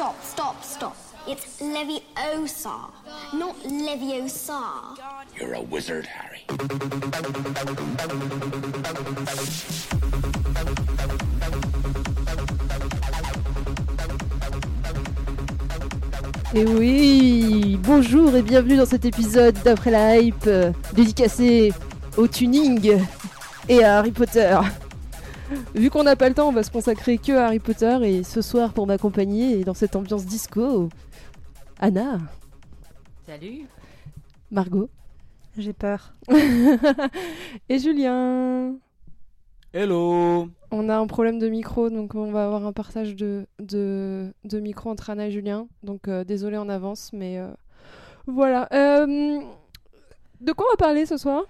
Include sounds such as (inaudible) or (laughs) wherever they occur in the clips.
stop, stop, stop. It's Leviosa, not Leviosa. You're a wizard, Harry. Et oui, bonjour et bienvenue dans cet épisode d'après la hype dédicacé au tuning et à Harry Potter. Vu qu'on n'a pas le temps, on va se consacrer que à Harry Potter et ce soir pour m'accompagner dans cette ambiance disco, Anna, Salut. Margot J'ai peur. (laughs) et Julien. Hello On a un problème de micro, donc on va avoir un partage de, de, de micro entre Anna et Julien. Donc euh, désolé en avance, mais euh, voilà. Euh, de quoi on va parler ce soir?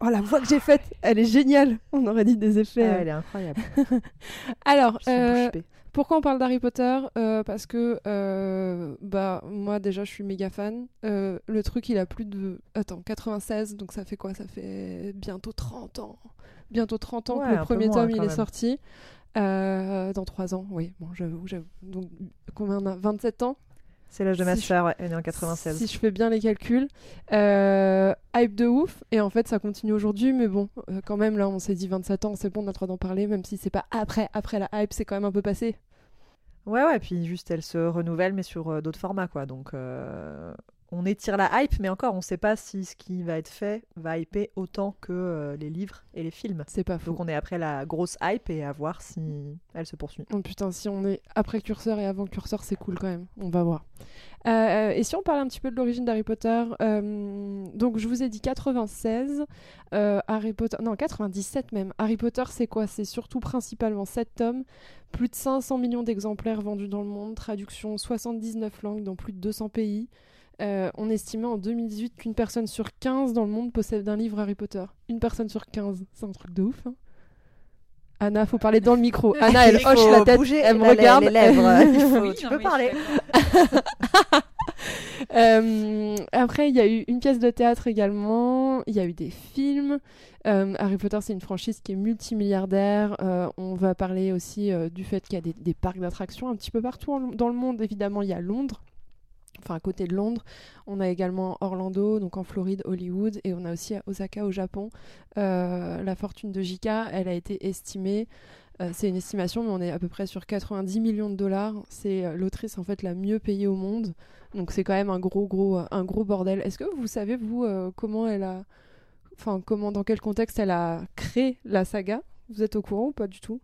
Oh la voix que j'ai faite, elle est géniale. On aurait dit des effets. Ah, euh. elle est incroyable. (laughs) Alors, euh, pourquoi on parle d'Harry Potter Euh, Parce que euh, bah moi déjà je suis méga fan. Le truc il a plus de attends 96 donc ça fait quoi? Ça fait bientôt 30 ans. Bientôt 30 ans Ouais, que le premier tome il est sorti. Dans 3 ans, oui. Bon, j'avoue, j'avoue. Donc combien on a? 27 ans? C'est l'âge de ma si ouais, elle est en 96. si je fais bien les calculs. Euh, hype de ouf. Et en fait, ça continue aujourd'hui. Mais bon, euh, quand même, là, on s'est dit 27 ans, c'est bon, on a le droit d'en parler. Même si c'est pas après, après la hype, c'est quand même un peu passé. Ouais, ouais, puis juste elle se renouvelle, mais sur euh, d'autres formats, quoi. Donc, on étire la hype, mais encore, on sait pas si ce qui va être fait va hyper autant que euh, les livres et les films. C'est pas faux. Donc, on est après la grosse hype et à voir si elle se poursuit. Oh putain, si on est après curseur et avant curseur, c'est cool quand même. On va voir. Euh, euh, et si on parlait un petit peu de l'origine d'Harry Potter, euh, donc je vous ai dit 96, euh, Harry Potter, non 97 même. Harry Potter, c'est quoi? C'est surtout principalement 7 tomes, plus de 500 millions d'exemplaires vendus dans le monde, traduction 79 langues dans plus de 200 pays. Euh, on estimait en 2018 qu'une personne sur 15 dans le monde possède un livre Harry Potter. Une personne sur 15, c'est un truc de ouf. hein. Anna, faut parler dans le micro. (laughs) Anna, elle hoche la tête, bouger elle me la- regarde. les lèvres. (laughs) Il faut- Oui, tu non, peux parler. (laughs) Euh, après, il y a eu une pièce de théâtre également, il y a eu des films. Euh, Harry Potter, c'est une franchise qui est multimilliardaire. Euh, on va parler aussi euh, du fait qu'il y a des, des parcs d'attractions un petit peu partout en- dans le monde. Évidemment, il y a Londres, enfin à côté de Londres. On a également Orlando, donc en Floride, Hollywood, et on a aussi Osaka au Japon. Euh, la fortune de JK, elle a été estimée. euh, c'est une estimation, mais on est à peu près sur 90 millions de dollars. C'est euh, l'autrice en fait la mieux payée au monde. Donc c'est quand même un gros gros un gros bordel. Est-ce que vous savez vous comment elle a enfin comment dans quel contexte elle a créé la saga? Vous êtes au courant ou pas du tout?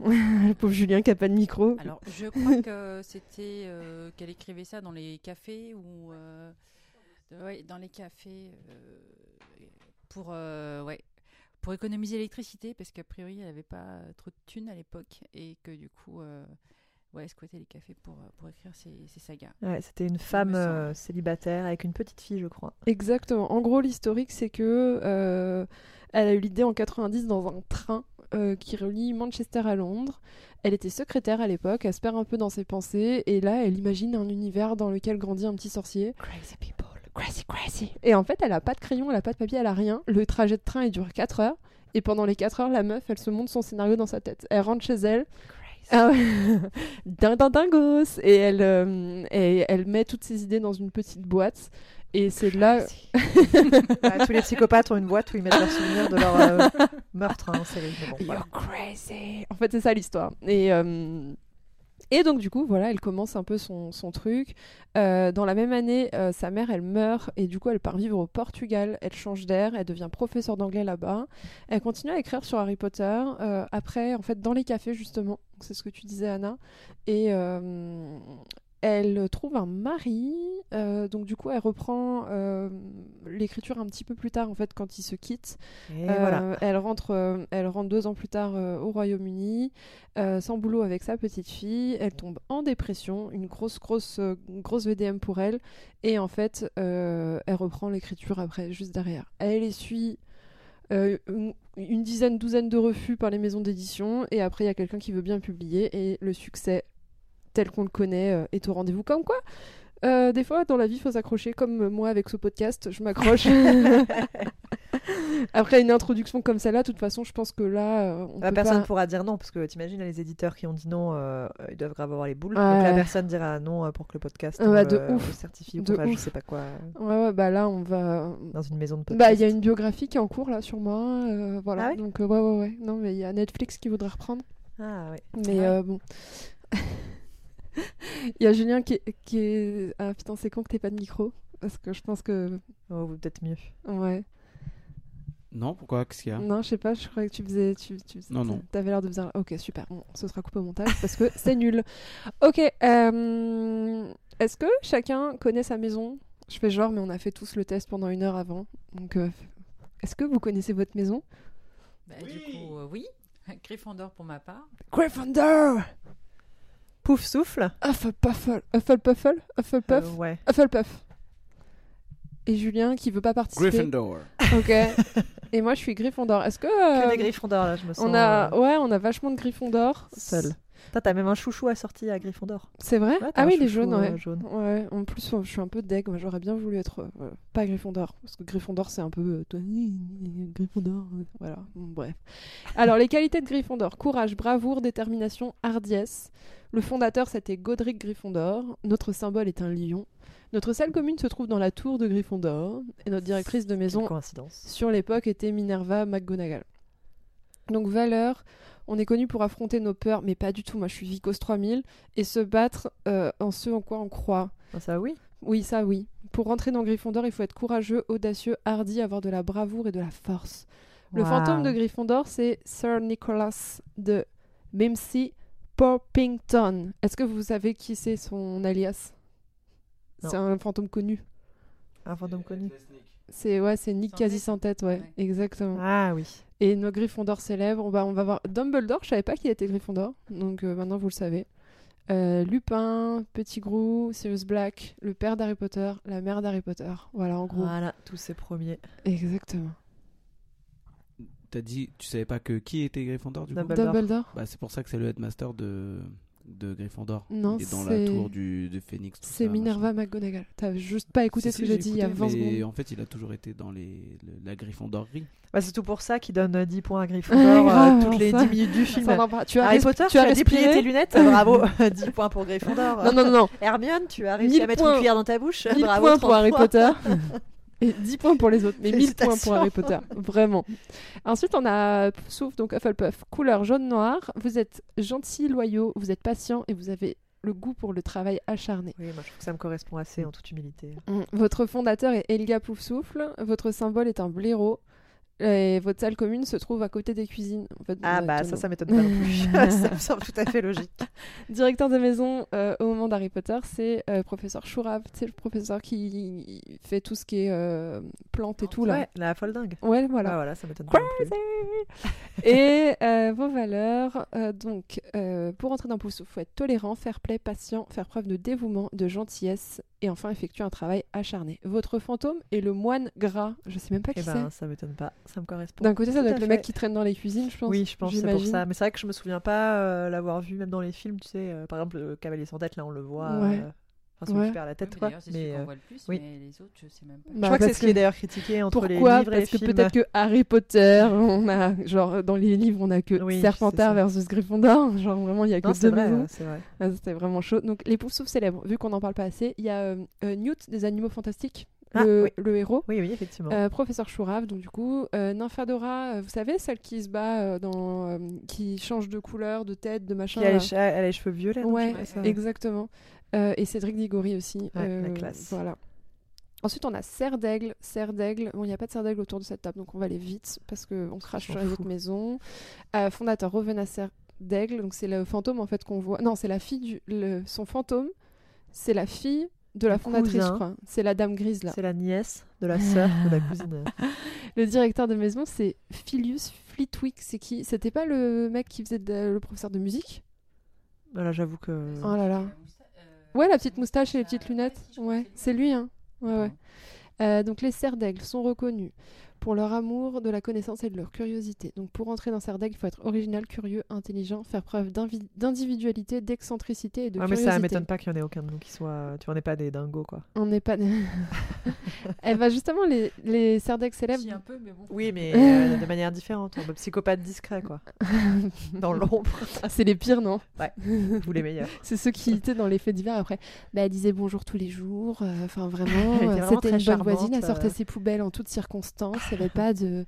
(laughs) Le pauvre Julien qui a pas de micro. Alors, je crois que c'était euh, qu'elle écrivait ça dans les cafés ou euh, ouais, dans les cafés euh, pour euh, ouais pour économiser l'électricité parce qu'a priori elle n'avait pas trop de thunes à l'époque et que du coup euh, ouais elle squattait les cafés pour, pour écrire ses, ses sagas. Ouais, C'était une femme euh, célibataire avec une petite fille, je crois. Exactement. En gros, l'historique, c'est que euh, elle a eu l'idée en 90 dans un train euh, qui relie Manchester à Londres. Elle était secrétaire à l'époque, elle se perd un peu dans ses pensées, et là, elle imagine un univers dans lequel grandit un petit sorcier. Crazy people. Crazy, crazy. Et en fait, elle a pas de crayon, elle a pas de papier, elle a rien. Le trajet de train, il dure 4 heures. Et pendant les 4 heures, la meuf, elle se monte son scénario dans sa tête. Elle rentre chez elle. Ah ouais. (laughs) Ding, ding, dingos. Et elle, euh, et elle met toutes ses idées dans une petite boîte. Et c'est là. Ouais, tous les psychopathes ont une boîte où ils mettent leurs souvenirs de leur euh, (laughs) meurtre hein, en série. Voilà. You're crazy. En fait, c'est ça l'histoire. Et, euh, et donc, du coup, voilà, elle commence un peu son, son truc. Euh, dans la même année, euh, sa mère, elle meurt et du coup, elle part vivre au Portugal. Elle change d'air, elle devient professeure d'anglais là-bas. Elle continue à écrire sur Harry Potter. euh, après, en fait, dans les cafés, justement. C'est ce que tu disais, Anna. Et. Elle trouve un mari, euh, donc du coup elle reprend euh, l'écriture un petit peu plus tard en fait quand ils se quittent. Et Euh, voilà. Elle rentre, elle rentre deux ans plus tard au Royaume-Uni, sans boulot avec sa petite fille. Elle tombe en dépression, une grosse, grosse, grosse VDM pour elle. Et en fait, elle reprend l'écriture après, juste derrière. Elle essuie euh, une, une dizaine, douzaine de refus par les maisons d'édition. Et après, il y a quelqu'un qui veut bien publier. Et le succès, tel qu'on le connaît, euh, est au rendez-vous. Comme quoi euh, des fois, dans la vie, il faut s'accrocher, comme moi avec ce podcast, je m'accroche. (laughs) Après une introduction comme celle-là, de toute façon, je pense que là, euh, on La peut personne pas- pourra dire non, parce que t'imagines les éditeurs qui ont dit non, euh, ils doivent grave avoir les boules. Donc la personne dira non pour que le podcast de ouf. le certifie ou De pas, je ouf. sais pas quoi, Ouais, ouais, bah là, on va. dans une maison de podcast. Bah, il y a une biographie qui est en cours là sur moi, voilà. Ah ouais Donc ouais, ouais, ouais. Non, mais il y a Netflix qui voudrait reprendre. Ah ouais. Mais euh, bon. (laughs) (laughs) Il y a Julien qui est, qui est... Ah putain, c'est con que t'aies pas de micro. Parce que je pense que. Oh, peut-être mieux. Ouais. Non, pourquoi Qu'est-ce qu'il y a? Non, je sais pas, je croyais que tu faisais. Tu, tu faisais- Non, non. T'avais l'air de faire. Ok, super. Bon, ce sera coupé au montage parce que c'est nul. Ok. euh, Est-ce que chacun connaît sa maison? Je fais genre, mais on a fait tous le test pendant une heure avant. Donc, euh, est-ce que vous connaissez votre maison? Bah, Du coup, euh, oui. Gryffondor pour ma part. Gryffindor Pouf souffle. Hufflepuffle. Hufflepuffle Hufflepuff Euh, ouais. Hufflepuff. Et Julien qui veut pas participer. Gryffindor. Ok. Et moi, je suis Gryffondor. Est-ce que. Que euh, des Gryffondor là, je me sens. on a, euh, ouais, on a vachement de Gryffondor. seul. Toi, t'as même un chouchou assorti à Gryffondor. C'est vrai Ouais, Ah oui, les jaunes, euh, ouais. jaune. Ouais, en plus, je suis un peu deg. Moi, j'aurais bien voulu être euh, pas Gryffondor. Parce que Gryffondor, c'est un peu. euh, Gryffondor. Voilà, Bon, bref. Alors, les qualités de Gryffondor courage, bravoure, détermination, hardiesse. Le fondateur, c'était Godric Gryffondor. Notre symbole est un lion. Notre salle commune se trouve dans la tour de Gryffondor. Et notre directrice de maison coïncidence. sur l'époque était Minerva McGonagall. Donc valeur, on est connu pour affronter nos peurs, mais pas du tout. Moi, je suis Vicos 3000 et se battre euh, en ce en quoi on croit. Ah, ça oui. Oui, ça oui. Pour rentrer dans Gryffondor, il faut être courageux, audacieux, hardi, avoir de la bravoure et de la force. Le fantôme de Gryffondor, c'est Sir Nicholas de Mimsy Porpington. Est-ce que vous savez qui c'est son alias? C'est un fantôme connu. Un fantôme connu. C'est ouais, c'est Nick Sans quasi tête. sans tête, ouais, Ouais. exactement. Ah oui. Et nos Gryffondor célèbres, on va, on va voir Dumbledore, je savais pas qu'il était Gryffondor, donc euh, maintenant vous le savez. Euh, Lupin, Petit Grou, Sirius Black, le père d'Harry Potter, la mère d'Harry Potter. Voilà, en gros. Voilà, tous ces premiers. Exactement. T'as dit, tu savais pas que qui était Gryffondor du coup? Dumbledore. Dumbledore Bah, c'est pour ça que c'est le headmaster de, de Gryffondor. Non, Il est dans c'est- la tour du, de Phoenix. C'est Minerva McGonagall. T'as juste pas écouté Si, ce que j'ai dit il y a écouté, 20 mais secondes. en fait, il a toujours été dans les, le- la Gryffondorrie. Bah, c'est tout pour ça qu'il donne euh, 10 points à (laughs) Gryffondor euh, toutes les ça- 10 minutes du film. Tu as, Harry Potter, tu as déplié respiré tes lunettes, bravo. (laughs) (laughs) 10 points pour Gryffondor. Non, non, non. Hermione, tu as réussi 1000 à mettre points. une cuillère dans ta bouche. 1000 bravo, points pour 30 Harry. Potter. Et 10 points pour les autres, mais 1000 points pour. Harry Potter, vraiment. Ensuite, on a Sauf donc Hufflepuff, couleur jaune-noir. Vous êtes gentil, loyaux, vous êtes patient et vous avez le goût pour le travail acharné. Oui, moi je trouve que ça me correspond assez en toute humilité. Mm. Votre fondateur est Elga Poufsouffle. Votre symbole est un blaireau. Et votre salle commune se trouve à côté des cuisines. En fait, Ah bah ça, ça m'étonne (laughs) pas non plus. (laughs) ça me semble tout à fait logique. (laughs) Directeur de maison euh, au moment d'Harry Potter, c'est euh, professeur Chourave. C'est le professeur qui fait tout ce qui est euh, plantes et tout là. Ouais, la folle dingue. Ouais, voilà. Ah, voilà, ça m'étonne pas non plus. Et euh, vos valeurs, euh, donc, pour entrer dans Poufsouffle, il faut être tolérant, fair play, patient, faire preuve de dévouement, de gentillesse et enfin effectuer un travail acharné. Votre fantôme est le moine gras. Je sais même pas qui Eh c'est. ben, ça m'étonne pas, ça me correspond. D'un côté, ça doit être le mec qui traîne dans les cuisines, je pense. Oui, je pense que c'est pour ça. Mais c'est vrai que je me souviens pas euh, l'avoir vu même dans les films, tu sais. euh, par exemple, le Cavalier sans tête, là, on le voit. Ouais. euh, Enfin, celui Ouais. qui perd la tête, Oui, mais quoi. d'ailleurs, c'est Mais, celui qu'on voit le plus, oui. mais les autres, je sais même pas. Bah, je crois que c'est parce ce qui est d'ailleurs critiqué entre les Pourquoi livres et les Parce que films. peut-être que Harry Potter, on a genre dans les livres, on a que Oui, Serpentard versus Gryffondor, (laughs) genre vraiment il y a que Non, deux vrai, maisons. c'est vrai. Ah, C'était vraiment chaud. Donc les poufs célèbres, vu qu'on n'en parle pas assez, il y a Newt des Animaux Fantastiques, Ah, le, oui. le héros. Oui, oui, effectivement. Euh, professeur Chourave, donc du coup, euh, Nymphadora, euh, vous savez, celle qui se bat euh, dans. euh, qui change de couleur, de tête, de machin. Qui a les, che- elle a les cheveux violets. Ouais, ça. exactement. Euh, et Cédric Diggory aussi. Ouais, la classe. Voilà. Ensuite, on a Serre d'Aigle. Serre d'Aigle. Bon, il n'y a pas de Serre d'Aigle autour de cette table, donc on va aller vite parce qu'on crache sur les autres maisons. Euh, fondateur Rowena Serre d'Aigle. Donc, c'est le fantôme en fait qu'on voit. Non, c'est la fille du. le- Son fantôme, c'est la fille de la fondatrice, je crois. C'est la dame grise là. C'est la nièce de la sœur de la cousine. (laughs) Le directeur de maison, c'est Philius Flitwick. C'est qui? C'était pas le mec qui faisait de- le professeur de musique? Voilà, j'avoue que. Oh là là. Ouais, la petite moustache et les petites lunettes. Ouais, c'est lui, hein. Ouais, ouais. Euh, donc les serres d'aigle sont reconnus pour leur amour de la connaissance et de leur curiosité. Donc pour entrer dans Serdaigle, il faut être original, curieux, intelligent, faire preuve d'individualité, d'excentricité et de Ouais, mais curiosité. ça m'étonne pas qu'il y en ait aucun de nous qui soit. Tu en es pas des dingos, quoi. On n'est pas. (laughs) Eh ben justement, les, les célèbres. Si, un peu, mais bon. Oui, mais (laughs) euh, de manière différente. En psychopathe discret, quoi. (laughs) Dans l'ombre. Ah, c'est les pires, non? Vous les meilleurs. C'est ceux qui étaient dans les faits divers après. Bah, elle disait bonjour tous les jours. euh, Enfin, vraiment, Elle était euh, vraiment c'était très une bonne voisine. Elle sortait euh. ses poubelles en toutes circonstances. Il n'y avait pas de.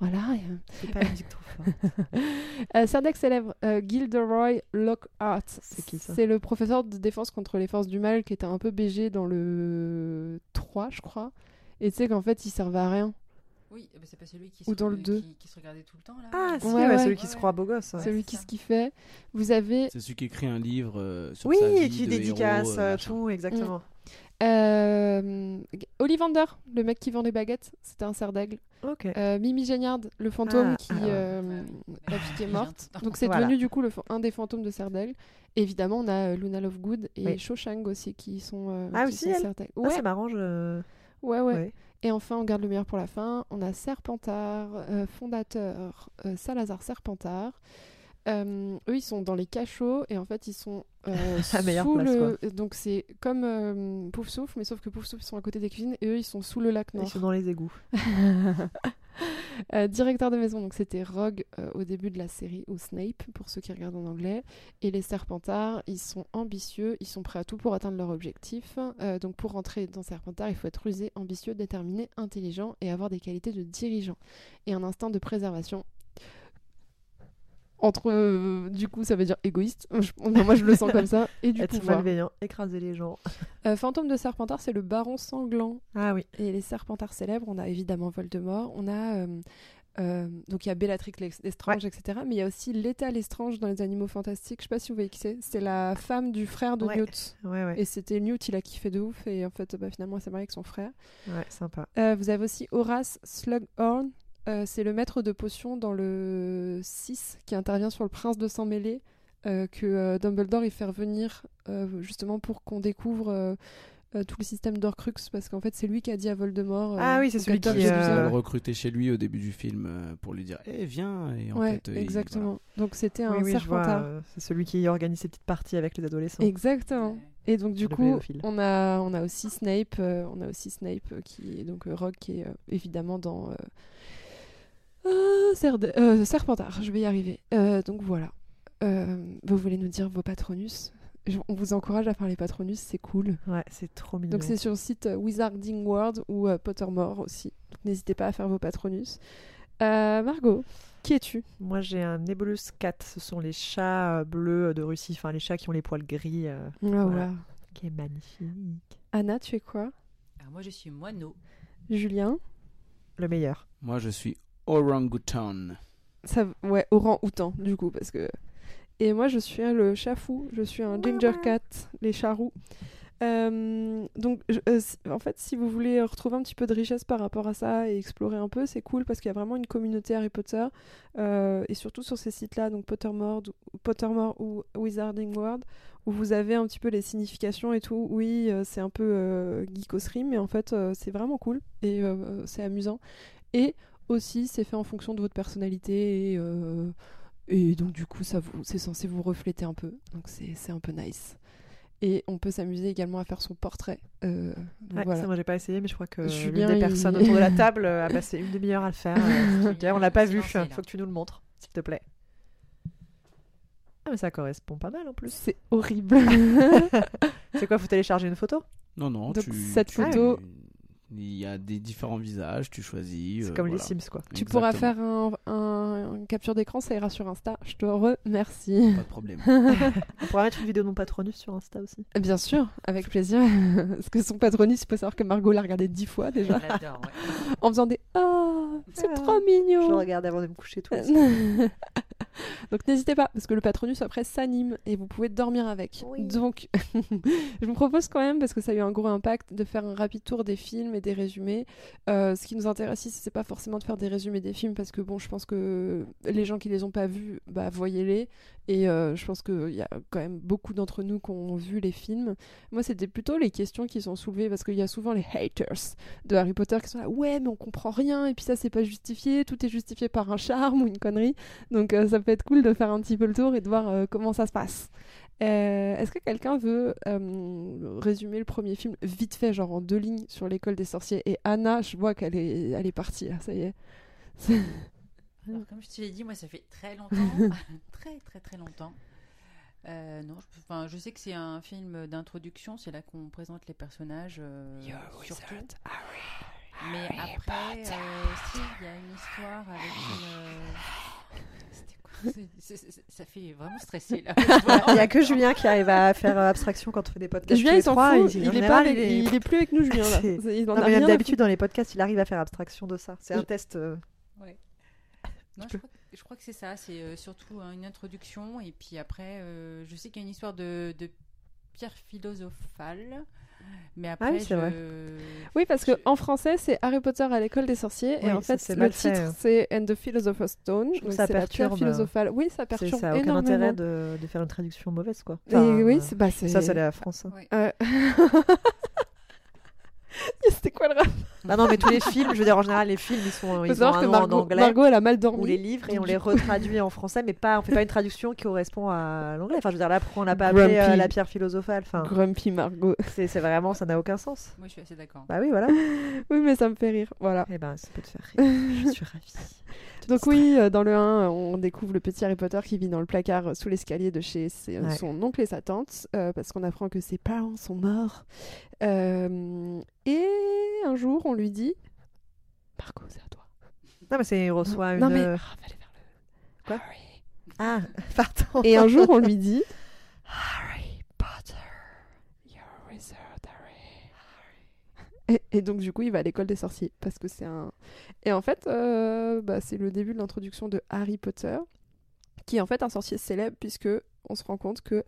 Voilà. euh, C'est pas la musique trop forte. (laughs) Euh, Serdaigle célèbre euh, Gilderoy Lockhart. C'est qui, ça? C'est le professeur de défense contre les forces du mal qui était un peu BG dans le 3, je crois. Et tu sais qu'en fait, il servait à rien. Oui, ben, c'est pas celui qui Ou se, dans le qui- deux. Qui, se regardait tout le temps là. Ah, si, Ouais, ouais, ouais. celui qui Ouais, se croit beau gosse. ouais. Celui c'est qui se kiffait. Vous avez C'est celui qui écrit un livre euh, sur Oui, sa vie et qui de dédicace héros, euh, tout, exactement. Euh, Ollivander, le mec qui vend les baguettes. C'était un Serdaigle. Ok. Euh, Mimi Géniard, le fantôme Ah, qui. ah euh, Ouais. la fille qui est (laughs) morte. Donc c'est Voilà. devenu du coup le, un des fantômes de Serdaigle. Évidemment, on a euh, Luna Lovegood et Oui. Shawshank aussi qui sont. euh, Ah, qui aussi, sont elle. Ah, Ouais, c'est marrant, je. ouais, ouais, Ouais. Et enfin, on garde le meilleur pour la fin. On a Serpentard, euh, fondateur euh, Salazar Serpentard. Euh, eux, ils sont dans les cachots et en fait, ils sont euh, (laughs) sous place, le. Donc, c'est comme euh, Pouf Souffle, mais sauf que Pouf Souffle, ils sont à côté des cuisines et eux, ils sont sous le lac Ils Nord. sont dans les égouts. (laughs) Euh, directeur de maison, donc c'était Rogue au début de la série, ou Snape pour ceux qui regardent en anglais. Et les Serpentards, ils sont ambitieux, ils sont prêts à tout pour atteindre leur objectif. Donc pour rentrer dans Serpentard, il faut être rusé, ambitieux, déterminé, intelligent et avoir des qualités de dirigeant et un instinct de préservation. Entre, euh, du coup, ça veut dire égoïste. (laughs) Je- moi, je le sens comme ça. Et du Être pouvoir. malveillant, écraser les gens. (laughs) Euh, Fantôme de Serpentard, c'est le baron sanglant Ah oui. et les Serpentards célèbres, on a évidemment Voldemort, on a euh, donc il y a Bellatrix Lestrange, etc. Mais il y a aussi Léta Lestrange dans les Animaux Fantastiques. Je sais pas si vous voyez qui c'est. C'est la femme du frère de Ouais. Newt. Ouais, ouais. Et c'était Newt, il a kiffé de ouf. Et en fait, bah, finalement, elle s'est mariée avec son frère. Ouais, sympa. Vous avez aussi Horace Slughorn. Euh, c'est le maître de potions dans le 6 qui intervient sur le prince de sang-mêlé. euh, que euh, Dumbledore il fait revenir euh, justement pour qu'on découvre euh, euh, tout le système d'Orcrux parce qu'en fait c'est lui qui a dit à Voldemort euh, Ah oui, c'est celui qui, euh, va le recruter chez lui au début du film euh, pour lui dire Eh, viens Et en ouais, fait, euh, il- exactement. Donc c'était un Oui, oui, euh, C'est celui qui organise ses petites parties avec les adolescents. Exactement. Et donc du Le coup, on a on a aussi Snape, euh, on a aussi Snape euh, qui est donc euh, Rogue qui est euh, évidemment dans euh, euh, Serde- euh, Serpentard. Je vais y arriver. Euh, donc voilà. Euh, vous voulez nous dire vos patronus? Je- On vous encourage à faire les patronus, c'est cool. Ouais, c'est trop mignon. Donc c'est sur le site Wizarding World ou euh, Pottermore aussi. Donc n'hésitez pas à faire vos patronus. Euh, Margot, qui es-tu? Moi, j'ai un Nebulus cat. Ce sont les chats bleus de Russie. Enfin, les chats qui ont les poils gris. euh, Ah, Voilà. voilà. qui est magnifique. Anna, tu es quoi? Alors, moi, je suis moineau. Julien? Le meilleur. Moi, je suis orangutan. Ça, ouais, orang-outan, du coup, parce que. Et moi, je suis le chat fou, je suis un ginger cat, les chats roux. Euh, donc, je- euh, en fait, si vous voulez retrouver un petit peu de richesse par rapport à ça et explorer un peu, c'est cool parce qu'il y a vraiment une communauté Harry Potter euh, et surtout sur ces sites-là, donc Pottermore, ou- Pottermore ou Wizarding World, où vous avez un petit peu les significations et tout. Oui, euh, c'est un peu euh, geekosserie, mais en fait, euh, c'est vraiment cool et euh, c'est amusant. Et aussi, c'est fait en fonction de votre personnalité et, euh, et donc du coup, ça vous, c'est censé vous refléter un peu. Donc c'est c'est un peu nice. Et on peut s'amuser également à faire son portrait. Euh, donc Ouais, voilà. Ça, moi, j'ai pas essayé, mais je crois que l'une Julien, des il- personnes autour de la table euh, a passé une demi-heure à le faire. Euh, Julien, on l'a pas il vu. là. Faut que tu nous le montres, s'il te plaît. Ah, mais ça correspond pas mal en plus. C'est horrible. (laughs) C'est quoi Faut télécharger une photo? Non, non, Donc, tu, cette tu- photo- Il y a des différents visages, tu choisis. C'est euh, comme voilà. les Sims, quoi. tu pourras faire un, un- une capture d'écran, ça ira sur Insta. Je te remercie. Pas de problème. On pourra mettre une vidéo de mon patronus sur Insta aussi. Bien sûr, avec plaisir. (laughs) Parce que son patronus, il faut savoir que Margot l'a regardé dix fois déjà. Je ouais. (laughs) en faisant des Ah, c'est Ah, trop Je mignon. le regarde avant de me coucher tout aussi. (laughs) (laughs) Donc n'hésitez pas, parce que le Patronus après s'anime et vous pouvez dormir avec. Oui. Donc (laughs) je vous propose quand même, parce que ça a eu un gros impact, de faire un rapide tour des films et des résumés. Euh, ce qui nous intéresse ici, c'est pas forcément de faire des résumés des films, parce que bon, je pense que les gens qui les ont pas vus, bah voyez-les. Et euh, je pense qu'il y a quand même beaucoup d'entre nous qui ont vu les films. Moi, c'était plutôt les questions qui sont soulevées, parce qu'il y a souvent les haters de Harry Potter qui sont là, ouais, mais on comprend rien, et puis ça, c'est pas justifié, tout est justifié par un charme ou une connerie. Donc euh, ça peut être cool de faire un petit peu le tour et de voir euh, comment ça se passe. Euh, Est-ce que quelqu'un veut euh, résumer le premier film vite fait, genre en deux lignes sur l'école des sorciers Et Anna, je vois qu'elle est, elle est partie là, ça y est. (laughs) Alors, comme je te l'ai dit, moi, ça fait très longtemps, (laughs) très très très longtemps. Euh, non, je, enfin, je sais que c'est un film d'introduction, c'est là qu'on présente les personnages. euh, surtout. Mais après, euh, si, il y a une histoire avec une. (gasps) Ça fait vraiment stresser là. (laughs) Il n'y a que Julien qui arrive à faire euh, abstraction quand on fait des podcasts. Julien, il s'en fout, il, est général, pas il est plus avec nous, Julien. (laughs) Il d'habitude, dans les podcasts, il arrive à faire abstraction de ça. C'est un Je- test. euh, Non, je crois, je crois que c'est ça. C'est euh, surtout hein, une introduction. Et puis après, euh, je sais qu'il y a une histoire de, de pierre philosophale. Mais après, Ah oui, c'est je... vrai. Oui, parce que Je- en français, c'est Harry Potter à l'école des sorciers, Oui, et en fait, le fait, titre hein. c'est And the Philosopher's Stone. trouve donc ça perturbe, philosophale. Oui, ça perturbe ça n'a aucun énormément. intérêt de, de faire une traduction mauvaise, quoi. Et Enfin, oui, euh, c'est bah, ça, c'est la France. hein. Ouais. (laughs) (laughs) C'était quoi le rap Ah non, mais tous les films, je veux dire, en général, les films, ils sont Faut ils ont savoir un que nom Margot, en anglais. Margot, elle a mal dormi. ou les livres et on les retraduit en français, mais pas, on fait pas une traduction qui correspond à l'anglais. Enfin, je veux dire, là, pourquoi on l'a pas appelé euh, Grumpy. la pierre philosophale Enfin, Grumpy Margot. c'est c'est vraiment, ça n'a aucun sens. Moi, je suis assez d'accord. Bah oui, voilà. (laughs) Oui, mais ça me fait rire. Voilà. Eh ben, ça peut te faire rire. (laughs) Je suis ravie. Donc oui, euh, dans le 1, on découvre le petit Harry Potter qui vit dans le placard sous l'escalier de chez ses- euh, Ouais. son oncle et sa tante, euh, parce qu'on apprend que ses parents sont morts. Euh, et un jour, on lui dit Margot, c'est à toi. Non, mais c'est, il reçoit une. Non mais ah, fallait faire le Quoi Harry. Ah, (laughs) pardon. Et un jour, on lui dit Harry Potter, you're a wizard, Harry. Et, et donc, du coup, il va à l'école des sorciers parce que c'est un. Et en fait, euh, bah, c'est le début de l'introduction de Harry Potter, qui est en fait un sorcier célèbre puisque on se rend compte que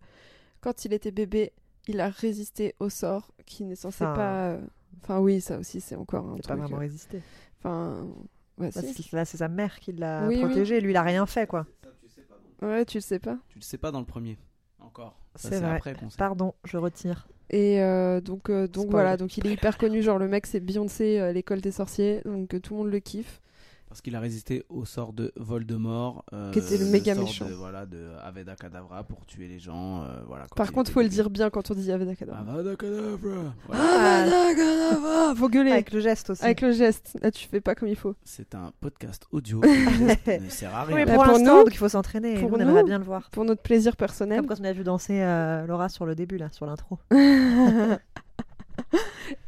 quand il était bébé, il a résisté au sort qui n'est censé Enfin, pas. Enfin, oui, ça aussi, c'est encore un truc. pas vraiment euh, résisté. Enfin, ouais, Là, si. c'est- sa mère qui l'a Oui, oui. protégé. Lui, il a rien fait, quoi. Ouais, tu le sais pas. Tu le sais pas dans le premier. Encore. Ça, C'est vrai. après. Pardon, je retire. Et euh, donc, euh, donc voilà, donc il est hyper connu, genre le mec c'est Beyoncé, euh, l'école des sorciers, donc tout le monde le kiffe. Parce qu'il a résisté au sort de Voldemort. euh, Qui était le méga sort méchant. De, voilà, de Aveda Kedavra pour tuer les gens. euh, voilà, Par il contre, était faut le dire bien quand on dit Avada Kedavra. Avada Kedavra. Voilà. Ah, Avada Kedavra Faut gueuler avec, Avec le geste aussi. le geste. Là, tu fais pas comme il faut. C'est un podcast audio. (laughs) Le geste ne sert à Oui, rien. mais Bah, pour nous- donc il faut s'entraîner. pour Nous, on nous- aimerait bien le voir. Pour notre plaisir personnel. Comme quand on a vu danser euh, Laura sur le début, là, sur l'intro. (laughs) (laughs) (laughs)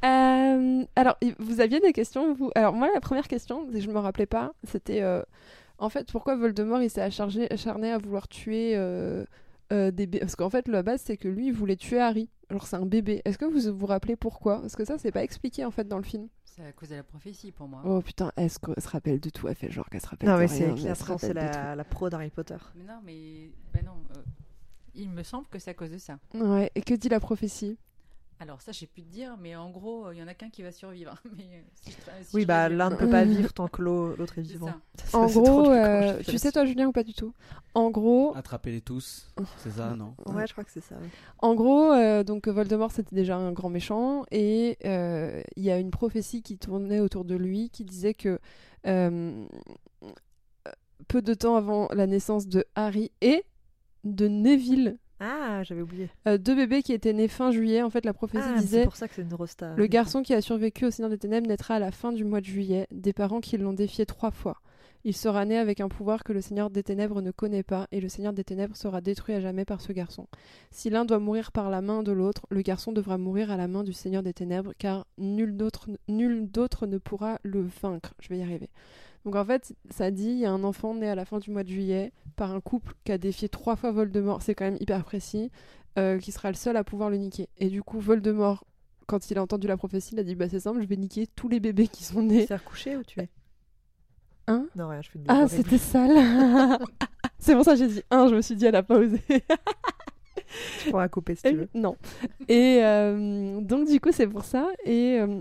Euh, alors, vous aviez des questions vous? Alors, moi, la première question, je me rappelais pas, c'était euh, en fait, pourquoi Voldemort il s'est acharné, acharné à vouloir tuer euh, euh, des bébés Parce qu'en fait, la base, c'est que lui, il voulait tuer Harry. Alors, c'est un bébé. Est-ce que vous vous rappelez pourquoi? Parce que ça, c'est pas expliqué en fait dans le film. C'est à cause de la prophétie pour moi. Oh putain, est-ce qu'elle se rappelle de tout? Elle fait genre qu'elle se rappelle Non, de mais rien, se c'est la, la pro d'Harry Potter. Mais non, mais ben non. euh, il me semble que c'est à cause de ça. Ouais, et que dit la prophétie? Alors ça, j'ai pu te dire, mais en gros, il y en a qu'un qui va survivre. (laughs) Mais euh, si je tra- si Oui, bah l'un ne peut pas (laughs) vivre tant que l'au- l'autre est vivant. ça. (laughs) Ça, En gros, euh, tu sais toi Julien ou pas du tout? En gros, Attrapez-les tous. C'est ça, non? Ouais, je crois que c'est ça. ouais. En gros, euh, donc Voldemort c'était déjà un grand méchant et euh, il y a une prophétie qui tournait autour de lui qui disait que euh, peu de temps avant la naissance de Harry et de Neville, Ah, j'avais oublié. euh, deux bébés qui étaient nés fin juillet, en fait la prophétie Ah, c'est disait pour ça que c'est une rosta. le garçon qui a survécu au Seigneur des Ténèbres naîtra à la fin du mois de juillet, des parents qui l'ont défié trois fois. Il sera né avec un pouvoir que le Seigneur des Ténèbres ne connaît pas, et le Seigneur des Ténèbres sera détruit à jamais par ce garçon. Si l'un doit mourir par la main de l'autre, le garçon devra mourir à la main du Seigneur des Ténèbres, car nul d'autre, nul d'autre ne pourra le vaincre. Je vais y arriver. Donc en fait, ça dit, il y a un enfant né à la fin du mois de juillet par un couple qui a défié trois fois Voldemort, c'est quand même hyper précis, euh, qui sera le seul à pouvoir le niquer. Et du coup, Voldemort, quand il a entendu la prophétie, il a dit, bah c'est simple, je vais niquer tous les bébés qui sont nés. C'est recouché ou tué Hein Non, rien, je fais une Ah, c'était sale (laughs) C'est pour ça que j'ai dit 1, je me suis dit, elle a pas osé. Tu pourras couper si tu veux. non. Et euh, donc, du coup, c'est pour ça. Et. euh,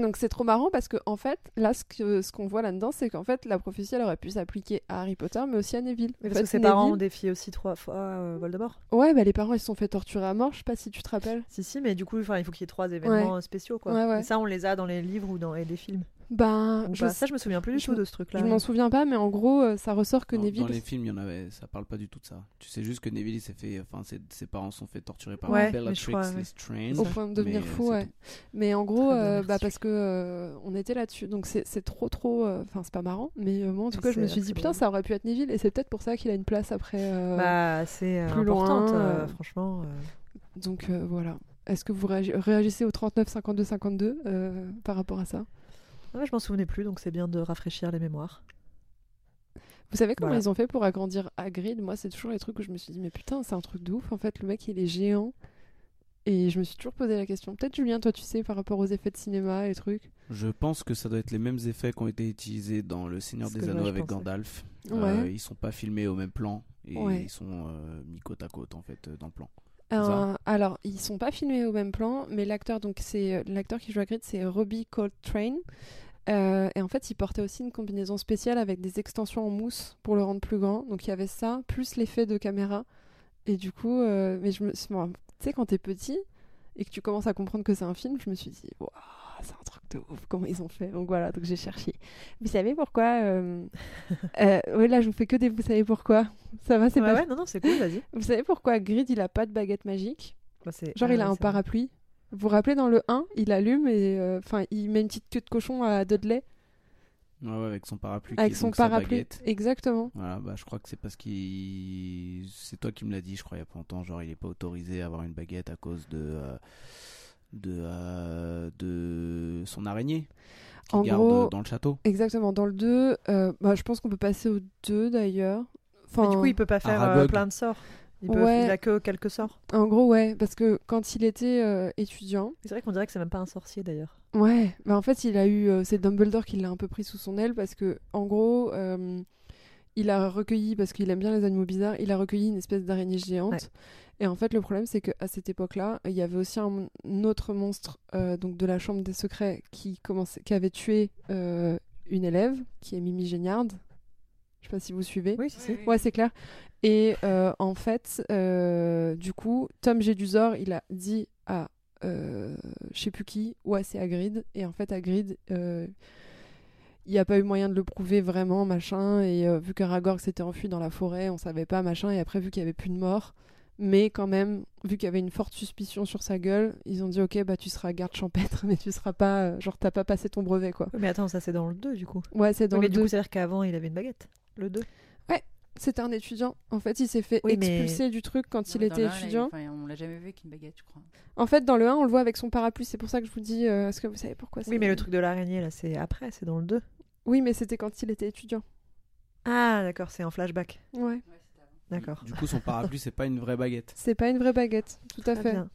donc c'est trop marrant parce que en fait là ce que ce qu'on voit là-dedans c'est qu'en fait la prophétie elle aurait pu s'appliquer à Harry Potter mais aussi à Neville. Mais parce fait, que ses parents ont défié aussi trois fois euh, Voldemort. Ouais bah les parents ils se sont fait torturer à mort je sais pas si tu te rappelles. Si, si, mais du coup, il faut qu'il y ait trois événements euh, spéciaux, quoi. Ouais, ouais. Et ça, on les a dans les livres ou dans et des films. Ben Ou je, pas. Ça, je me souviens plus du je tout de ce truc-là. je m'en souviens pas mais en gros euh, ça ressort que Dans, Neville dans les films, il y en avait, ça parle pas du tout de ça. Tu sais juste que Neville, il s'est fait, enfin, ses, ses parents sont fait torturer par Ouais, Bellatrix crois, ouais. Lestrange. au point de devenir mais, fou euh, ouais. Mais en gros, euh, bah, parce que euh, on était là-dessus, donc c'est trop trop. euh, Enfin, c'est pas marrant, mais euh, moi en tout cas, je me suis dit putain, ça aurait pu être Neville, et c'est peut-être pour ça qu'il a une place après. euh, Bah, c'est euh, plus importante, loin, euh, euh, franchement. euh. Donc euh, voilà. Est-ce que vous réagi- réagissez au 39 52 52 euh, par rapport à ça? Ouais, je m'en souvenais plus, donc c'est bien de rafraîchir les mémoires. Vous savez comment Voilà. ils ont fait pour agrandir Hagrid? Moi, c'est toujours les trucs où je me suis dit mais putain, c'est un truc de ouf. En fait, le mec, il est géant. Et je me suis toujours posé la question. Peut-être Julien, toi, tu sais par rapport aux effets de cinéma et trucs? Je pense que ça doit être les mêmes effets qui ont été utilisés dans Le Seigneur des Anneaux avec pensais. Gandalf. Ouais. Euh, ils sont pas filmés au même plan et Ouais. ils sont euh, mis côte à côte en fait euh, dans le plan. Euh, alors, ils sont pas filmés au même plan, mais l'acteur, donc c'est euh, l'acteur qui joue Hagrid, c'est Robbie Coltrane. Euh, et en fait, il portait aussi une combinaison spéciale avec des extensions en mousse pour le rendre plus grand. Donc il y avait ça, plus l'effet de caméra. Et du coup, euh, mais je me, tu sais, quand t'es petit et que tu commences à comprendre que c'est un film, je me suis dit, waouh, c'est un truc de ouf, comment ils ont fait. Donc voilà, donc j'ai cherché. Vous savez pourquoi euh... (laughs) euh, Ouais, là, je vous fais que des. Vous savez pourquoi Ça va, c'est Ouais, pas. ouais, non, non, c'est cool, vas-y. Vous savez pourquoi Hagrid il a pas de baguette magique? Bah, Genre, ah il a un parapluie. Vous vous rappelez dans le 1, il allume et euh, enfin, il met une petite queue de cochon à Dudley Ouais, ouais, avec son parapluie. qui avec son parapluie. Exactement. Voilà, bah, je crois que c'est parce qu'il. C'est toi qui me l'as dit, je crois, il y a pas longtemps. Genre, il est pas autorisé à avoir une baguette à cause de. euh, de, euh, de son araignée En garde gros- dans le château. Exactement. Dans le 2, euh, bah, je pense qu'on peut passer au 2 d'ailleurs. Enfin, Mais du coup, il peut pas faire euh, plein de sorts. Il, peut, Ouais. il a que quelques sorts. En gros, ouais, parce que quand il était euh, étudiant, C'est vrai qu'on dirait que c'est même pas un sorcier d'ailleurs. ouais, bah en fait, il a eu, euh, c'est Dumbledore qui l'a un peu pris sous son aile parce que, en gros, euh, il a recueilli, parce qu'il aime bien les animaux bizarres, il a recueilli une espèce d'araignée géante. Ouais. Et en fait, le problème, c'est qu'à cette époque-là, il y avait aussi un, un autre monstre euh, donc de la Chambre des Secrets qui, commençait, qui avait tué euh, une élève, qui est Mimi Géniard. Je sais pas si vous suivez. Oui, si, si. Ouais, c'est clair. Et euh, en fait, euh, du coup, Tom Jedusor, il a dit à euh, je sais plus qui, ouais, c'est Hagrid. Et en fait, Hagrid, euh, il n'y a pas eu moyen de le prouver vraiment, machin. Et vu qu'Aragorn s'était enfui dans la forêt, on savait pas, machin. Et après, vu qu'il y avait plus de morts, mais quand même, vu qu'il y avait une forte suspicion sur sa gueule, ils ont dit ok, bah tu seras garde champêtre, (laughs) mais tu seras pas, genre t'as pas passé ton brevet quoi. Mais attends, ça c'est dans le 2 du coup. Ouais, c'est dans Oui, mais le du coup, 2. c'est-à-dire qu'avant il avait une baguette. Le 2. C'était un étudiant. En fait, il s'est fait Oui, mais- expulser du truc quand il Non, était là, étudiant. enfin, on l'a jamais vu avec une baguette, je crois. En fait, dans le 1, on le voit avec son parapluie. C'est pour ça que je vous dis, euh, est-ce que vous savez pourquoi Oui, mais le truc de l'araignée là, c'est après, c'est dans le 2. Oui, mais c'était quand il était étudiant. Ah, d'accord, c'est en flashback. Ouais. D'accord. Du coup, son parapluie, c'est pas une vraie baguette. C'est pas une vraie baguette, tout à Très fait. bien.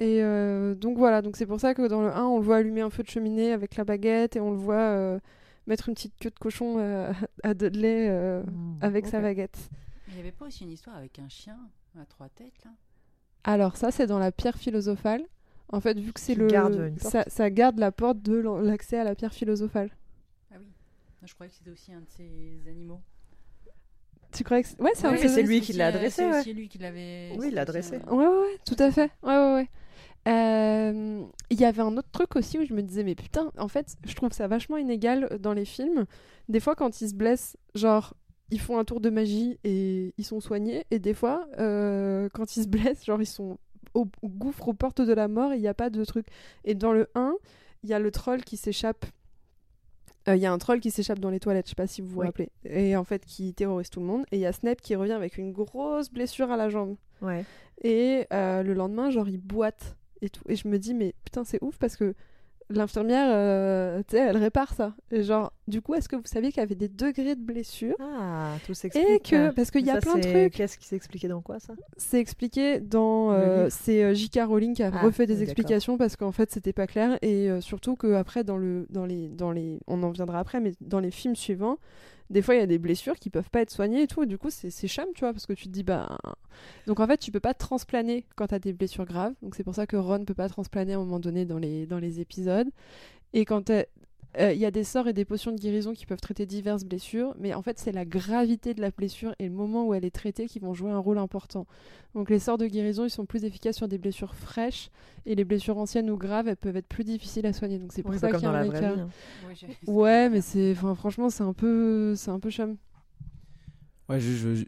Et euh, donc voilà, donc c'est pour ça que dans le 1, on le voit allumer un feu de cheminée avec la baguette et on le voit euh, mettre une petite queue de cochon euh, (laughs) à Dudley euh, Hmm, avec sa baguette. Il n'y avait pas aussi une histoire avec un chien à trois têtes, là? Alors ça, c'est dans la pierre philosophale. En fait, vu que c'est le, garde ça, ça garde la porte de l'accès à la pierre philosophale. Ah oui. Je croyais que c'était aussi un de ces animaux. Tu croyais que c'est- ouais, c'est un Ouais, c'est lui qui l'a adressé, C'est ouais. lui qui l'avait. Oui, il l'a adressé. ouais, ouais, tout à fait. Ouais, ouais, ouais. Euh, Il y avait un autre truc aussi où je me disais, mais putain, en fait, je trouve ça vachement inégal dans les films. Des fois, quand ils se blessent, genre, ils font un tour de magie et ils sont soignés. Et des fois, euh, quand ils se blessent, genre, ils sont au, au gouffre, aux portes de la mort et il n'y a pas de truc. Et dans le 1, il y a le troll qui s'échappe. Euh, Il y a un troll qui s'échappe dans les toilettes, je sais pas si vous vous Oui. rappelez. Et en fait, qui terrorise tout le monde. Et il y a Snape qui revient avec une grosse blessure à la jambe. Ouais. Et euh, le lendemain, genre, il boite et tout. Et je me dis, mais putain, c'est ouf parce que l'infirmière, euh, tu sais, elle répare ça. Et genre, du coup, est-ce que vous saviez qu'il y avait des degrés de blessure Ah, tout s'explique. Et que, parce qu'il y a Ça, plein de trucs, Qu'est-ce qui s'est expliqué dans quoi ça? C'est expliqué dans. Euh, c'est euh, J.K. Rowling qui a Ah, refait des explications parce qu'en fait, c'était pas clair. Et euh, surtout que après dans, le, dans, les, dans les. On en viendra après, mais dans les films suivants, des fois il y a des blessures qui peuvent pas être soignées et tout, et du coup c'est chum, tu vois, parce que tu te dis, bah. Donc en fait, tu peux pas transplaner quand t'as des blessures graves, donc c'est pour ça que Ron peut pas transplaner à un moment donné dans les, dans les épisodes. Et quand euh, il y a des sorts et des potions de guérison qui peuvent traiter diverses blessures, mais en fait, c'est la gravité de la blessure et le moment où elle est traitée qui vont jouer un rôle important. Donc, les sorts de guérison, ils sont plus efficaces sur des blessures fraîches et les blessures anciennes ou graves, elles peuvent être plus difficiles à soigner. Donc, c'est pour Oui, ça qu'il y a dans un la vraie écart. vie. hein. Oui, j'ai- Ouais, mais c'est, enfin, franchement, c'est un peu, c'est un peu chum. Ouais, je-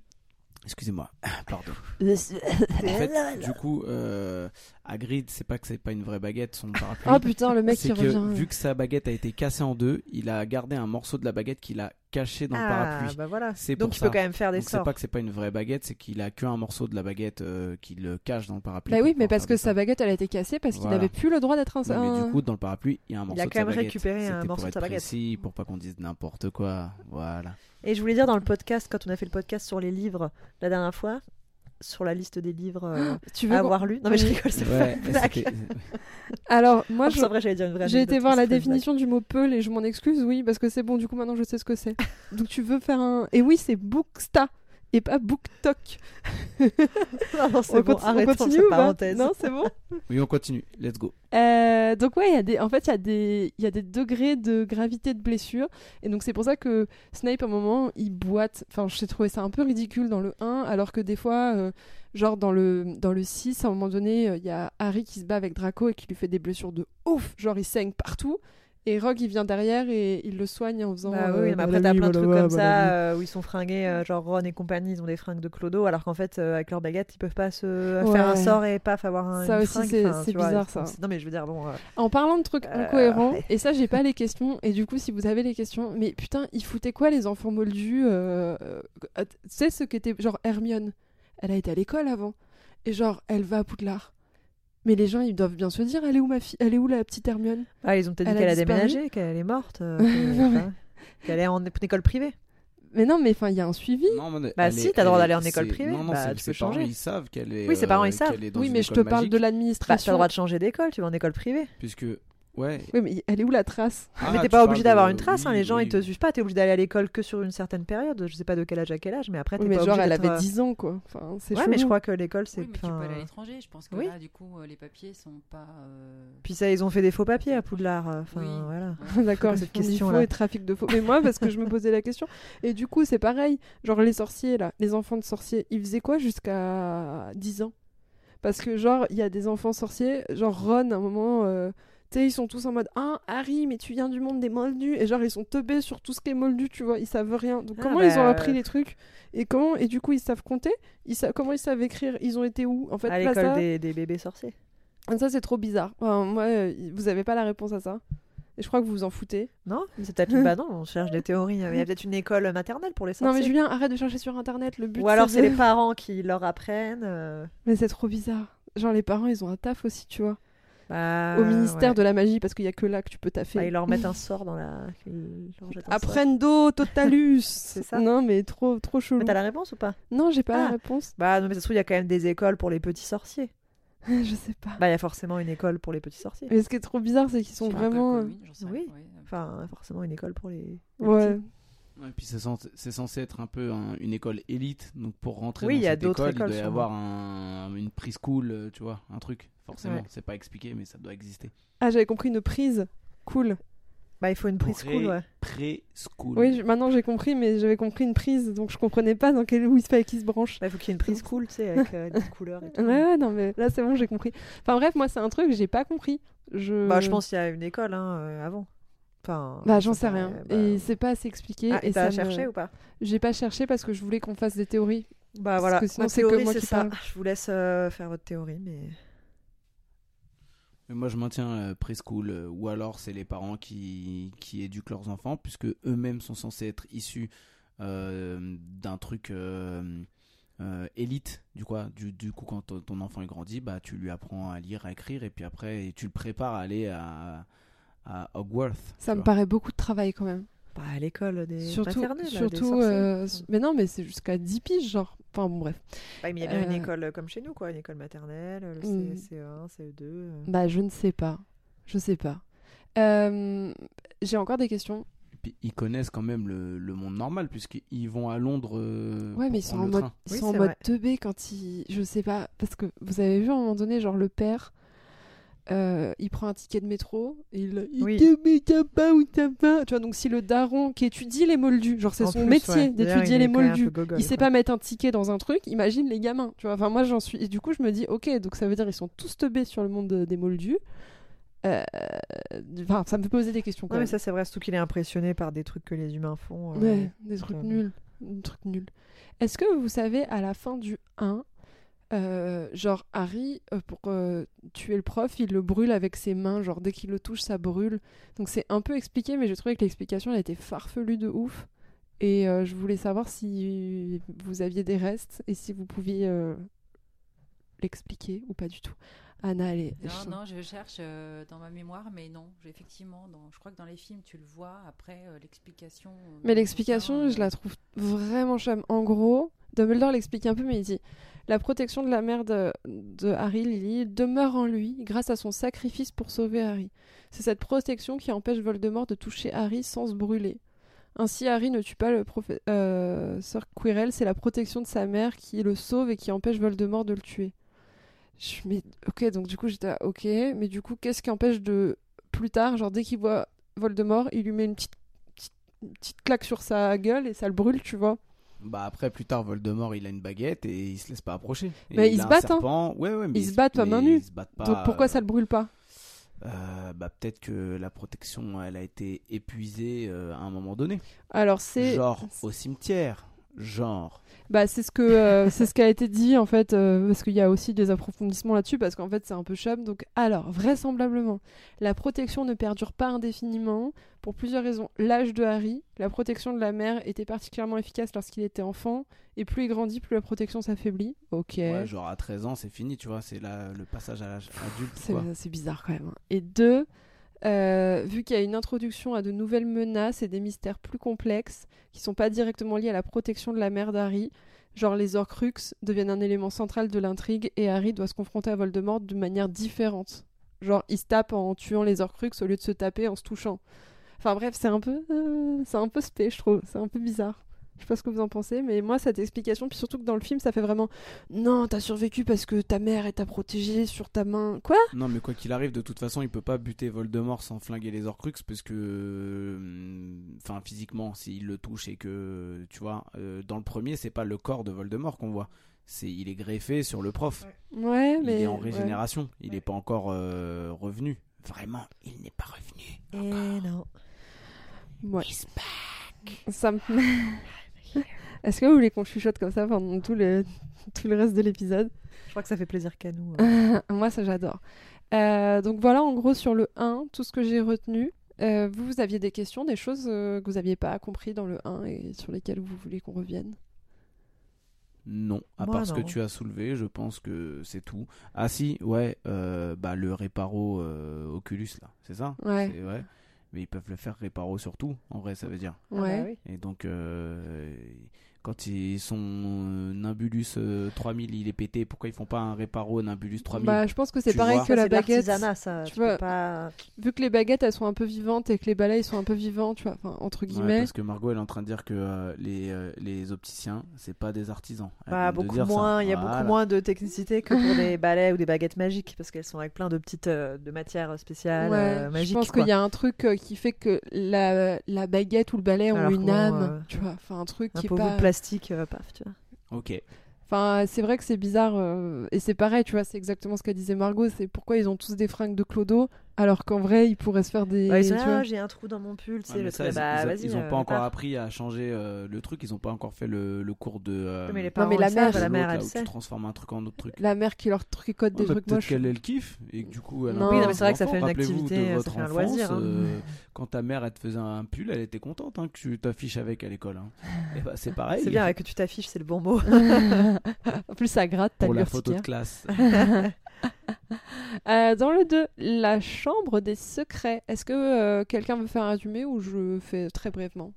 Excusez-moi, (coughs) pardon. En fait, du coup, euh, Hagrid, c'est pas que c'est pas une vraie baguette, son (laughs) parapluie. Oh putain, le mec c'est qui que revient. vu que sa baguette a été cassée en deux, il a gardé un morceau de la baguette qu'il a caché dans le Ah, parapluie. bah voilà. C'est Donc ça. peux quand même faire des Donc c'est sorts. pas que c'est pas une vraie baguette, c'est qu'il a qu'un morceau de la baguette euh, qu'il le cache dans le parapluie. Bah oui, mais parce que sa baguette, elle a été cassée parce qu'il n'avait plus le droit d'être un. Ouais, mais du coup, dans le parapluie, il y a un morceau a de quand sa même baguette. récupéré un morceau de sa baguette. précis, pour pas qu'on dise n'importe quoi. Voilà. Et je voulais dire dans le podcast, quand on a fait le podcast sur les livres la dernière fois, sur la liste des livres euh, (gasps) tu veux à avoir lu. Non mais je rigole, c'est Ouais, (laughs) Alors, moi, En je, plus, en vrai, j'allais dire une vraie J'ai été voir la blague. définition du mot peul et je m'en excuse, oui, parce que c'est bon, du coup maintenant je sais ce que c'est. Donc tu veux faire un. Et oui, c'est booksta et pas booktok. (laughs) Non, non, c'est On, bon, on continue cette parenthèse. Non, c'est bon? Oui, on continue. Let's go. Euh, donc ouais, il y a des, en fait, il y a des, il y a des degrés de gravité de blessure, et donc c'est pour ça que Snape à un moment il boite. Enfin, j'ai trouvé ça un peu ridicule dans le 1, alors que des fois, euh, genre dans le dans le 6, à un moment donné, euh, il y a Harry qui se bat avec Draco et qui lui fait des blessures de ouf, genre il saigne partout. Et Rogue il vient derrière et il le soigne en faisant. Bah euh, oui, mais après t'as plein de trucs comme ça euh, où ils sont fringués, euh, genre Ron et compagnie, ils ont des fringues de Clodo, alors qu'en fait euh, avec leur baguette ils peuvent pas se Ouais. faire un sort et paf avoir un, Ça une aussi, c'est- enfin, vois, bizarre, ça. Non mais je veux dire bon. euh, En parlant de trucs Euh, incohérents, et ça j'ai pas (laughs) les questions, et du coup si vous avez les questions, mais putain, ils foutaient quoi les enfants moldus euh, euh, Tu sais ce qu'était genre Hermione Elle a été à l'école avant, et genre elle va à Poudlard. Mais les gens ils doivent bien se dire, elle est où ma fille Elle est où la petite Hermione? Ah, ils ont peut-être dit qu'elle a déménagé, qu'elle est morte, euh, (laughs) qu'elle est en école privée. Mais non, mais enfin il y a un suivi. Non, mais Bah si, t'as le droit d'aller en école privée. Non, non, Bah, tu ses peux parents, changer. ils savent qu'elle est. Oui, ses parents, euh, ils savent. Oui, mais je te parle de magique, Bah, t'as l'administration. le droit de changer d'école, tu vas en école privée. Puisque. Ouais. Oui, mais elle est où la trace? Ah, mais t'es pas obligé d'avoir de- une trace, hein, les gens oui. ils te suivent pas, t'es obligé d'aller à l'école que sur une certaine période. Je sais pas de quel âge à quel âge, mais après t'es Oui, mais pas genre obligé elle avait euh, 10 ans quoi. Enfin, c'est Ouais, mais je crois que l'école c'est. Oui, mais tu peux aller à l'étranger. Je pense que Oui. là, du coup, euh, les papiers sont pas. euh, Puis ça, ils ont fait des faux papiers à Poudlard. euh, Enfin Oui. voilà. (laughs) (laughs) D'accord, cette question, là. et trafic de faux. Mais moi, parce que je me posais la question. Et du coup, c'est pareil. Genre, les sorciers, là, les enfants de sorciers, ils faisaient quoi jusqu'à 10 ans? Parce que, genre, il y a des enfants sorciers, genre Ron, à un moment, euh, tu sais, ils sont tous en mode Ah, Harry, mais tu viens du monde des moldus. Et genre, ils sont teubés sur tout ce qui est moldu, tu vois. Ils savent rien. Donc, Ah, comment bah, ils ont appris euh, les trucs Et comment Et du coup, ils savent compter? Ils sa- Comment ils savent écrire? Ils ont été où En fait, à l'école ça, des, des bébés sorciers. ça c'est trop bizarre. Enfin, moi, euh, vous avez pas la réponse à ça. Et je crois que vous vous en foutez. Non C'est peut-être (laughs) une... bah non, on cherche des théories. Il y a peut-être une école maternelle pour les Non sorciers. mais Julien, arrête de chercher sur internet. Le but Ou alors c'est de- les parents qui leur apprennent. euh, Mais c'est trop bizarre. Genre les parents, ils ont un taf aussi, tu vois. Bah, Au ministère ouais. de la magie, parce qu'il y a que là que tu peux taffer. Bah, ils leur mettent un (laughs) sort dans la. Apprendo totalus. (laughs) C'est ça. Non mais trop trop chelou. Mais t'as la réponse ou pas? Non, j'ai pas la Ah. réponse. Bah non, mais ça se trouve, il y a quand même des écoles pour les petits sorciers. (laughs) je sais pas. Bah il y a forcément une école pour les petits sorciers. Mais ce qui est trop bizarre, c'est qu'ils sont vraiment. euh, commune, j'en sais oui. rien, ouais. Enfin, forcément une école pour les. les Ouais. petits. Ouais, puis c'est censé, être un peu un- une école élite, donc pour rentrer Oui, dans y a cette école, il doit y avoir un, une preschool, euh, tu vois, un truc. Forcément, Ouais. c'est pas expliqué, mais ça doit exister. Ah, j'avais compris une prise. Cool. Bah il faut une preschool, Pré- ouais. Preschool. Oui, je- maintenant j'ai compris, mais j'avais compris une prise, donc je comprenais pas dans quel où il fallait qu'il se branche. Bah, il faut qu'il y ait une preschool, tu sais, avec euh, des couleurs et tout. Ouais, ouais, non, mais là c'est bon, j'ai compris. Enfin bref, moi c'est un truc que j'ai pas compris. Je... Bah je pense qu'il y a une école hein, euh, avant. Enfin, Bah je j'en sais pas, rien. bah, Et c'est pas assez expliqué. Ah, et t'as ça me- cherché ou pas? J'ai pas cherché parce que je voulais qu'on fasse des théories. Bah Parce voilà, que sinon, c'est que moi qui ça. parle. Je vous laisse euh, faire votre théorie, mais. Mais moi, je maintiens euh, preschool, euh, ou alors c'est les parents qui, qui éduquent leurs enfants, puisque eux-mêmes sont censés être issus euh, d'un truc euh, euh, élite. Du, quoi, du, du coup, quand ton- ton enfant est grandi, bah, tu lui apprends à lire, à écrire, et puis après, tu le prépares à aller à, à Hogwarts. Ça me vois. paraît beaucoup de travail quand même. Bah, à l'école des surtout, maternelles, des surtout sorciers. euh, mais non, mais c'est jusqu'à 10 piges, genre. Enfin bon, bref. bah, mais il y a bien une euh, école comme chez nous, quoi, une école maternelle, le. C- CE1, CE2. euh. Bah je ne sais pas. Je sais pas. Euh, J'ai encore des questions. puis ils connaissent quand même le, le monde normal, puisqu'ils vont à Londres. euh, Ouais, mais ils sont en mode, ils Oui, sont en c'est mode vrai. teubé quand ils. Je sais pas. Parce que vous avez vu à un moment donné, genre le père, euh, il prend un ticket de métro et il. il Oui. te met t'as pas ou t'as pas. Tu vois, donc si le daron qui étudie les moldus, genre c'est son plus, métier ouais. D'étudier les moldus, gogol, il sait quoi. pas mettre un ticket dans un truc, imagine les gamins. Tu vois, enfin moi j'en suis. Et du coup, je me dis, ok, donc ça veut dire ils sont tous teubés sur le monde de- des moldus. Euh, Enfin, ça me fait poser des questions quand Non, mais ça, c'est vrai, surtout qu'il est impressionné par des trucs que les humains font. euh, Ouais, des trucs nuls. Des trucs nuls. Est-ce que vous savez, à la fin du 1, euh, genre Harry, euh, pour euh, tuer le prof, il le brûle avec ses mains, genre dès qu'il le touche, ça brûle. Donc c'est un peu expliqué, mais j'ai trouvé que l'explication, elle était farfelue de ouf. Et je voulais savoir si vous aviez des restes et si vous pouviez l'expliquer ou pas du tout. Anna, est... Non, non, je cherche dans ma mémoire, mais non, effectivement, dans, je crois que dans les films, tu le vois. Après, l'explication. Mais l'explication, je la trouve vraiment chum. En gros, Dumbledore l'explique un peu, mais il dit La protection de la mère de, Harry, Lily, demeure en lui grâce à son sacrifice pour sauver Harry. C'est cette protection qui empêche Voldemort de toucher Harry sans se brûler. Ainsi, Harry ne tue pas le professeur Quirrell, c'est la protection de sa mère qui le sauve et qui empêche Voldemort de le tuer. Je ok, donc du coup j'étais ok, mais du coup qu'est-ce qui empêche de plus tard, genre dès qu'il voit Voldemort, il lui met une petite, petite, une petite claque sur sa gueule et ça le brûle, tu vois? Bah après, plus tard, Voldemort, il a une baguette et il se laisse pas approcher. Et Mais il ils se battent, hein. Ouais, ouais, mais Ils se battent, pas main nue. donc pourquoi euh, ça le brûle pas? euh, Bah peut-être que la protection, elle a été épuisée euh, à un moment donné. Alors c'est Genre au cimetière. Genre. Bah, c'est ce que euh, (laughs) c'est ce qui a été dit en fait euh, parce qu'il y a aussi des approfondissements là-dessus parce qu'en fait c'est un peu chum donc alors vraisemblablement la protection ne perdure pas indéfiniment pour plusieurs raisons l'âge de Harry la protection de la mère était particulièrement efficace lorsqu'il était enfant et plus il grandit plus la protection s'affaiblit ok Ouais, genre à 13 ans, c'est fini, tu vois. C'est là le passage à l'âge adulte, c'est bizarre quand même hein. et deux euh, vu qu'il y a une introduction à de nouvelles menaces et des mystères plus complexes qui sont pas directement liés à la protection de la mère d'Harry, genre les Horcruxes deviennent un élément central de l'intrigue et Harry doit se confronter à Voldemort de manière différente. Genre il se tape en tuant les Horcruxes au lieu de se taper en se touchant. Enfin bref, c'est un peu euh, c'est un peu spé, je trouve, c'est un peu bizarre. Je sais pas ce que vous en pensez, mais moi cette explication, puis surtout que dans le film, ça fait vraiment non, t'as survécu parce que ta mère t'a protégé sur ta main. Quoi? Non, mais quoi qu'il arrive, de toute façon, il peut pas buter Voldemort sans flinguer les Horcruxes parce que, euh, enfin, physiquement, s'il le touche et que, tu vois, euh, dans le premier, c'est pas le corps de Voldemort qu'on voit. C'est, il est greffé sur le prof. Ouais, mais il est en ouais. régénération. Il est pas encore euh, revenu. Vraiment, il n'est pas revenu. Et non. Ouais. Ça me... (laughs) Est-ce que vous voulez qu'on chuchote comme ça pendant tout le, (laughs) tout le reste de l'épisode? Je crois que ça fait plaisir qu'à nous. hein. (laughs) Moi, ça j'adore. Euh, donc voilà, en gros, sur le 1, tout ce que j'ai retenu. Euh, vous, vous aviez des questions, des choses euh, que vous n'aviez pas compris dans le 1 et sur lesquelles vous voulez qu'on revienne? Non, à Moi, part ce que tu as soulevé, je pense que c'est tout. Ah si, ouais, euh, bah le réparo euh, Oculus là, c'est ça? Ouais. C'est- ouais. Mais ils peuvent le faire réparo sur tout, en vrai, ça veut dire. Ah bah Ouais. oui. Et donc, euh, quand ils sont euh, Nimbulus euh, 3000, il est pété, pourquoi ils font pas un réparo Nimbulus 3000 Bah, je pense que c'est pareil que Ça, la baguette. ça. tu Tu vois. peux pas. Vu que les baguettes, elles sont un peu vivantes et que les balais, ils sont un peu vivants, tu vois, enfin, entre Ouais, guillemets. parce que Margot, elle est en train de dire que euh, les, euh, les opticiens, c'est pas des artisans. Elle Bah, de beaucoup moins, il y a Voilà. beaucoup moins de technicité que pour (laughs) des balais ou des baguettes magiques parce qu'elles sont avec plein de petites euh, de matières spéciales Ouais, euh, magiques. je pense qu'il y a un truc euh, qui fait que la, la baguette ou le balai ont Alors une âme, euh, tu vois, enfin un truc un qui est pas... plastique, euh, paf, tu vois. Ok. Enfin, c'est vrai que c'est bizarre euh, et c'est pareil, tu vois, c'est exactement ce qu'a disait Margot, c'est pourquoi ils ont tous des fringues de clodo alors qu'en vrai ils pourraient se faire des... Là, vois. j'ai un trou dans mon pull, c'est le ça, truc. ils, Bah, ils- ont euh, pas encore appris à changer euh, le truc, ils ont pas encore fait le, le cours de. euh, Ouais, mais les Non, parents, mais la mère- la mère, elle sait. tu transformes un truc en autre truc. La mère qui leur tricote des bah, trucs moches. qu'elle elle kiffe et que du coup elle Non. a Oui, non, mais c'est vrai que ça fait une activité, ça fait un loisir, hein. quand ta mère elle te faisait un pull elle était contente hein, que tu t'affiches avec à l'école hein. (laughs) Et bah, c'est pareil C'est bien, que tu t'affiches, c'est le bon mot. (laughs) en plus ça gratte, t'as pour la photo de classe (laughs) (laughs) Euh, dans le 2, la chambre des secrets. Est-ce que euh, quelqu'un veut faire un résumé ou je fais très brièvement?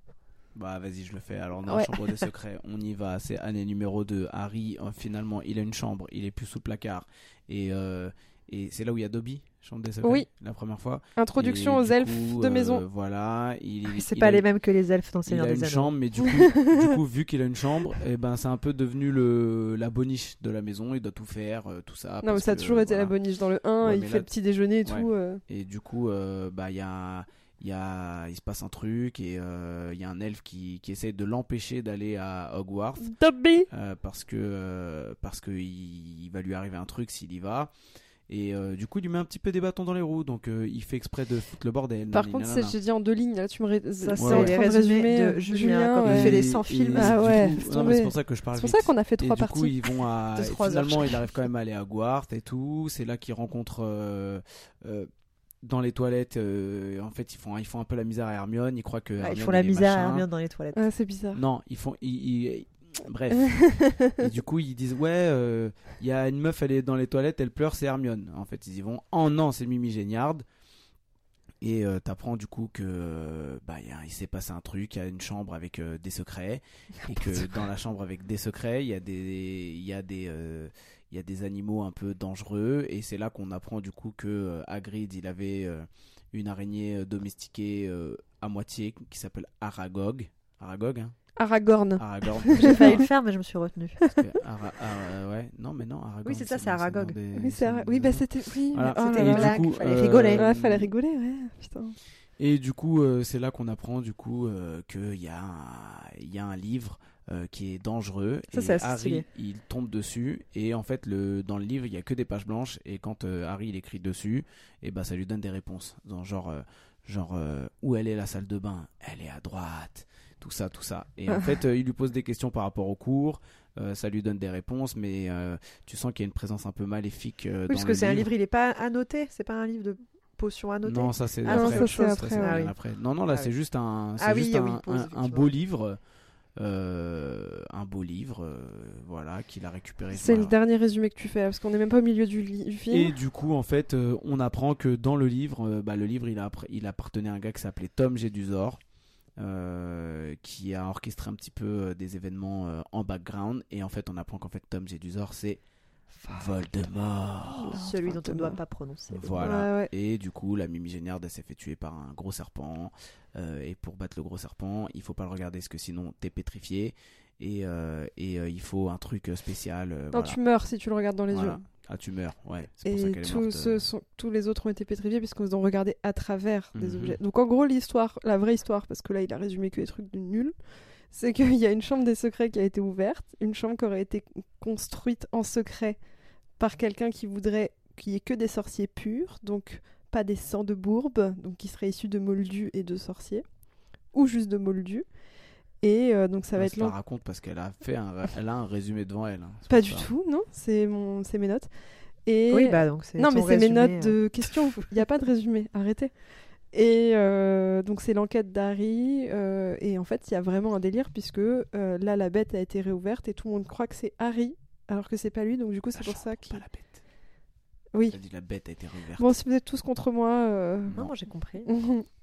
Bah vas-y je le fais. Alors dans Ouais. la chambre des (laughs) secrets on y va. C'est année numéro 2 Harry euh, finalement il a une chambre. Il est plus sous le placard. Et et c'est là où il y a Dobby, chambre des secrets, Oui. la première fois. Introduction Et aux elfes coup, de euh, maison. voilà, il, C'est il pas a- les mêmes que les elfes dans le Il Seigneur a des une Anneaux. chambre, mais du (laughs) coup, du coup vu qu'il a une chambre, et ben c'est un peu devenu le la boniche de la maison. Il doit tout faire, euh, tout ça. Non, mais ça a que, toujours été la voilà. boniche dans le 1, Ouais, il fait là- le petit déjeuner et Ouais. tout. euh. Et du coup, euh, bah il y a il y a il se passe un truc et euh, il y a un elfe qui, qui essaie de l'empêcher d'aller à Hogwarts. Dobby euh, parce que euh, parce que il, il va lui arriver un truc s'il y va et euh, du coup il lui met un petit peu des bâtons dans les roues donc euh, il fait exprès de foutre le bordel Par contre, j'ai dit en deux lignes, là tu me ré... Ça, c'est en les train de résumer, de euh, Julien, comme il ouais. fait les Et- 100 et films. Ah ouais, c'est pour ça que je parle C'est pour ça qu'on a fait Et trois du coup, parties. ils vont à. Finalement, il arrive quand même à aller à Hogwarts et tout. C'est là qu'il rencontre euh, euh, dans les toilettes. euh, en fait, ils font, ils font un peu la misère à Hermione. Ils croient que. Ah, ils font la misère à. Hermione dans les toilettes. Ouais, c'est bizarre. Non, ils font. ils- ils- Bref. (laughs) et du coup, ils disent Ouais, euh, il y a une meuf, elle est dans les toilettes, elle pleure, c'est Hermione. En fait, ils y vont. Oh non, c'est Mimi Géniard. Et euh, t'apprends du coup que euh, bah, il y a- il s'est passé un truc, il y a une chambre avec euh, des secrets, (laughs) et que dans la chambre avec des secrets, il y a des, il y a des, euh, il y a des animaux un peu dangereux, et c'est là qu'on apprend du coup que euh, Hagrid, il avait euh, une araignée euh, domestiquée euh, à moitié qui s'appelle Aragog. Aragog, hein Aragorn. Aragorn. (laughs) J'ai failli le faire, mais je me suis retenue. Parce que Ara- Ara- ouais, non, mais non, Aragorn. Oui, c'est ça, c'est Aragog. des- Oui, c'est dans Ara- des oui bah c'était. Oui, Voilà. mais- oh C'était là une là. blague, du coup, fallait euh, rigoler. Ouais, fallait rigoler, ouais. Putain. Et du coup, euh, c'est là qu'on apprend du coup euh, qu'il y, a un- il y a un livre euh, qui est dangereux. Ça, et c'est assez Harry, stylé. il tombe dessus. Et en fait, le, dans le livre, il y a que des pages blanches. Et quand euh, Harry il écrit dessus, et bah, ça lui donne des réponses. Dans genre, euh, genre euh, où elle est la salle de bain? Elle est à droite. Tout ça, tout ça. Et (laughs) en fait, euh, il lui pose des questions par rapport au cours. euh, ça lui donne des réponses, mais euh, tu sens qu'il y a une présence un peu maléfique euh, Oui, dans parce que c'est un livre, il est pas annoté. C'est pas un livre de potions annotées. Non, ça c'est Ah, après. après, ouais. bien Ah oui. après. Non, non, là Ah c'est oui. juste un, Ah juste un, beau livre, un beau livre, voilà, qu'il a récupéré. C'est le dernier résumé que tu fais, parce qu'on n'est même pas au milieu du, film. Et du coup, en fait, on apprend que dans le livre, bah, le livre, il, a, il appartenait à un gars qui s'appelait Tom Jedusor, euh, qui a orchestré un petit peu euh, des événements euh, en background. Et en fait, on apprend qu'en fait, Tom Jedusor, c'est Voldemort. Celui dont on ne doit Voldemort. pas prononcer. Voilà. Ouais, ouais. Et du coup, la Mimi Géniard, elle s'est fait tuer par un gros serpent. Euh, et pour battre le gros serpent, il faut pas le regarder, parce que sinon, t'es pétrifié. Et, euh, et euh, il faut un truc spécial. euh, Non, voilà. tu meurs si tu le regardes dans les Voilà. yeux. Ah, tu meurs, ouais. Pour Et qu'elle est tous, morte. ceux euh. sont- tous les autres ont été pétrifiés puisqu'ils ont regardé à travers des Mhm. objets. Donc en gros, l'histoire, la vraie histoire, parce que là il a résumé que des trucs de nul, c'est qu'il y a une chambre des secrets qui a été ouverte, une chambre qui aurait été construite en secret par quelqu'un qui voudrait qu'il y ait que des sorciers purs, donc pas des sangs de bourbe, donc qui seraient issus de moldus et de sorciers, ou juste de moldus. Et euh, donc ça va Elle être se la long. raconte parce qu'elle a fait un, elle a un résumé devant elle. hein, Pas du ça. tout, non, c'est mon, c'est mes notes. Et Oui, bah donc c'est. non, mais c'est mes notes euh. de questions. (laughs) Il n'y a pas de résumé. Arrêtez. Et euh, donc, c'est l'enquête d'Harry. euh, et en fait, il y a vraiment un délire puisque euh, là, la bête a été réouverte et tout le monde croit que c'est Harry alors que c'est pas lui. Donc, du coup, c'est La pour ça qu'il. Pas la bête. Oui. Dit la bête a été réouverte. Bon, si vous êtes tous contre moi. euh, Non, moi j'ai compris. (laughs)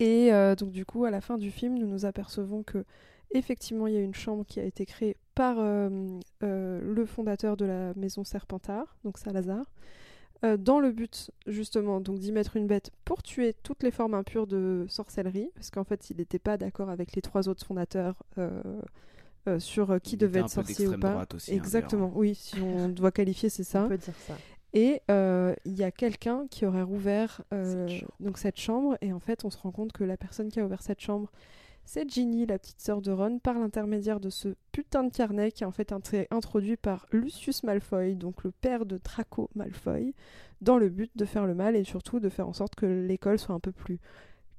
Et euh, donc du coup, à la fin du film, nous nous apercevons que effectivement, il y a une chambre qui a été créée par euh, euh, le fondateur de la maison Serpentard, donc Salazar, euh, dans le but justement donc d'y mettre une bête pour tuer toutes les formes impures de sorcellerie, parce qu'en fait, il n'était pas d'accord avec les trois autres fondateurs. euh, euh, sur euh, qui Il devait être sorcier ou pas. droite aussi, hein, Exactement, oui, si on doit qualifier, c'est ça. On peut dire ça. Et euh, il y a quelqu'un qui aurait rouvert euh, Cette chambre. donc cette chambre, et en fait, on se rend compte que la personne qui a ouvert cette chambre, c'est Ginny, la petite sœur de Ron, par l'intermédiaire de ce putain de carnet qui est en fait introduit par Lucius Malfoy, donc le père de Draco Malfoy, dans le but de faire le mal et surtout de faire en sorte que l'école soit un peu plus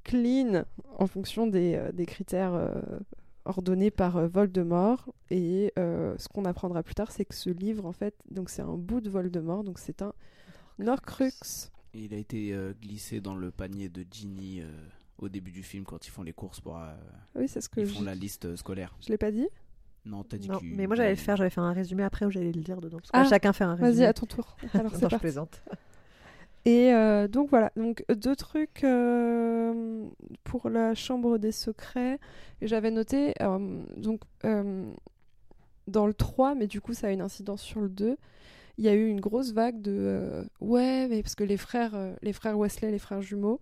clean en fonction des, euh, des critères euh, ordonnés par euh, Voldemort. Et euh, ce qu'on apprendra plus tard, c'est que ce livre, en fait, donc c'est un bout de Voldemort, donc c'est un Horcrux. Et il a été euh, glissé dans le panier de Ginny euh, au début du film quand ils font les courses pour. euh, Oui, c'est ce que ils je, font la liste scolaire. je l'ai pas dit? Non, t'as dit Non, que. mais moi j'allais le faire, j'avais fait un résumé après où j'allais le dire dedans. Parce que Ah, chacun fait un résumé. Vas-y, à ton tour. (laughs) Alors c'est je parti. plaisante. Et euh, donc voilà, donc deux trucs euh, pour la chambre des secrets. Et J'avais noté, euh, donc dans le 3, mais du coup ça a une incidence sur le 2, il y a eu une grosse vague de ouais, mais parce que les frères, les frères Wesley, les frères jumeaux,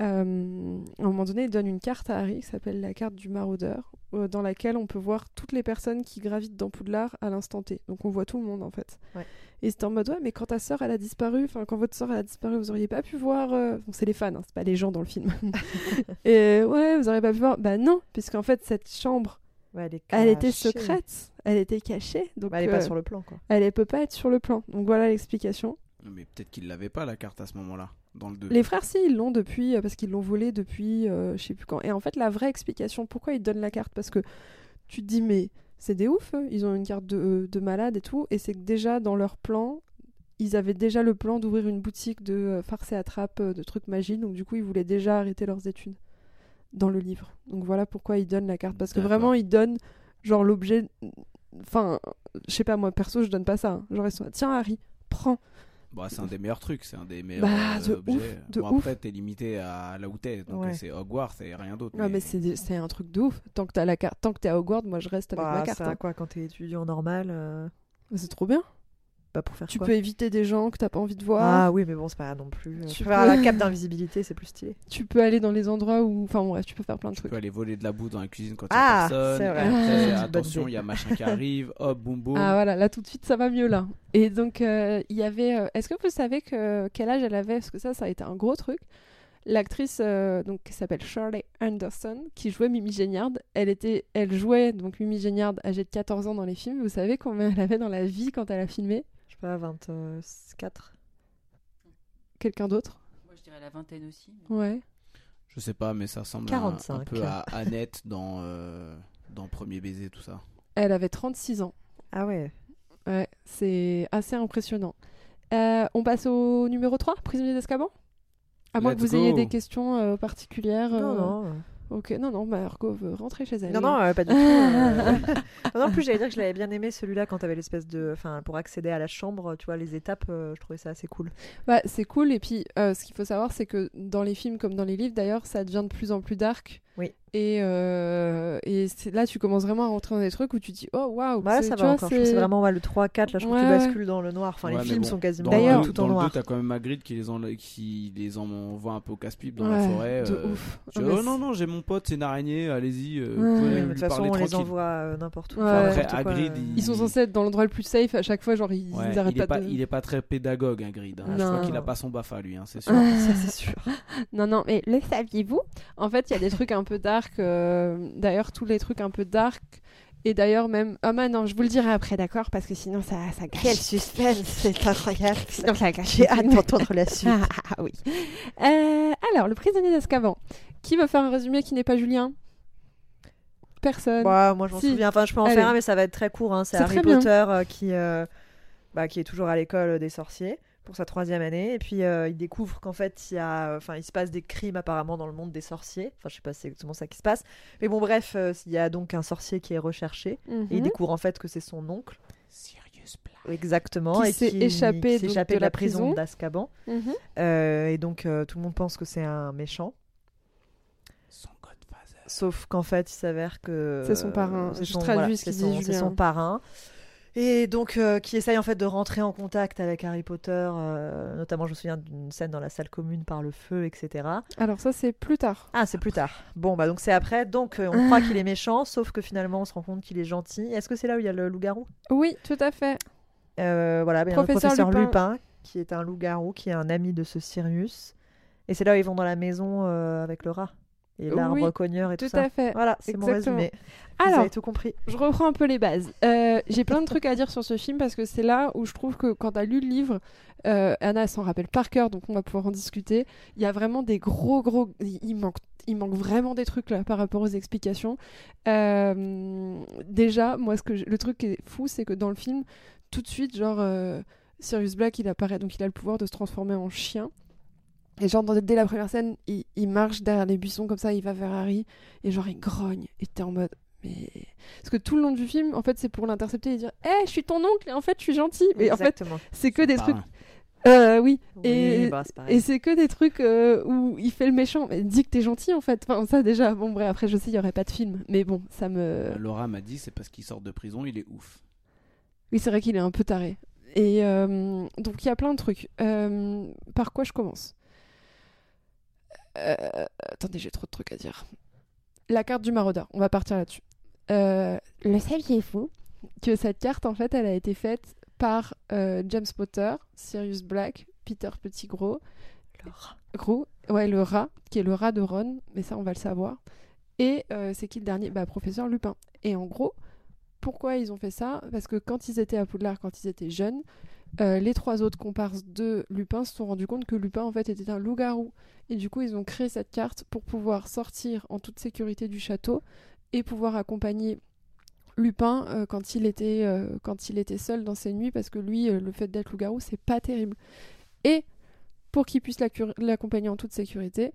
euh, à un moment donné, ils donnent une carte à Harry qui s'appelle la carte du maraudeur, euh, dans laquelle on peut voir toutes les personnes qui gravitent dans Poudlard à l'instant T. Donc on voit tout le monde en fait. Ouais. Et c'était en mode ouais, mais quand ta sœur elle a disparu, enfin quand votre sœur elle a disparu, vous auriez pas pu voir. euh, Bon, c'est les fans, hein, c'est pas les gens dans le film. (laughs) (laughs) Et ouais, vous auriez pas pu voir. Bah non, puisqu'en fait cette chambre, Ouais, elle, elle était secrète, elle était cachée, donc Bah, elle est pas sur le plan, quoi. elle ne peut pas être sur le plan. Donc voilà l'explication. Mais peut-être qu'il l'avait pas la carte à ce moment-là, dans le 2. Les frères, si, ils l'ont depuis, euh, parce qu'ils l'ont volée depuis, euh, je sais plus quand. Et en fait, la vraie explication, pourquoi ils donnent la carte, parce que tu te dis, mais c'est des eux. ils ont une carte de, euh, de malade et tout, et c'est que déjà dans leur plan, ils avaient déjà le plan d'ouvrir une boutique de euh, farce et attrape, de trucs magie, donc du coup, ils voulaient déjà arrêter leurs études dans le livre. Donc voilà pourquoi ils donnent la carte, parce que vraiment, ils donnent, genre, l'objet. Enfin, je sais pas, moi, perso, je donne pas ça. hein. Genre, ils sont là, tiens, Harry, prends. Bah, c'est un des meilleurs trucs, c'est un des meilleurs Bah, de euh, objets. ouf, de bon, après, t'es limité à là où t'es, donc Ouais. c'est Hogwarts et rien d'autre. Ouais, mais c'est c'est un truc de ouf. Tant que t'as la carte, tant que t'es à Hogwarts, moi je reste avec Bah, ma carte. c'est hein. à quoi quand t'es étudiant normal euh, C'est trop bien. Bah, pour faire Tu quoi peux éviter des gens que t'as pas envie de voir. Ah oui, mais bon, c'est pas non plus. Tu Tu peux la cape d'invisibilité, c'est plus stylé. Tu peux aller dans les endroits où, enfin bon, bref, tu peux faire plein de Tu trucs. peux aller voler de la boue dans la cuisine quand il Ah, y a personne. c'est vrai. après, (laughs) Ah, attention, il y a machin qui arrive. Hop, boum boum. Ah voilà, là tout de suite ça va mieux là. Et donc euh, il y avait. euh, Est-ce que vous savez que quel âge elle avait? Parce que ça, ça a été un gros truc. L'actrice euh, donc qui s'appelle Shirley Anderson, qui jouait Mimi Géniard, elle était, elle jouait donc Mimi Géniard âgée de 14 ans dans les films. Vous savez combien elle avait dans la vie quand elle a filmé? Pas, 24. Quelqu'un d'autre? Moi, je dirais la vingtaine aussi. mais- Ouais. Je sais pas, mais ça ressemble un- un, 45. peu à Annette dans, euh, dans Premier Baiser, tout ça. Elle avait 36 ans. Ah ouais. Ouais, c'est assez impressionnant. Euh, on passe au numéro 3, prisonnier d'Azkaban? À moins que vous ayez des questions euh, particulières. Non, euh, non. Ok, non, non, Margot veut rentrer chez elle. Non, non, euh, pas du tout. euh. (laughs) non, non, plus, j'allais dire que je l'avais bien aimé celui-là quand t'avais l'espèce de. Enfin, pour accéder à la chambre, tu vois, les étapes, euh, je trouvais ça assez cool. Ouais, c'est cool. Et puis, euh, ce qu'il faut savoir, c'est que dans les films comme dans les livres, d'ailleurs, ça devient de plus en plus dark. Oui. Et, euh, et là, tu commences vraiment à rentrer dans des trucs où tu dis, oh waouh. Bah, ça va vois, encore. C'est vraiment ouais, le 3-4, là, je trouve Ouais, que tu bascules dans le noir. Enfin, Ouais, les films bon, sont quasiment Dans D'ailleurs- le, tout dans en le noir. 2, t'as quand même Magritte qui les, en, qui les envoie un peu au casse-pipe dans Ouais, la forêt. de euh, ouf. tu Ah, dis, oh non, non, j'ai mon pote, c'est une araignée, allez-y. euh, de toute façon, on les envoie euh, n'importe où. Ouais. Enfin, Après, n'importe quoi, Hagrid, euh. il- Ils sont censés être dans l'endroit le plus safe à chaque fois, genre ils, arrêtent pas, il est pas très pédagogue, Hagrid. hein. Je Non. crois qu'il a pas son bafa, lui, hein, c'est (laughs) sûr. Ça, c'est sûr. Non, non, mais le saviez-vous? En fait, il y a des trucs (laughs) un peu dark. euh, D'ailleurs, tous les trucs un peu dark. Et d'ailleurs, même. Ah, bah non, je vous le dirai après, d'accord? Parce que sinon, ça, ça gâche. Quel suspense, c'est incroyable. (laughs) Sinon, ça gâche. J'ai hâte d'entendre la suite. (laughs) Ah, ah, ah, oui. Euh, alors, le prisonnier d'Azkaban. Qui veut faire un résumé qui n'est pas Julien? Personne. Bah, moi, je m'en Si. souviens. Enfin, je peux en Allez. faire un, mais ça va être très court. hein. C'est C'est Harry. Potter euh, qui, euh, bah, qui est toujours à l'école des sorciers pour sa troisième année. Et puis, euh, il découvre qu'en fait, il, y a, enfin, il se passe des crimes apparemment dans le monde des sorciers. Enfin, je sais pas si c'est exactement ça qui se passe. Mais bon, bref, euh, il y a donc un sorcier qui est recherché. Mhm. Et il découvre en fait que c'est son oncle. Sirius Black. Exactement. Qui et s'est qui échappé, qui s'est donc, échappé de de la prison prison. d'Azkaban. Mhm. Euh, et donc, euh, tout le monde pense que c'est un méchant. Son Godfather. Sauf qu'en fait, il s'avère que C'est son parrain. c'est Je son- traduis ce c'est qu'il son- dit, C'est Julien. son parrain. Et donc, euh, qui essaye en fait de rentrer en contact avec Harry Potter. euh, notamment, je me souviens d'une scène dans la salle commune par le feu, etc. Alors, ça, c'est plus tard. Ah, c'est plus tard. Bon, bah donc c'est après. Donc, euh, on croit qu'il est méchant, sauf que finalement, on se rend compte qu'il est gentil. Est-ce que c'est là où il y a le loup-garou? Oui, tout à fait. Voilà, ben, il y a le Professeur professeur Lupin. Lupin. qui est un loup-garou, qui est un ami de ce Sirius. Et c'est là où ils vont dans la maison avec le rat. Et l'arbre Oui, cogneur et tout, Tout ça. à fait. Voilà, c'est mon résumé. Vous Alors, avez tout compris. je reprends un peu les bases. Euh, J'ai plein de trucs à dire sur ce film parce que c'est là où je trouve que quand tu as lu le livre, euh, Anna s'en rappelle par cœur, donc on va pouvoir en discuter. Il y a vraiment des gros, gros. Il manque, il manque vraiment des trucs là par rapport aux explications. Euh, déjà, moi, ce que je- le truc qui est fou, c'est que dans le film, tout de suite, genre, Sirius Black, il apparaît, donc il a le pouvoir de se transformer en chien. Et genre, dès la première scène, il, il marche derrière les buissons comme ça, il va vers Harry, et genre, il grogne, et t'es en mode. Mais. Parce que tout le long du film, en fait, c'est pour l'intercepter et dire Hé, je suis ton oncle, et en fait, je suis gentil. Mais en fait, Exactement. c'est que des trucs. Euh, oui. Oui, Et- bah, c'est. Et c'est que des trucs euh, où il fait le méchant. Mais dis que t'es gentil, en fait. Enfin, ça, déjà. Bon, bref, après, je sais, il y aurait pas de film. Mais bon, ça me. Euh, Laura m'a dit, c'est parce qu'il sort de prison, il est ouf. Oui, c'est vrai qu'il est un peu taré. Et euh, donc il y a plein de trucs. Euh, par quoi je commence? Euh, Attendez, j'ai trop de trucs à dire. La carte du maraudeur, on va partir là-dessus. Euh, le saviez-vous que cette carte, en fait, elle a été faite par euh, James Potter, Sirius Black, Peter Pettigrew, Le rat. Gros, ouais, le rat, qui est le rat de Ron, mais ça on va le savoir. Et euh, c'est qui le dernier? Bah, professeur Lupin. Et en gros, pourquoi ils ont fait ça? Parce que quand ils étaient à Poudlard, quand ils étaient jeunes, euh, les trois autres comparses de Lupin se sont rendus compte que Lupin en fait était un loup-garou. Et du coup, ils ont créé cette carte pour pouvoir sortir en toute sécurité du château et pouvoir accompagner Lupin euh, quand, il était, euh, quand il était seul dans ses nuits, parce que lui, le fait d'être loup-garou, c'est pas terrible. Et pour qu'il puisse l'accompagner en toute sécurité,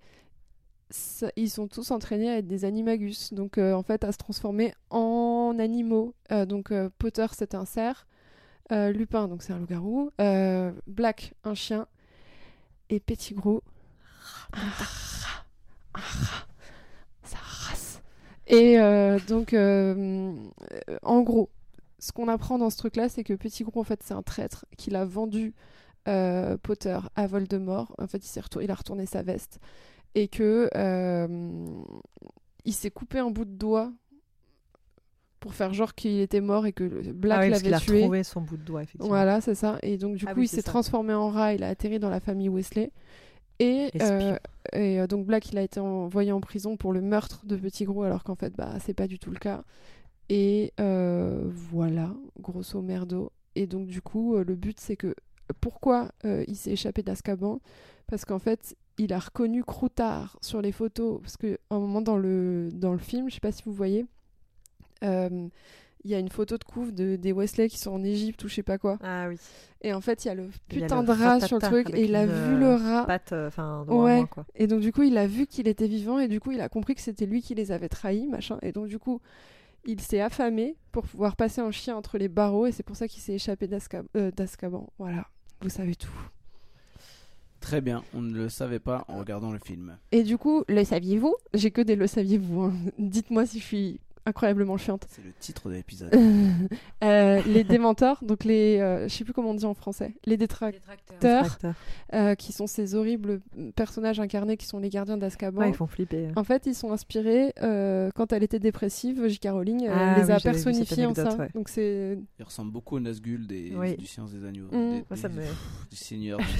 ils sont tous entraînés à être des animagus, donc en fait à se transformer en animaux. Donc Potter c'est un cerf, Lupin donc c'est un loup-garou, euh, Black un chien et un rat. Un rat. Sa race. Et euh, donc euh, euh, en gros, ce qu'on apprend dans ce truc-là, c'est que Pettigrew en fait c'est un traître qu'il a vendu euh, Potter à Voldemort. En fait, il, il a retourné sa veste et que euh, s'est coupé un bout de doigt pour faire genre qu'il était mort et que Black Ah oui, parce qu'il l'avait a tué. retrouvé son bout de doigt, effectivement. Voilà, c'est ça. Et donc du Ah coup, oui, il s'est transformé en rat. Il a atterri dans la famille Weasley. Et, euh, et euh, donc Black, il a été envoyé en prison pour le meurtre de Petit Gros, alors qu'en fait, bah, c'est pas du tout le cas. Et euh, voilà, grosso merdo. Et donc du coup, le but, c'est que pourquoi euh, il s'est échappé d'Azkaban? Parce qu'en fait, il a reconnu Croutard sur les photos. Parce qu'à un moment dans le, dans le film, je sais pas si vous voyez, il y a une photo de couve de, des Wesley qui sont en Égypte ou je sais pas quoi. Ah oui. Et en fait, il y a le a putain le de rat sur le truc et il a vu euh, le rat. Patte, euh, enfin, Ouais. quoi. Et donc du coup, il a vu qu'il était vivant et du coup, il a compris que c'était lui qui les avait trahis, machin. Et donc du coup, il s'est affamé pour pouvoir passer en chien entre les barreaux et c'est pour ça qu'il s'est échappé d'Azka- euh, d'Azkaban. Voilà, vous savez tout. Très bien, on ne le savait pas en regardant le film. Et du coup, le saviez-vous? J'ai que des le saviez-vous. hein. (laughs) Dites-moi si je suis incroyablement chiante. C'est le titre de l'épisode. (laughs) Euh, les démenteurs, donc les, euh, je sais plus comment on dit en français, les détracteurs, Détracteur. Tracteur. euh, qui sont ces horribles personnages incarnés qui sont les gardiens d'Azkaban. Ouais, ils font flipper. En fait, ils sont inspirés euh, quand elle était dépressive. J.K. Rowling euh, Ah les oui, a personnifiés en ça. ouais. Donc c'est Il ressemble beaucoup au Nazgûl des, Oui. du Science des Agneaux. Mm. Des, Moi, ça des- me- pff, du Seigneur. (laughs)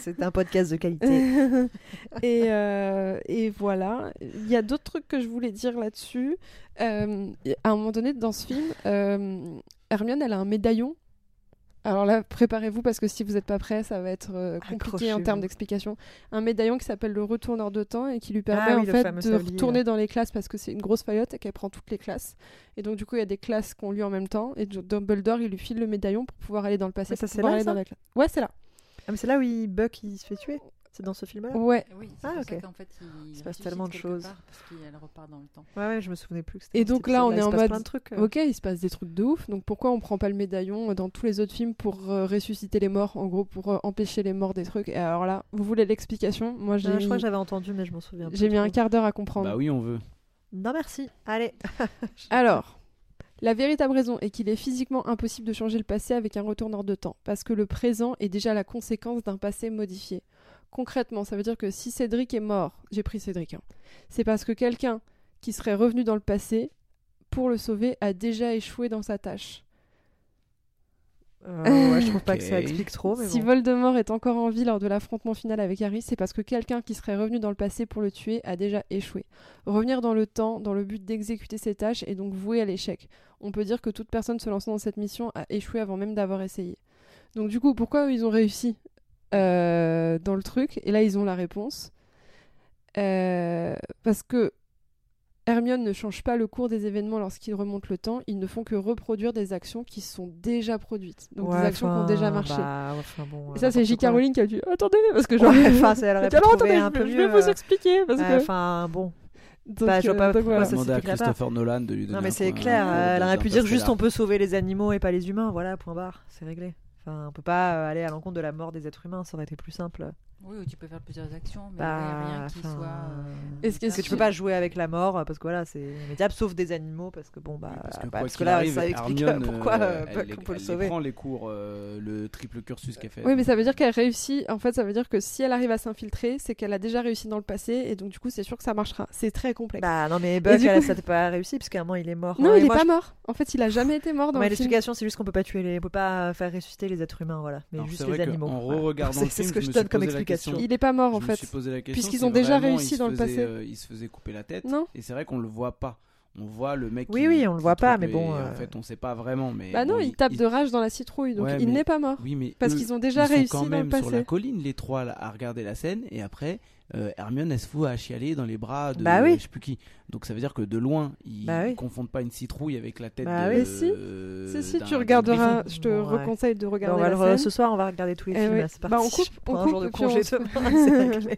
C'est un podcast de qualité. (laughs) et, euh, et voilà. Il y a d'autres trucs que je voulais dire là-dessus. Euh, à un moment donné, dans ce film, euh, Hermione, elle a un médaillon. Alors là, préparez-vous parce que si vous n'êtes pas prêts, ça va être euh, compliqué en termes d'explication. Un médaillon qui s'appelle le retourneur de temps et qui lui permet Ah oui, en fait de sablier, retourner là. dans les classes parce que c'est une grosse faillotte et qu'elle prend toutes les classes. Et donc du coup, il y a des classes qui ont lieu en même temps et Dumbledore, il lui file le médaillon pour pouvoir aller dans le passé. Mais ça, c'est là, aller ça dans la classe. Ouais, c'est là. Ah, mais c'est là où il Buck il se fait tuer C'est dans ce film-là Ouais. Oui, c'est Ah, pour ça ok. qu'en fait, il Il se passe tellement de choses. Parce qu'elle repart dans le temps. Ouais, ouais, je me souvenais plus que c'était Et donc là, on est Il en se passe mode- plein de trucs. euh. Ok, il se passe des trucs de ouf. Donc pourquoi on prend pas le médaillon dans tous les autres films pour euh, ressusciter les morts, en gros pour euh, empêcher les morts des trucs? Et alors là, vous voulez l'explication? Moi, j'ai mis, Je crois que j'avais entendu, mais je m'en souviens j'ai mis un quart d'heure à comprendre. bah oui, on veut. Non, merci. Allez. (laughs) Alors, la véritable raison est qu'il est physiquement impossible de changer le passé avec un retourneur de temps, parce que le présent est déjà la conséquence d'un passé modifié. Concrètement, ça veut dire que si Cédric est mort, j'ai pris Cédric, hein, c'est parce que quelqu'un qui serait revenu dans le passé pour le sauver a déjà échoué dans sa tâche. Euh, ouais, je trouve pas que ça explique trop, mais si bon. Voldemort est encore en vie lors de l'affrontement final avec Harry, c'est parce que quelqu'un qui serait revenu dans le passé pour le tuer a déjà échoué. Revenir dans le temps dans le but d'exécuter ses tâches est donc voué à l'échec. On peut dire que toute personne se lançant dans cette mission a échoué avant même d'avoir essayé. Donc du coup, pourquoi eux, ils ont réussi euh, dans le truc Et là, ils ont la réponse. Euh, parce que Hermione ne change pas le cours des événements lorsqu'ils remontent le temps, ils ne font que reproduire des actions qui sont déjà produites. Donc Ouais, des actions qui ont déjà marché. bah, enfin, bon, Et ça, c'est J.K. quoi. Rowling qui a dit Attendez, parce que (laughs) genre. Ouais, enfin, c'est- elle (laughs) aurait pu Alors, trouver attendez, un je, peu vais- je mieux. vais vous euh, expliquer. Parce ouais, que... Enfin, bon. Donc, bah, je vois pas donc, pourquoi ça Demander à s'expliquerait pas. Christopher Nolan de lui donner Non, mais c'est point- clair. Elle aurait pu dire juste on peut sauver les animaux et pas les humains. Voilà, point barre. C'est réglé. Enfin, on peut pas euh, aller à l'encontre de la mort des êtres humains, ça aurait été plus simple. Oui, ou tu peux faire plusieurs actions, mais Bah, il n'y a rien qui soit. euh, Est-ce que Parce que tu peux pas jouer avec la mort euh, parce que voilà, c'est immédiable, sauf des animaux parce que bon bah, parce que, bah, quoi parce que qu'il là arrive, ça explique Hermione, (laughs) pourquoi euh, euh, elle, qu'on peut le elle les sauver. prend les cours, euh, le triple cursus qu'elle fait. Oui, mais ça veut dire qu'elle réussit. En fait, ça veut dire que si elle arrive à s'infiltrer, c'est qu'elle a déjà réussi dans le passé, et donc du coup, c'est sûr que ça marchera. C'est très complexe. Bah non mais Buck elle, coup- ça n'a pas réussi parce qu'à un moment il est mort. non, il est moi, pas je- mort. En fait, il a jamais été mort dans le l'explication c'est juste qu'on peut pas tuer les, on peut pas faire ressusciter les êtres humains voilà, mais juste les animaux. Voilà. re-regardant C'est- (laughs) le c'est film, ce que je me comme la explication. Il est pas mort en je fait. me suis posé la question. Puisqu'ils ont déjà vraiment réussi dans le passé. euh, il se faisait couper la tête. Non. Et c'est vrai qu'on le voit pas. On voit le mec. Oui, qui- oui, on le voit pas, mais bon, En euh, fait, on sait pas vraiment. Mais Bah non, bon, il tape de rage dans la citrouille, donc Ouais, il mais- n'est pas mort. Oui, mais Parce qu'ils ont déjà ils sont réussi quand dans même le sur la passé. colline, les trois, là, à regarder la scène, et après, euh, Hermione, elle se fout à chialer dans les bras de Bah oui. je sais plus qui. Donc ça veut dire que de loin, ils Bah oui. confondent pas une citrouille avec la tête Bah de. oui. Si. euh, Si, si, tu regarderas. Je te Bon, ouais. de Bon, regarder on va la le ce soir on va regarder tous les Eh films, ouais. c'est Bah, parti. (laughs) on coupe- on un jour de coupe, congé demain. (laughs) (laughs)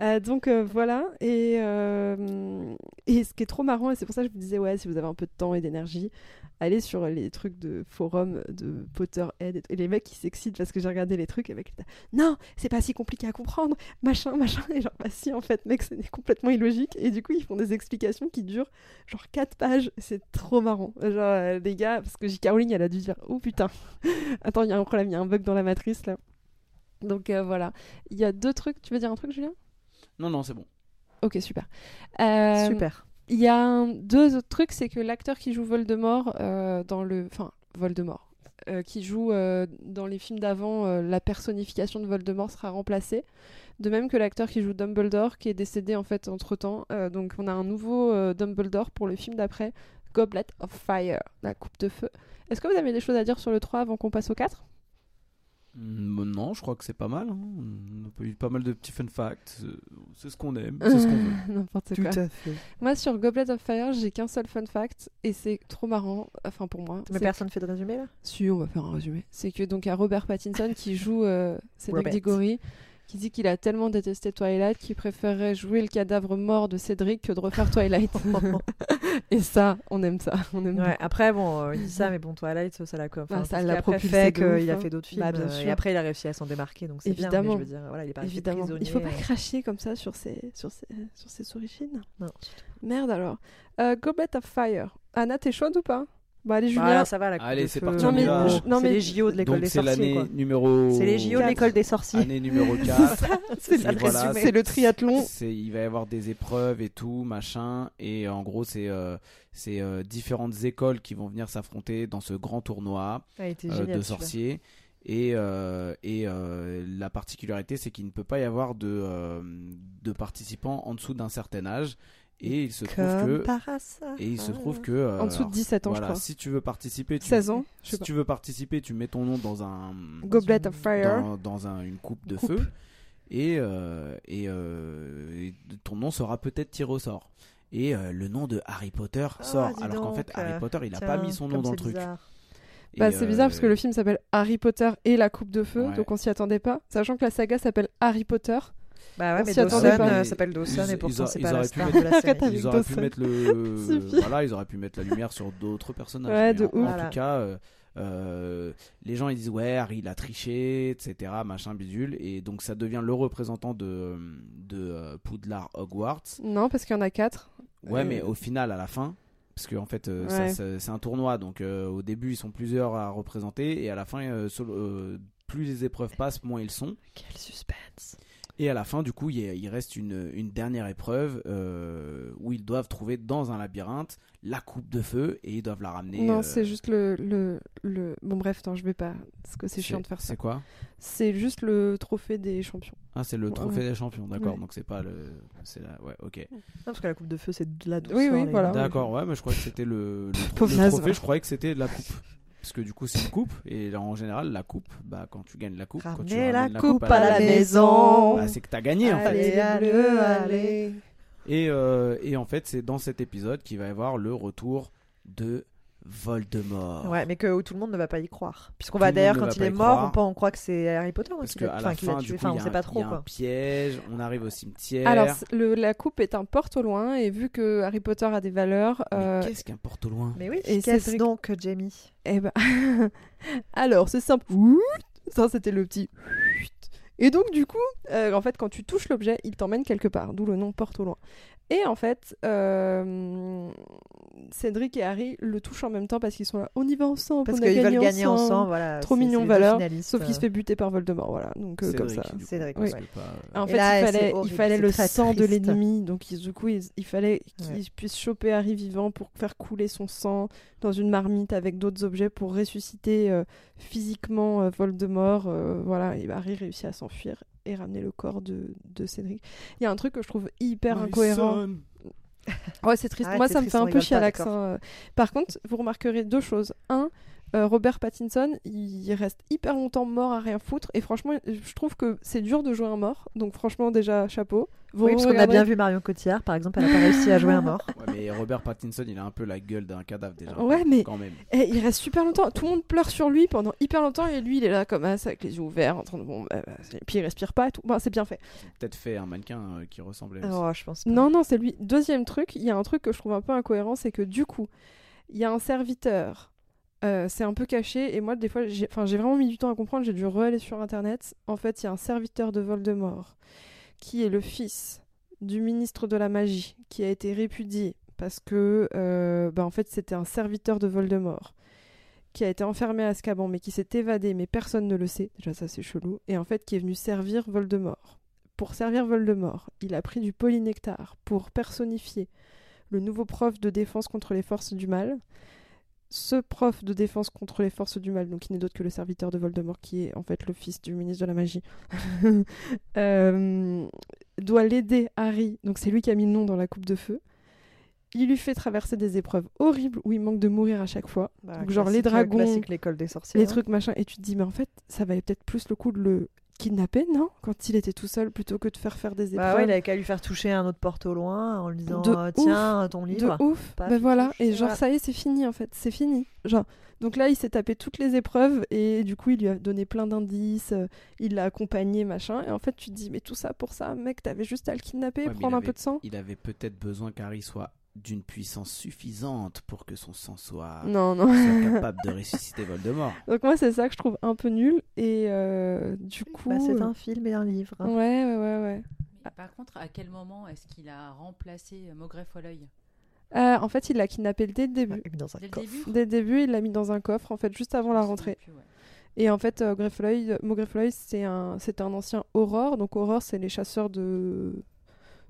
Euh, donc euh, voilà, et, euh, et ce qui est trop marrant, et c'est pour ça que je vous disais, ouais, si vous avez un peu de temps et d'énergie, allez sur les trucs de forum de Potterhead, et, et les mecs qui s'excitent parce que j'ai regardé les trucs avec non, c'est pas si compliqué à comprendre, machin, machin, et (laughs) genre, bah si, en fait, mec, c'est complètement illogique, et du coup, ils font des explications qui durent genre 4 pages, c'est trop marrant. Genre, euh, les gars, parce que J.K. Rowling, elle a dû dire, oh putain, (laughs) attends, il y a un problème, il y a un bug dans la matrice là. Donc euh, voilà, il y a deux trucs, tu veux dire un truc, Julien? Non, non, c'est bon. Ok, super. Euh, Super. Il y a un- deux autres trucs, c'est que l'acteur qui joue Voldemort euh, dans le... Enfin, Voldemort. euh, qui joue euh, dans les films d'avant, euh, la personnification de Voldemort sera remplacée. De même que l'acteur qui joue Dumbledore, qui est décédé en fait entre-temps. Euh, donc on a un nouveau euh, Dumbledore pour le film d'après, Goblet of Fire, la coupe de feu. Est-ce que vous avez des choses à dire sur le 3 avant qu'on passe au 4 Mm, Non, je crois que c'est pas mal. hein. On a eu pas mal de petits fun facts. euh, C'est ce qu'on aime, c'est ce qu'on veut. (laughs) N'importe Tout quoi. à fait. Moi sur Goblet of Fire, j'ai qu'un seul fun fact et c'est trop marrant, enfin pour moi. Mais personne fait de résumé là? Si, on va faire un résumé. C'est que donc il y a Robert Pattinson qui joue euh, Cédric. Diggory, qui dit qu'il a tellement détesté Twilight qu'il préférerait jouer le cadavre mort de Cédric que de refaire Twilight. (laughs) (laughs) Et ça, on aime ça. On aime Ouais, après, bon, euh, il dit ça, mais bon, Twilight, ça, ça l'a quoi. Enfin, ça l'a fait qu'il a hein. fait d'autres films. Bah, bien euh, sûr. et après, il a réussi à s'en démarquer, donc c'est bien. Évidemment. Mais je veux dire, voilà, il est pas Évidemment. Il faut pas euh. cracher comme ça sur ses, sur ses, sur ses origines. Non. Merde alors. Euh, Goblet of Fire. Anna, t'es chaude ou pas? Bah allez, Julien. Voilà, ça va, la coupe Allez, c'est parti, Non, on mais non, c'est les JO de l'école des c'est sorciers, l'année quoi. numéro. C'est les JO de l'école des sorciers. Année numéro (laughs) 4. C'est le voilà, résumé. C'est le triathlon. C'est, il va y avoir des épreuves et tout, machin. Et en gros, c'est, euh, c'est euh, différentes écoles qui vont venir s'affronter dans ce grand tournoi euh, génial, de sorciers. Et, euh, et euh, la particularité, c'est qu'il ne peut pas y avoir de, euh, de participants en dessous d'un certain âge. Et il se trouve que. Et il se trouve que. euh, En dessous de alors, 17 ans, voilà, je crois. si tu veux participer, tu, 16 ans, je sais si pas. tu veux participer, tu mets ton nom dans un Goblet of Fire. dans, dans un- une coupe de Coupe. feu et, euh, et, euh, et ton nom sera peut-être tiré au sort. Et euh, le nom de Harry Potter Ah, sort, alors qu'en fait Harry Potter il a Tiens, pas mis son nom dans le c'est truc. bizarre. Bah, c'est bizarre parce que le film s'appelle Harry Potter et la coupe de feu, Ouais. donc on s'y attendait pas. Sachant que la saga s'appelle Harry Potter. Bah ouais, On mais Dawson euh, s'appelle Dawson Ils- et pourtant c'est pas la star mettre- de la (laughs) série. Arrête avec ils auraient pu mettre le (laughs) voilà ils auraient pu mettre la lumière sur d'autres personnages Ouais, de en, en ouf. Voilà. tout cas euh, euh, les gens ils disent ouais Harry il a triché etc machin bidule et donc ça devient le représentant de de euh, Poudlard Hogwarts Non, parce qu'il y en a 4. ouais mais au final à la fin parce qu'en fait euh, Ouais. ça- c'est un tournoi donc euh, au début ils sont plusieurs à représenter et à la fin euh, seul- euh, plus les épreuves passent moins ils sont Quel suspense. Et à la fin, du coup, il, y a- il reste une, une dernière épreuve euh, où ils doivent trouver dans un labyrinthe la coupe de feu et ils doivent la ramener. non, euh, c'est juste le, le, le. Bon, bref, attends, je vais pas. Parce que c'est chiant de faire ça. C'est quoi? C'est juste le trophée des champions. Ah, c'est le Ouais. trophée des champions, d'accord. Ouais. Donc c'est pas le. C'est la. Ouais, ok. Non, parce que la coupe de feu, c'est de la douceur. Oui, oui, les voilà. D'accord, ouais, mais je crois que c'était le, le, tro- trophée, je croyais que c'était la coupe. Parce que du coup, c'est une coupe, et en général, la coupe, bah, quand tu gagnes la coupe, quand tu Ramenez la ramènes coupe à la maison. bah, c'est que t'as gagné en fait. Allez, allez, allez. Et, euh, et en fait, c'est dans cet épisode qu'il va y avoir le retour de Voldemort. Ouais, mais que tout le monde ne va pas y croire. Puisqu'on va le d'ailleurs, quand il est mort, croire. on, peut- on croit que c'est Harry Potter Parce aussi. qu'à la Enfin, l'a fin, tué. du coup, Enfin, il on sait pas il trop y a un piège. On arrive au cimetière. Alors, le- la coupe est un porte au loin, et vu que Harry Potter a des valeurs. Euh, qu'est-ce qu'un porte au loin Mais oui, Et qu'est-ce Cédric- donc, Jamie? Eh ben, (laughs) alors c'est simple. Ça, c'était le petit. Et donc, du coup, euh, en fait, quand tu touches l'objet, il t'emmène quelque part, d'où le nom porte au loin. Et en fait, euh, Cédric et Harry le touchent en même temps parce qu'ils sont là. On y va ensemble, Parce qu'ils veulent gagner ensemble. Voilà, Trop mignon valeur. Sauf qu'il se euh. fait buter par Voldemort, voilà. Donc, euh, comme ça. Cédric, pas, En fait, là, il fallait, il le sang de l'ennemi, donc il- du coup, il, il fallait qu'il Ouais. puisse choper Harry vivant pour faire couler son sang dans une marmite avec d'autres objets pour ressusciter euh, physiquement Voldemort. voilà, et Harry réussit à s'enfuir et ramener le corps de, de Cédric. Il y a un truc que je trouve hyper My incohérent. son. Ouais, c'est triste. Arrête, Moi, ça me triste, fait un peu chier à l'accent. euh. Par contre, vous remarquerez deux choses. Un, euh, Robert Pattinson, il reste hyper longtemps mort à rien foutre. Et franchement, je trouve que c'est dur de jouer un mort. Donc, franchement, déjà, chapeau. Vous Oui, parce qu'on a bien vu Marion Cotillard, par exemple, elle n'a pas réussi à jouer un mort. (laughs) Ouais, mais Robert Pattinson, il a un peu la gueule d'un cadavre déjà. Ouais, mais- Quand même. Et il reste super longtemps. Tout le monde pleure sur lui pendant hyper longtemps. Et lui, il est là comme ça, avec les yeux ouverts, en train de. Bon, bah, bah, et puis il respire pas et tout. Bon, c'est bien fait. Peut-être fait un mannequin euh, qui ressemblait. aussi. Oh, je pense pas. Non, non, c'est lui. Deuxième truc, il y a un truc que je trouve un peu incohérent, c'est que du coup, il y a un serviteur. Euh, c'est un peu caché et moi des fois j'ai vraiment mis du temps à comprendre j'ai dû re-aller sur internet. En fait il y a un serviteur de Voldemort qui est le fils du ministre de la magie qui a été répudié parce que euh, bah, en fait c'était un serviteur de Voldemort qui a été enfermé à Azkaban mais qui s'est évadé mais personne ne le sait. Déjà ça c'est chelou. Et en fait qui est venu servir Voldemort. Pour servir Voldemort, il a pris du polynectar pour personnifier le nouveau prof de défense contre les forces du mal. Ce prof de défense contre les forces du mal, donc qui n'est d'autre que le serviteur de Voldemort, qui est en fait le fils du ministre de la magie, (laughs) euh, doit l'aider Harry, donc c'est lui qui a mis le nom dans la coupe de feu. Il lui fait traverser des épreuves horribles où il manque de mourir à chaque fois. Bah, Donc, genre les euh, dragons, l'école des sorciers. les trucs machin et tu te dis mais en fait ça valait peut-être plus le coup de le kidnapper non quand il était tout seul plutôt que de faire faire des épreuves Bah ouais, il avait qu'à lui faire toucher un autre porte au loin en lui disant De euh, Tiens, ton de livre. ouf. Paf, ben il voilà et genre ça y est c'est fini en fait c'est fini. Genre donc là il s'est tapé toutes les épreuves et du coup il lui a donné plein d'indices euh, il l'a accompagné machin et en fait tu te dis mais tout ça pour ça mec t'avais juste à le kidnapper Ouais, prendre un avait- peu de sang. Il avait peut-être besoin qu'Harry soit d'une puissance suffisante pour que son sang soit, non non soit (laughs) capable de ressusciter Voldemort. donc moi c'est ça que je trouve un peu nul et euh, du coup Bah, c'est euh, un film et un livre. hein. ouais ouais ouais ouais Mais par contre, à quel moment est-ce qu'il a remplacé euh, Maugrey Folleuil Euh, en fait il l'a kidnappé dès le début Ouais, dans un Dès le début Dès le début, il l'a mis dans un coffre, en fait, juste avant la rentrée. Plus, ouais. Et en fait, euh, Folleuil, c'est un, c'est un ancien Aurore. Donc Aurore, c'est les chasseurs de...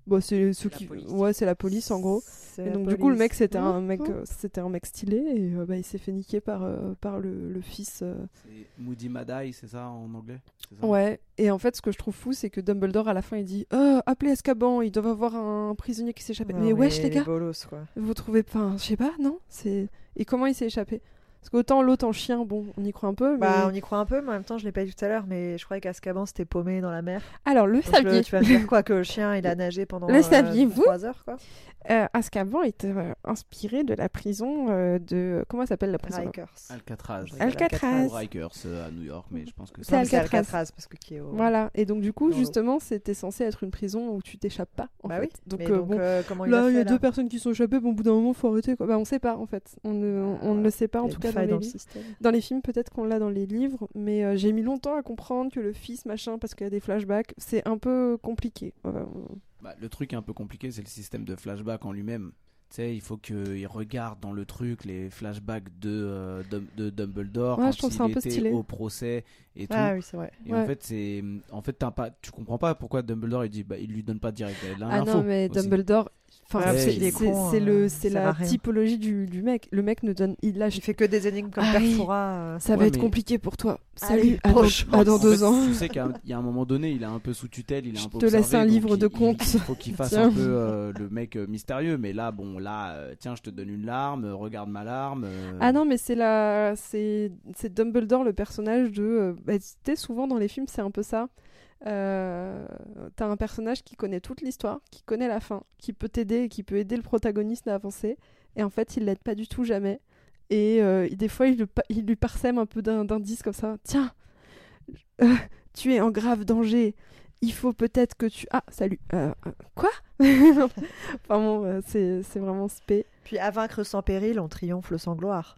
Bon, c'est ceux La qui... police. Ouais, c'est la police, en gros. C'est Et donc du coup, le mec, c'était un Mmh, mec, mmh. euh, c'était un mec stylé. Et euh, bah, il s'est fait niquer par, euh, par le, le fils... euh. C'est Moody Madai, c'est ça en anglais? C'est ça? Ouais. Et en fait, ce que je trouve fou, c'est que Dumbledore, à la fin, il dit oh, Appelez Azkaban, ils doivent avoir un prisonnier qui s'est échappé. Non, mais wesh, les gars bolos, quoi. Vous trouvez pas... Enfin, je sais pas, non? C'est... Et comment il s'est échappé? Parce qu'autant l'autre en chien, bon, on y croit un peu, mais... Bah, on y croit un peu, mais en même temps, je l'ai pas dit tout à l'heure, mais je croyais qu'Azkaban c'était paumé dans la mer. Alors, le Donc, le- saviez tu vas me dire quoi Que le chien il a (laughs) nagé pendant Le euh, saviez-vous trois heures, quoi? Euh, Azkaban était euh, inspiré de la prison euh, de... Comment s'appelle la prison? Rikers. Alcatraz. Alcatraz. Rikers euh, à New York, mais je pense que C'est Alcatraz. Alcatraz parce que qui est au. Voilà, et donc du coup, justement, c'était censé être une prison où tu t'échappes pas, en Bah fait. oui. Donc, Mais euh, donc, bon, euh, comment il là, a il y a là deux personnes qui sont échappées, bon, au bout d'un moment, faut arrêter, quoi. Bah, on sait pas, en fait. On ne, on ne le sait pas, en tout une dans les, dans le li- système. dans les films, peut-être qu'on l'a dans les livres, mais euh, j'ai mis longtemps à comprendre que le fils, machin, parce qu'il y a des flashbacks, c'est un peu compliqué. Euh, Bah, le truc un peu compliqué, c'est le système de flashback en lui-même. Tu sais, il faut qu'il regarde dans le truc les flashbacks de, euh, de Dumbledore Ouais, quand je trouve il ça un peu était stylé. au procès et tout. Ah oui, c'est vrai. Et Ouais. en fait, c'est en fait pas tu comprends pas pourquoi Dumbledore il dit bah il lui donne pas direct Ah l'info. non, mais aussi. Dumbledore... Enfin, c'est c'est euh, le, c'est à la typologie du, du mec. Le mec ne donne, il lâche Il fait que des énigmes comme Ah oui. Perfora. euh, Ça va être mais- compliqué pour toi. Allez, Salut, à dans, dans deux fait, ans. Tu sais qu'il y a un- moment donné, il est un peu sous tutelle, il est Je un peu te laisse un livre il- de contes. Il faut qu'il (laughs) fasse Tiens. un peu euh, le mec mystérieux, mais là, bon, là, euh, tiens, je te donne une larme, regarde ma larme. euh, Ah non, mais c'est la, c'est, Dumbledore le personnage de. bah, tu sais, souvent dans les films, c'est un peu ça. Euh, t'as un personnage qui connaît toute l'histoire, qui connaît la fin, qui peut t'aider, et qui peut aider le protagoniste à avancer, et en fait, il l'aide pas du tout jamais. Et euh, des fois, il, le il lui parsème un peu d'indices comme ça. Tiens, euh, tu es en grave danger. Il faut peut-être que tu. Ah, salut. Quoi? (laughs) Enfin bon, c'est vraiment spé. Puis à vaincre sans péril, on triomphe sans gloire.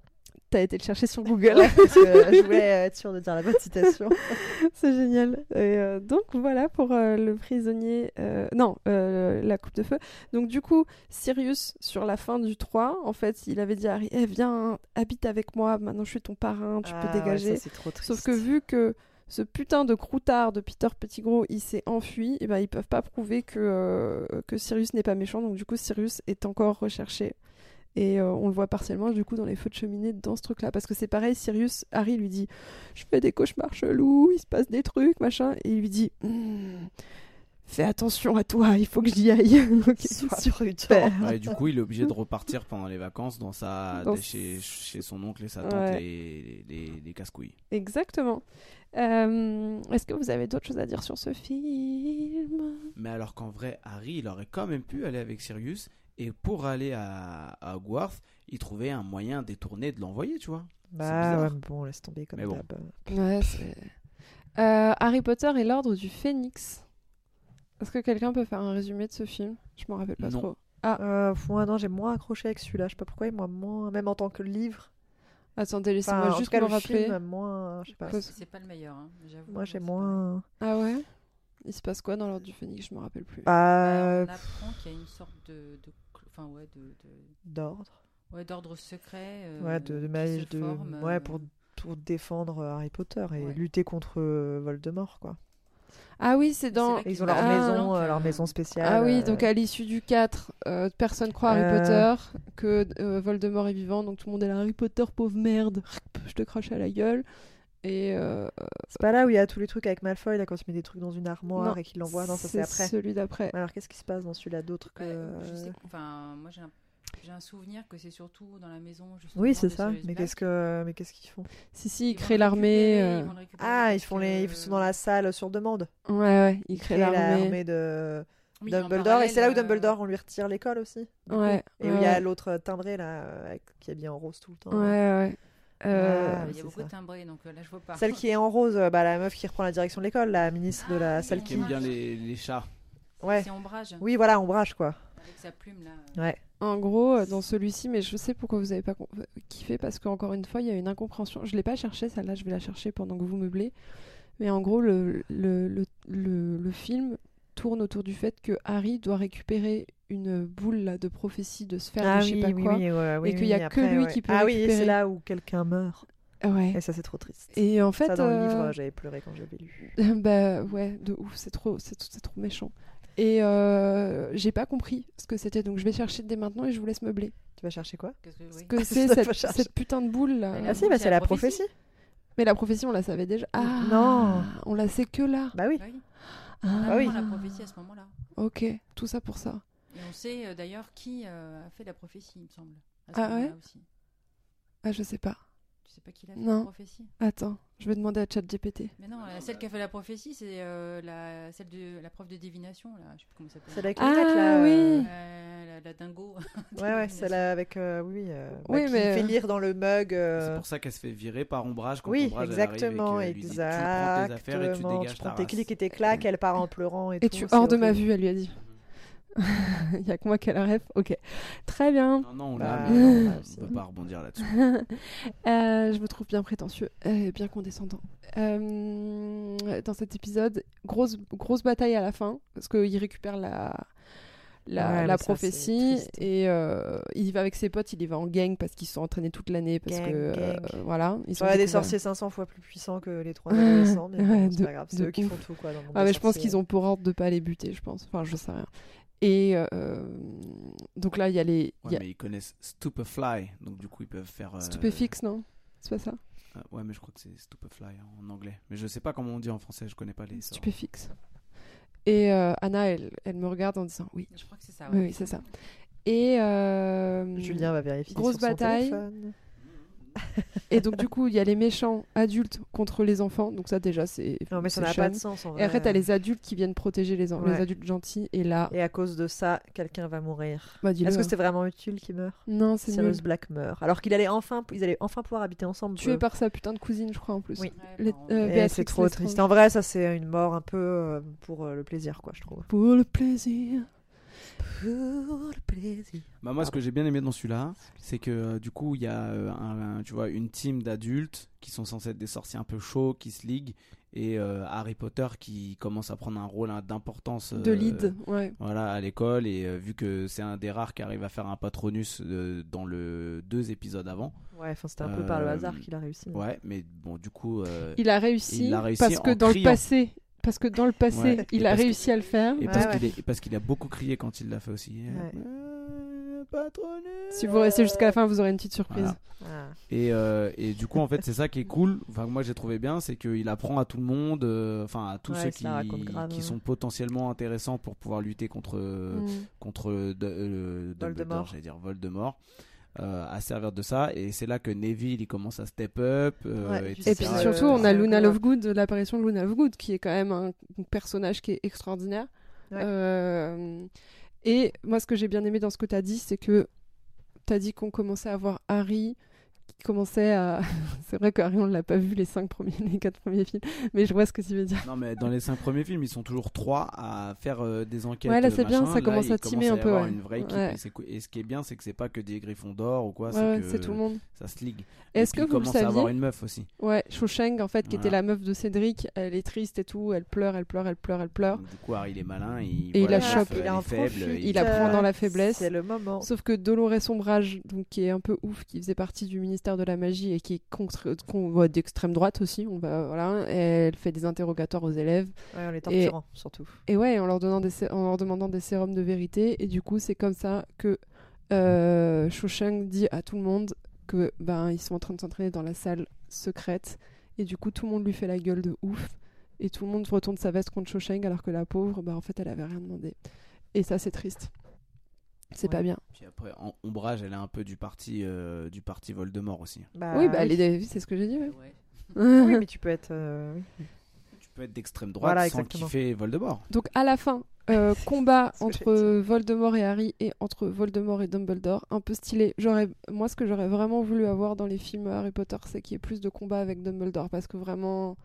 T'as été le chercher sur Google. Ouais, parce que (laughs) je voulais être sûre de dire la bonne citation. (laughs) C'est génial. Et euh, donc voilà pour euh, le prisonnier. euh, non, la coupe de feu. Donc du coup, Sirius, sur la fin du 3, en fait, il avait dit à Harry Eh, Viens, habite avec moi, maintenant je suis ton parrain, tu Ah, peux ouais, dégager. ça, trop. Sauf que vu que ce putain de croutard de Peter Pettigrew, il s'est enfui, et ben ils peuvent pas prouver que, que Sirius n'est pas méchant. Donc du coup, Sirius est encore recherché. Et euh, on le voit partiellement du coup dans les feux de cheminée dans ce truc-là. Parce que c'est pareil, Sirius, Harry lui dit Je fais des cauchemars chelous, il se passe des trucs, machin. Et il lui dit Hmm, Fais attention à toi, il faut que j'y aille. (laughs) Super. Ouais, du coup, il est obligé de (laughs) repartir pendant les vacances dans sa... Dans chez... chez son oncle et sa tante, Ouais. les, les, les casse-couilles. Exactement. Euh, Est-ce que vous avez d'autres choses à dire sur ce film? Mais alors qu'en vrai, Harry, il aurait quand même pu aller avec Sirius. Et pour aller à, à Hogwarts, il trouvait un moyen détourné de l'envoyer, tu vois. Bah ouais, bon, laisse tomber comme bon. Ouais. Euh, Harry Potter et l'ordre du Phénix. Est-ce que quelqu'un peut faire un résumé de ce film? Je m'en rappelle pas Non. trop. Euh, pff, moi, non, j'ai moins accroché avec celui-là. Je sais pas pourquoi, et moi, moins, même en tant que livre. Attendez, laissez-moi juste me le rappeler. film, moins, je sais pas. Parce- C'est pas le meilleur, hein, j'avoue. Moi, j'ai moins. Ah ouais? Il se passe quoi dans l'ordre du Phénix? Je me rappelle plus. Bah, Bah, on apprend qu'il y a une sorte de, enfin ouais, de, de- d'ordre. ouais, d'ordre secret. euh, Ouais, de, de magie, de. forme, Ouais, euh, pour, pour défendre euh, Harry Potter et Ouais. lutter contre euh, Voldemort, quoi. Ah oui, c'est dans. ils ont leur Ah. maison, euh, leur euh, maison spéciale. Ah oui, euh, donc à l'issue du 4, euh, personne croit Harry Euh. Potter, que euh, Voldemort est vivant, donc tout le monde est là, Harry Potter, pauvre merde, je te crache à la gueule. Et euh, C'est pas là où il y a tous les trucs avec Malfoy, là, quand il met des trucs dans une armoire Non, et qu'il l'envoie. Non, ça c'est après. celui d'après. Alors, qu'est-ce qui se passe dans celui-là d'autre que. ouais, je euh, sais, enfin, moi j'ai un, j'ai un souvenir que c'est surtout dans la maison. justement, Oui, c'est ça. Mais qu'est-ce que, mais qu'est-ce qu'ils font? Si, si, ils Ils créent l'armée. euh, ils Ah, ils font les, ils sont dans la salle sur demande. Ouais, ouais, ils Ils créent créent l'armée. l'armée de Oui, Dumbledore. Et c'est là où euh, Dumbledore, on lui retire l'école aussi. Ouais, Et où il ouais, y a l'autre timbré là, qui est bien en rose tout le temps. Ouais, ouais. Euh, Ah, Il y a beaucoup ça. de timbrés, donc euh, là je vois pas. Celle qui est en rose, euh, bah, la meuf qui reprend la direction de l'école, la ministre de la Ah, salle oui, qui. Qui aime bien les, les chats. Ouais. C'est ombrage. Oui, voilà, ombrage quoi. Avec sa plume là. Ouais. En gros, dans celui-ci, mais je sais pourquoi vous avez pas kiffé, parce qu'encore une fois, il y a une incompréhension. Je l'ai pas cherché, celle-là, je vais la chercher pendant que vous meublez. Mais en gros, le, le, le, le, le film tourne autour du fait que Harry doit récupérer une boule là, de prophétie de sphère Ah de je sais pas oui, quoi. oui, ouais, oui, et qu'il oui, y a que lui ouais. qui peut Ah oui, c'est là où quelqu'un meurt. Ouais. Et ça, c'est trop triste. Et en fait, ça, dans le euh, livre, j'avais pleuré quand j'avais lu. (laughs) bah ouais, de ouf, c'est trop, c'est c'est trop méchant. Et euh, j'ai pas compris ce que c'était, donc je vais chercher dès maintenant et je vous laisse meubler. Tu vas chercher quoi? Ce que (laughs) c'est cette, putain de boule là. Ah si, bah, c'est la la prophétie. prophétie. Mais la prophétie, on la savait déjà. Ah Non. On la sait que là. Bah oui. Ah, Ah oui. apprend la prophétie à ce moment-là. Ok, tout ça pour ça. Et on sait euh, d'ailleurs qui euh, a fait la prophétie, il me semble. À Ah ouais? aussi. Ah, je sais pas. Sais pas qui l'a fait Non. la prophétie Attends, je vais demander à ChatGPT. Mais non, euh, celle qui a fait la prophétie, c'est euh, la, celle de la prof de divination, là. Je sais plus comment ça s'appelle. Celle avec Ah, lunettes, là. oui. euh, Euh, la, la dingo. (laughs) Ouais, ouais, celle avec. euh, oui, euh, bah, Oui, qui mais- fait lire dans le mug. euh, C'est pour ça qu'elle se fait virer par Ombrage quand Oui, Ombrage elle exactement, arrive et dit, tu prends tes affaires et tu exactement. dégages Tu ta prends tes clics et tes claques, (laughs) elle part en pleurant et, Et tout. tu hors de ma vue, elle lui a dit. Il (laughs) y a que moi qui ai la ref. Ok, très bien. Non, non, on Bah, l'a, on aussi. (laughs) peut pas rebondir là-dessus. (laughs) Euh, je me trouve bien prétentieux et bien condescendant. Euh, dans cet épisode, grosse, grosse bataille à la fin, parce qu'il récupère la, la, Ouais, la mais ça, prophétie et euh, il y va avec ses potes, il y va en gang parce qu'ils se sont entraînés toute l'année. Parce Gang, que euh, gang. voilà, ils sont Ouais, des sorciers 500 fois plus puissants que les trois adolescents, mais Ouais, c'est de- pas grave, c'est de eux qui font tout quoi. Dans le monde Ah, mais je pense qu'ils ont pour ordre de pas les buter, je pense. Enfin, je sais rien. Et euh, donc là, il y a les. Ouais, y a... mais ils connaissent Stupefly, donc du coup ils peuvent faire. euh, Stupéfix, non? C'est pas ça? Euh, ouais, mais je crois que c'est Stupefly en anglais. Mais je sais pas comment on dit en français, je connais pas les. sorts. Stupéfix. Et euh, Anna, elle, elle me regarde en disant oui. Je crois que c'est ça. Oui, ouais. oui, c'est ça. Et euh, Julien va vérifier. Grosse sur son bataille. téléphone. Et donc, du coup, il y a les méchants adultes contre les enfants. Donc, ça, déjà, c'est. Non, mais ça n'a pas de sens en Et après, vrai. t'as les adultes qui viennent protéger les, les adultes gentils. Et là, Et à cause de ça, quelqu'un va mourir. bah, Est-ce que hein. c'était vraiment utile qu'il meure? Non, c'est nul. Sirius Black meurt. Alors qu'il allait enfin, ils allaient enfin pouvoir habiter ensemble. Tué eux. par sa putain de cousine, je crois, en plus. Oui. Euh, c'est trop triste. En vrai, ça c'est une mort un peu euh, pour euh, le plaisir, quoi, je trouve. Pour le plaisir. Pour le plaisir. Bah moi, ce que j'ai bien aimé dans celui-là, c'est que euh, du coup, il y a euh, un, un- tu vois, une team d'adultes qui sont censés être des sorciers un peu chauds, qui se liguent, et euh, Harry Potter qui commence à prendre un rôle hein, d'importance De lead, ouais. Voilà, à l'école, et euh, vu que c'est un des rares qui arrive à faire un patronus euh, dans le deux épisodes avant. Ouais, enfin c'était un peu par le hasard qu'il a réussi. Ouais, mais bon, du coup. euh, Il a réussi, Il a réussi parce que dans le passé, parce que dans le passé, Ouais, il et a que- réussi à le faire. Et parce ouais. qu'il est- a beaucoup crié quand il l'a fait aussi. Ouais. Euh. Si vous restez jusqu'à la fin, vous aurez une petite surprise. Voilà. Ah. Et, euh, et du coup, en fait, c'est ça qui est cool. Enfin, moi, j'ai trouvé bien, c'est qu'il apprend à tout le monde, euh, enfin à tous Ouais, ceux qui, grave, sont potentiellement intéressants pour pouvoir lutter contre Mm. contre de- Dumbledore, Voldemort. j'allais dire Voldemort. Euh, à servir de ça et c'est là que Neville il commence à step up euh, Ouais. Et puis surtout, le- on a Luna. Lovegood, l'apparition de Luna Lovegood, qui est quand même un personnage qui est extraordinaire. Ouais. Euh, et moi, ce que j'ai bien aimé dans ce que tu as dit, c'est que tu as dit qu'on commençait à voir Harry qui commençait à. (laughs) c'est vrai que Harry, on l'a pas vu les cinq premiers, (laughs) les quatre premiers films, mais je vois ce que tu veux dire. non mais dans les cinq premiers films ils sont toujours trois à faire euh, des enquêtes Ouais, là, c'est bien, ça Là, commence il à commence un peu, ouais. une vraie équipe Ouais. et, ce qui est bien c'est que c'est pas que des griffons d'or ou quoi Ouais, c'est tout le monde. ça se ligue Est-ce que il vous le commence à avoir saviez une meuf aussi Ouais, Shawshank, en fait, qui était Voilà. la meuf de Cédric, elle est triste et tout, elle pleure, elle pleure, elle pleure, elle pleure. Donc, du coup Harry il est malin il, Et il voit la chope. Il est faible il apprend dans la faiblesse. C'est le moment. Sauf que Dolores Ombrage, donc qui est un peu ouf, qui faisait partie du ministère de la magie et qui est contre, qu'on voit d'extrême droite aussi, on va voilà, elle fait des interrogatoires aux élèves. Ouais, on les torturant, surtout. et ouais, en leur donnant des en leur demandant des sérums de vérité. Et du coup c'est comme ça que euh, dit à tout le monde que ben ils sont en train de s'entraîner dans la salle secrète. Et du coup tout le monde lui fait la gueule de ouf. Et tout le monde retourne sa veste contre Shawshank alors que la pauvre bah en fait elle avait rien demandé. Et ça c'est triste c'est Ouais. pas bien puis après en ombrage elle est un peu du parti euh, du parti Voldemort aussi Bah, oui bah est- c'est ce que j'ai dit ouais. Ouais. (laughs) oui, mais tu peux être. euh, oui. tu peux être d'extrême droite Voilà, sans kiffer Voldemort Donc à la fin, euh, (laughs) combat entre Voldemort et Harry et entre Voldemort et Dumbledore, un peu stylé. J'aurais, moi, ce que j'aurais vraiment voulu avoir dans les films Harry Potter, c'est qu'il y ait plus de combats avec Dumbledore parce que vraiment,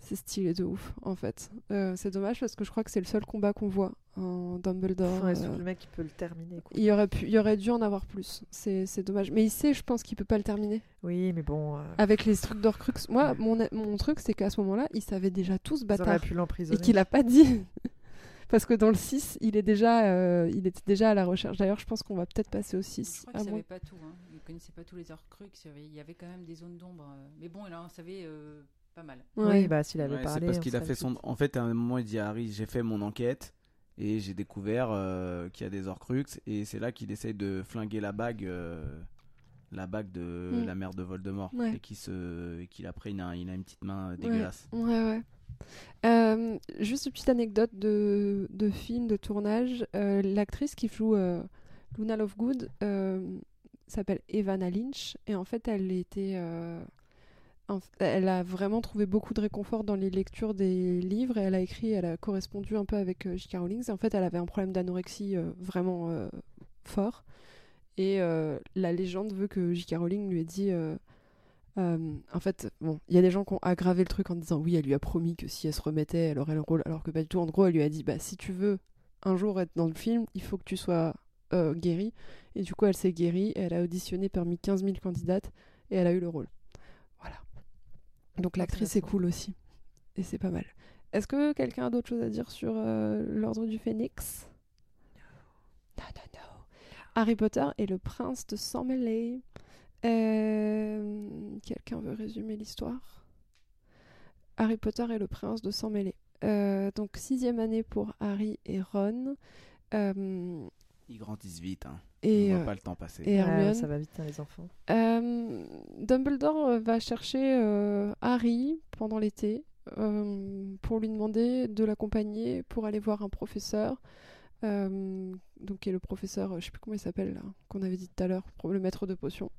c'est stylé de ouf en fait. Euh, c'est dommage parce que je crois que c'est le seul combat qu'on voit en Dumbledore. Ouais, euh, le mec qui peut le terminer. quoi. il y aurait pu, il y aurait dû en avoir plus. C'est, c'est dommage. Mais il sait, je pense qu'il peut pas le terminer Oui, mais bon. euh, avec les trucs d'Orcrux. Moi, mon, mon truc, c'est qu'à ce moment-là, il savait déjà tous ils auraient bâtard pu et l'emprisonner. qu'il a pas dit. (laughs) Parce que dans le 6, il, est déjà, euh, il était déjà à la recherche. D'ailleurs, je pense qu'on va peut-être passer au 6. Je crois qu'il savait pas tout. Hein. Il connaissait pas tous les Horcruxes. Il y avait- Il y avait quand même des zones d'ombre. Mais bon, il en savait euh, pas mal. Ouais. Oui, bah s'il avait Ouais, parlé. c'est parce qu'il a fait son en fait à un moment il dit à Harry j'ai fait mon enquête et j'ai découvert euh, qu'il y a des Horcruxes et c'est là qu'il essaye de flinguer la bague euh, la bague de Mm. la mère de Voldemort Ouais. et qui se et qu'il après il a, il a une petite main euh, dégueulasse Ouais, ouais. Euh, juste une petite anecdote de, de film, de tournage. Euh, L'actrice qui joue euh, Luna Lovegood euh, s'appelle Evanna Lynch. Et en fait, elle était. Elle a vraiment trouvé beaucoup de réconfort dans les lectures des livres et elle a écrit, elle a correspondu un peu avec euh, J.K. Rowling. En fait, elle avait un problème d'anorexie euh, vraiment euh, fort. Et la légende veut que J.K. Rowling lui ait dit en fait, il y a des gens qui ont aggravé le truc en disant oui, elle lui a promis que si elle se remettait, elle aurait le rôle, alors que pas du tout. En gros, elle lui a dit bah si tu veux un jour être dans le film, il faut que tu sois guérie. Et du coup, elle s'est guérie, et elle a auditionné parmi 15 000 candidates et elle a eu le rôle. Donc l'actrice est cool aussi. Et c'est pas mal. Est-ce que quelqu'un a d'autres choses à dire sur euh, l'ordre du phénix? Non, non, non. Harry Potter et le prince de mêlé. Euh, Quelqu'un veut résumer l'histoire? Harry Potter et le prince de sang mêlé. Euh, donc sixième année pour Harry et Ron. Euh, ils grandissent vite hein. et, on euh, pas le temps passer et Ouais, Hermione. ça va vite, hein, les enfants. Euh, Dumbledore euh, va chercher euh, Harry pendant l'été euh, pour lui demander de l'accompagner pour aller voir un professeur. euh, donc qui est le professeur, je sais plus comment il s'appelle là, qu'on avait dit tout à l'heure, le maître de potions.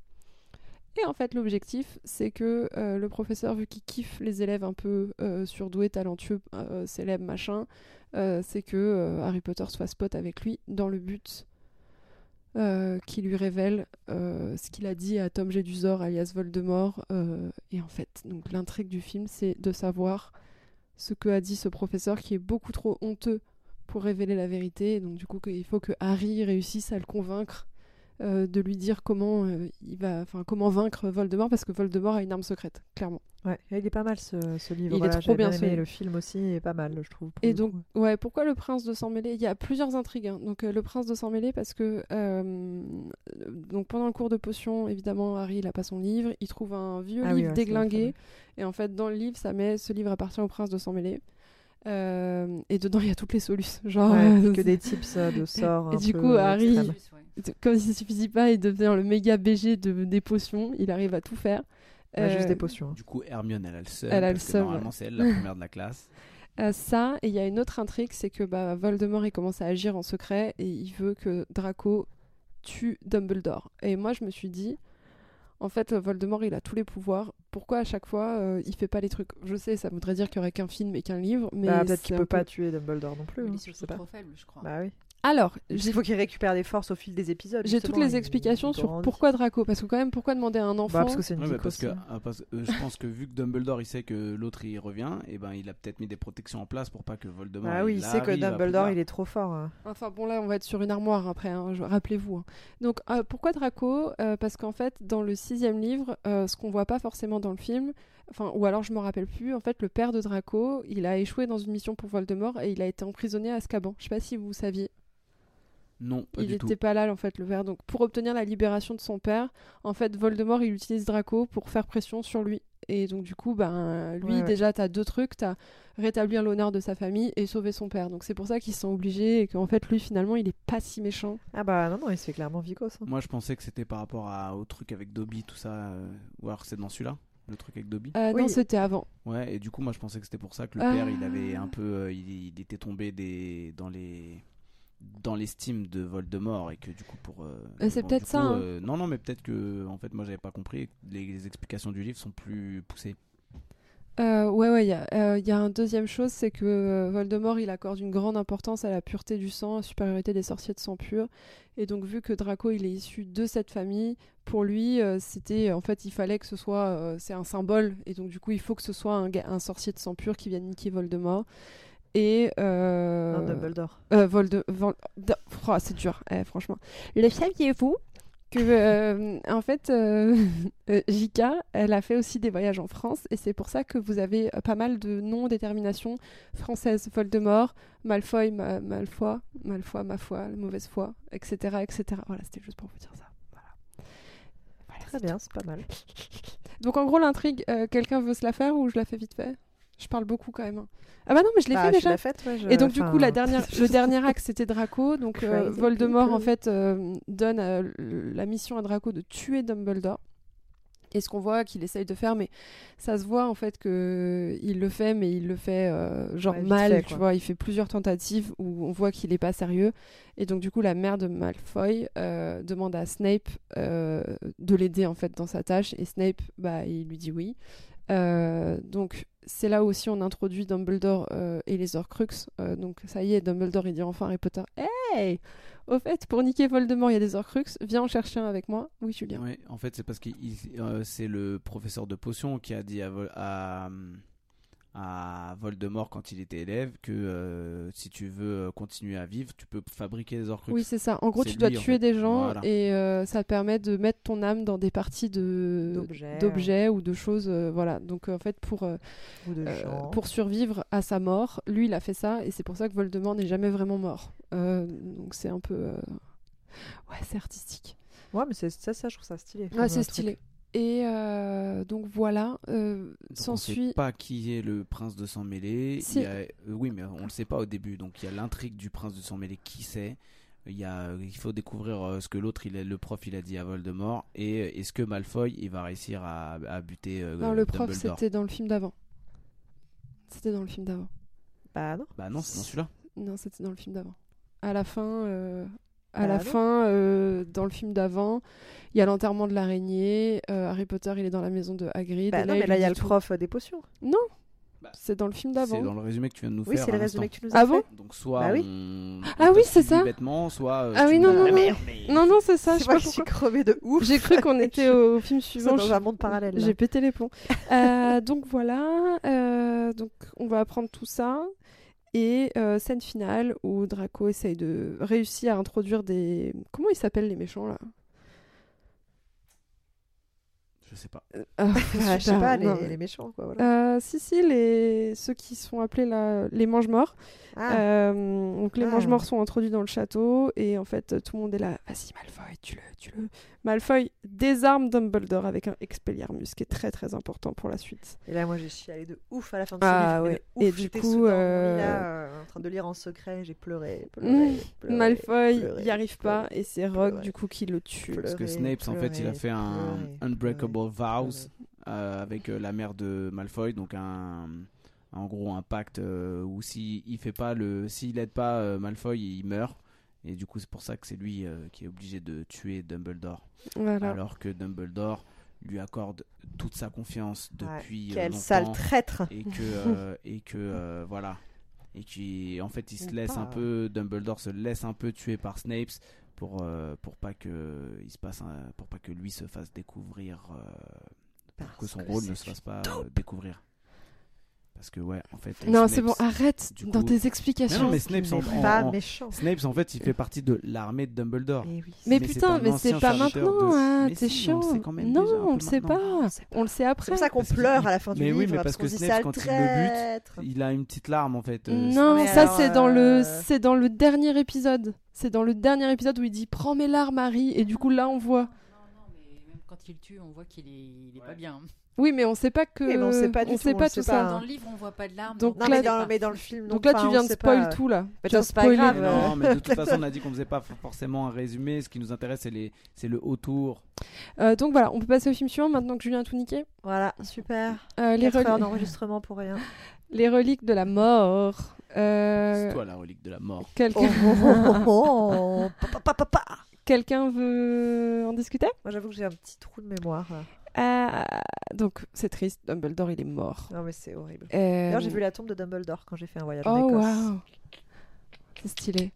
Et en fait, l'objectif, c'est que euh, le professeur, vu qu'il kiffe les élèves un peu euh, surdoués, talentueux, euh, célèbres, machin, c'est que Harry Potter soit spot avec lui dans le but qu'il lui révèle ce qu'il a dit à Tom Jedusor, alias Voldemort. et en fait, donc l'intrigue du film, c'est de savoir ce que a dit ce professeur qui est beaucoup trop honteux pour révéler la vérité. Donc du coup, il faut que Harry réussisse à le convaincre euh, de lui dire comment euh, il va, enfin comment vaincre Voldemort parce que Voldemort a une arme secrète, clairement. Ouais, il est pas mal ce, ce livre. Il est trop bien, aimé. livre. Le film aussi est pas mal, je trouve. Et donc, coup. ouais, pourquoi le prince de sang mêlé? Il y a plusieurs intrigues. hein. Donc, euh, le prince de sang mêlé, parce que donc pendant le cours de potion, évidemment, Harry il a pas son livre. Il trouve un vieux Ah oui, livre ouais, déglingué. Et en fait, dans le livre, ça met ce livre appartient au prince de sang mêlé. Euh, et dedans, il y a toutes les solutions. (laughs) Genre, Ouais, euh, que des tips euh, de (laughs) sorts. Et un du peu coup, Harry- comme il suffisait pas, il devient le méga BG de, des potions. Il arrive à tout faire. Ouais, juste Euh, des potions. Du coup, Hermione, elle a le seum. Elle a le seum, Normalement, ouais. c'est elle la première de la classe. (laughs) Euh, ça, et il y a une autre intrigue, c'est que bah, Voldemort il commence à agir en secret et il veut que Draco tue Dumbledore. Et moi je me suis dit, en fait Voldemort il a tous les pouvoirs, pourquoi à chaque fois euh, il fait pas les trucs Je sais, ça voudrait dire qu'il y aurait qu'un film et qu'un livre, mais Bah, peut-être qu'il peut peu- pas tuer Dumbledore non plus. Il hein, je sais pas. trop faible, je crois. Bah oui. Alors, Il faut qu'il récupère des forces au fil des épisodes. j'ai toutes les explications sur grandit. pourquoi Draco, parce que quand même pourquoi demander à un enfant Bah, parce que c'est une Ouais, parce que, ah, parce- euh, je pense que vu que Dumbledore il sait que l'autre il revient, et ben il a peut-être mis des protections en place pour pas que Voldemort. Ah oui, il sait que Dumbledore il est trop fort. hein. Enfin bon là on va être sur une armoire après, hein, rappelez-vous. hein. Donc euh, pourquoi Draco Euh, Parce qu'en fait dans le sixième livre, euh, ce qu'on voit pas forcément dans le film, enfin ou alors je me rappelle plus, en fait le père de Draco, il a échoué dans une mission pour Voldemort et il a été emprisonné à Azkaban. Je sais pas si vous saviez. Non, pas il du était tout. pas là en fait le père. Donc pour obtenir la libération de son père, en fait Voldemort il utilise Draco pour faire pression sur lui. Et donc du coup, ben lui Ouais, ouais. déjà t'as deux trucs, t'as rétablir l'honneur de sa famille et sauver son père. Donc c'est pour ça qu'ils sont obligés et qu'en fait lui finalement il est pas si méchant. Ah bah non, non, il se fait clairement vicos. hein. Moi, je pensais que c'était par rapport à, au truc avec Dobby, tout ça. euh, ou alors c'est dans celui-là, le truc avec Dobby. Euh, Oui. Non c'était avant. Ouais, et du coup, moi, je pensais que c'était pour ça que le Ah. père, il avait un peu, euh, il, il était tombé des, dans les, dans l'estime de Voldemort et que du coup pour. euh, Euh, c'est peut-être ça, coup, hein. euh, non, non, mais peut-être que, en fait, moi, j'avais pas compris. Les, les explications du livre sont plus poussées. Euh, ouais, ouais, il y, a- il y a une deuxième chose, c'est que Voldemort, il accorde une grande importance à la pureté du sang, à la supériorité des sorciers de sang pur. Et donc, vu que Draco, il est issu de cette famille, pour lui, c'était, en fait, il fallait que ce soit, c'est un symbole. Et donc, du coup, il faut que ce soit un, un sorcier de sang pur qui vienne niquer Voldemort. Et... euh, Non, Dumbledore. euh, Volde... Vol- de- Oh, c'est dur, eh, franchement. Le saviez-vous que, euh, en fait, euh, (laughs) euh, Jika, elle a fait aussi des voyages en France, et c'est pour ça que vous avez euh, pas mal de noms, déterminations françaises. Voldemort, Malfoy, ma, Malfoy, Malfoy, ma foi, la mauvaise foi, etc., etc. Voilà, c'était juste pour vous dire ça. Voilà. Voilà, Très bien, c'est pas mal. donc en gros l'intrigue, quelqu'un veut se la faire ou je la fais vite fait? Je parle beaucoup quand même. hein. Ah bah non mais je l'ai Bah, fait déjà. l'as faite, ouais, je- Et donc du coup la dernière, (laughs) le dernier axe c'était Draco. Donc euh, Voldemort en fait euh, donne euh, la mission à Draco de tuer Dumbledore. Et ce qu'on voit qu'il essaye de faire, mais ça se voit en fait que il le fait, mais il le fait genre Ouais, mal, fait, tu vois. Il fait plusieurs tentatives où on voit qu'il est pas sérieux. Et donc du coup la mère de Malfoy demande à Snape de l'aider en fait dans sa tâche. Et Snape, bah il lui dit oui. Euh, donc c'est là aussi on introduit Dumbledore euh, et les Horcruxes. Euh, donc ça y est, Dumbledore il dit enfin Harry Potter, hey, au fait pour niquer Voldemort il y a des Horcruxes, viens en chercher un avec moi. Oui Julien. Ouais, en fait, c'est parce que c'est le professeur de potions qui a dit à, à, à Voldemort quand il était élève que euh, si tu veux euh, continuer à vivre, tu peux fabriquer des Horcruxes. Oui c'est ça. En gros tu dois en tuer fait. des gens Voilà. et euh, ça permet de mettre ton âme dans des parties de D'objets, ou de choses. euh, voilà. Donc en fait pour euh, Ou de Euh, gens. pour survivre à sa mort. Lui, il a fait ça, et c'est pour ça que Voldemort n'est jamais vraiment mort. Euh, donc c'est un peu... euh, Ouais, c'est artistique. Ouais, mais c'est ça, ça, je trouve ça stylé. Ouais, c'est truc. stylé. Et euh, donc voilà, euh, Donc, on s'ensuit... sait pas qui est le prince de sang mêlé. Si. A- euh, oui, mais on le sait pas au début. Donc il y a l'intrigue du prince de sang mêlé. Qui c'est? Il, y a, il faut découvrir euh, ce que l'autre, il a- le prof, il a dit à Voldemort. Et est-ce que Malfoy, il va réussir à, à buter euh, Non, le prof, c'était dans le film d'avant. C'était dans le film d'avant. Bah non. Bah non, c'est dans celui-là. Non, c'était dans le film d'avant. À la fin, euh, À Ah la non. fin, euh, dans le film d'avant, il y a l'enterrement de l'araignée. euh, Harry Potter, il est dans la maison de Hagrid. Bah et non, mais là, il y a le tout. prof euh, des potions. C'est dans le film C'est d'avant. dans le résumé que tu viens de nous Oui, faire. c'est à le résumé que tu nous as Ah fait. bon? Donc soit Bah oui. on... Ah oui, c'est ça. bêtement, soit euh, Ah oui, non, non, non. merde. Non, non, c'est ça. Je C'est sais moi pas qui suis pourquoi. crevée de ouf. J'ai cru qu'on (laughs) était au film C'est suivant. dans Je- un monde parallèle. là. J'ai pété les plombs. Euh, donc voilà, euh, donc on va apprendre tout ça. Et euh, scène finale où Draco essaye de réussir à introduire des... Comment ils s'appellent les méchants là? Je sais pas. Euh, Ah, (laughs) je sais putain, pas, les méchants, quoi. Voilà. Euh, si, si, les... ceux qui sont appelés là, les mange-morts. Ah, Euh, donc les Ah. mange-morts sont introduits dans le château et en fait tout le monde est là. Vas-y Malfoy, tu le, tu le. Malfoy désarme Dumbledore avec un Expelliarmus qui est très très important pour la suite. Et là, moi, j'ai chialé de ouf à la fin de ce Ah livre. ouais. de ouf. Et du coup, euh, là, euh, en train de lire en secret, j'ai pleuré, pleuré, Mmh. pleuré, Malfoy pleurer, n'y arrive pas et c'est Rogue du coup qui le tue. Parce que Snape, en fait, il a fait un Unbreakable Vows euh, avec euh, la mère de Malfoy, donc un, en gros un pacte euh, où s'il il fait pas le, s'il aide pas euh, Malfoy, il meurt. Et du coup, c'est pour ça que c'est lui euh, qui est obligé de tuer Dumbledore, Voilà. alors que Dumbledore lui accorde toute sa confiance Ouais, depuis euh, Quel longtemps sale traître et que (laughs) et que voilà et qui en fait il se laisse pas. un peu Dumbledore se laisse un peu tuer par Snape pour euh, pour pas que il se passe un- pour pas que lui se fasse découvrir euh, pour que son que rôle ne se fasse pas euh, découvrir parce que ouais en fait Non, Snape- c'est bon, arrête dans coup- tes explications. Mais non, mais Snape en, est en- pas en- méchant. Snape en fait il fait partie de l'armée de Dumbledore Eh oui. Mais mais c'est putain, mais c'est pas maintenant, de- hein, Mais t'es si, on le chiant. sait quand même non, on le sait pas. on le sait C'est après. pour ça qu'on Parce qu'il- pleure à la fin du Mais livre. oui, mais parce que Snape, quand il le bute, il a une petite larme en fait euh, Non, mais ça c'est dans le euh, c'est dans le dernier épisode. C'est dans le dernier épisode où il dit prends mes larmes Harry et du coup là on voit. Non, non, mais même quand il le tue, on voit qu'il est, il est pas bien. Oui, mais on sait pas que Oui, mais on sait pas du on tout, sait on pas le tout sait ça. pas, hein. Dans le livre, on voit pas de larmes. Donc Non, là, mais dans, mais dans le film. Donc là tu on viens de spoil pas, euh, tout là. Mais Tu as attends, c'est pas spoilé. grave, euh, non, mais de (laughs) toute façon, on a dit qu'on faisait pas forcément un résumé. Ce qui nous intéresse, c'est les, c'est le autour. Euh, donc voilà, on peut passer au film suivant maintenant que Julien a tout niqué. Voilà, super. Euh, les, 4 heures reli- d'enregistrement pour rien. (laughs) les reliques de la mort. Euh, C'est toi la relique de la mort. Quelqu'un Oh, oh, oh, oh, pa, pa, pa, pa, pa. quelqu'un veut en discuter? Moi, j'avoue que j'ai un petit trou de mémoire. là. Euh, Donc c'est triste, Dumbledore il est mort. Non, mais c'est horrible. Euh, D'ailleurs, j'ai vu la tombe de Dumbledore quand j'ai fait un voyage en Oh Écosse. waouh, c'est stylé.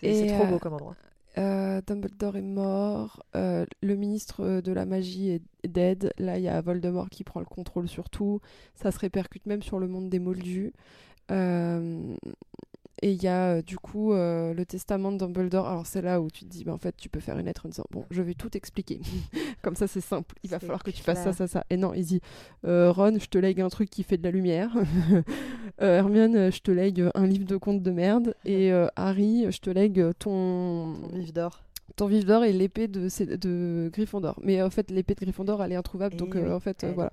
C'est trop euh, beau comme endroit. Euh, Dumbledore est mort, le ministre de la magie est est dead, là il y a Voldemort qui prend le contrôle sur tout, ça se répercute même sur le monde des Moldus. Et il y a euh, du coup euh, le testament de Dumbledore, alors c'est là où tu te dis, bah, en fait tu peux faire une lettre en disant, bon je vais tout expliquer, (laughs) comme ça c'est simple, il va falloir que tu fasses ça, ça, ça. Et non, il dit, euh, Ron je te lègue un truc qui fait de la lumière, (laughs) Hermione je te lègue un livre de contes de merde, et (laughs) Harry je te lègue ton Ton vif d'or. ton vif d'or et l'épée de, Gryffondor. Mais en fait, l'épée de Gryffondor, elle est introuvable, Et donc oui, euh, en fait, euh, voilà.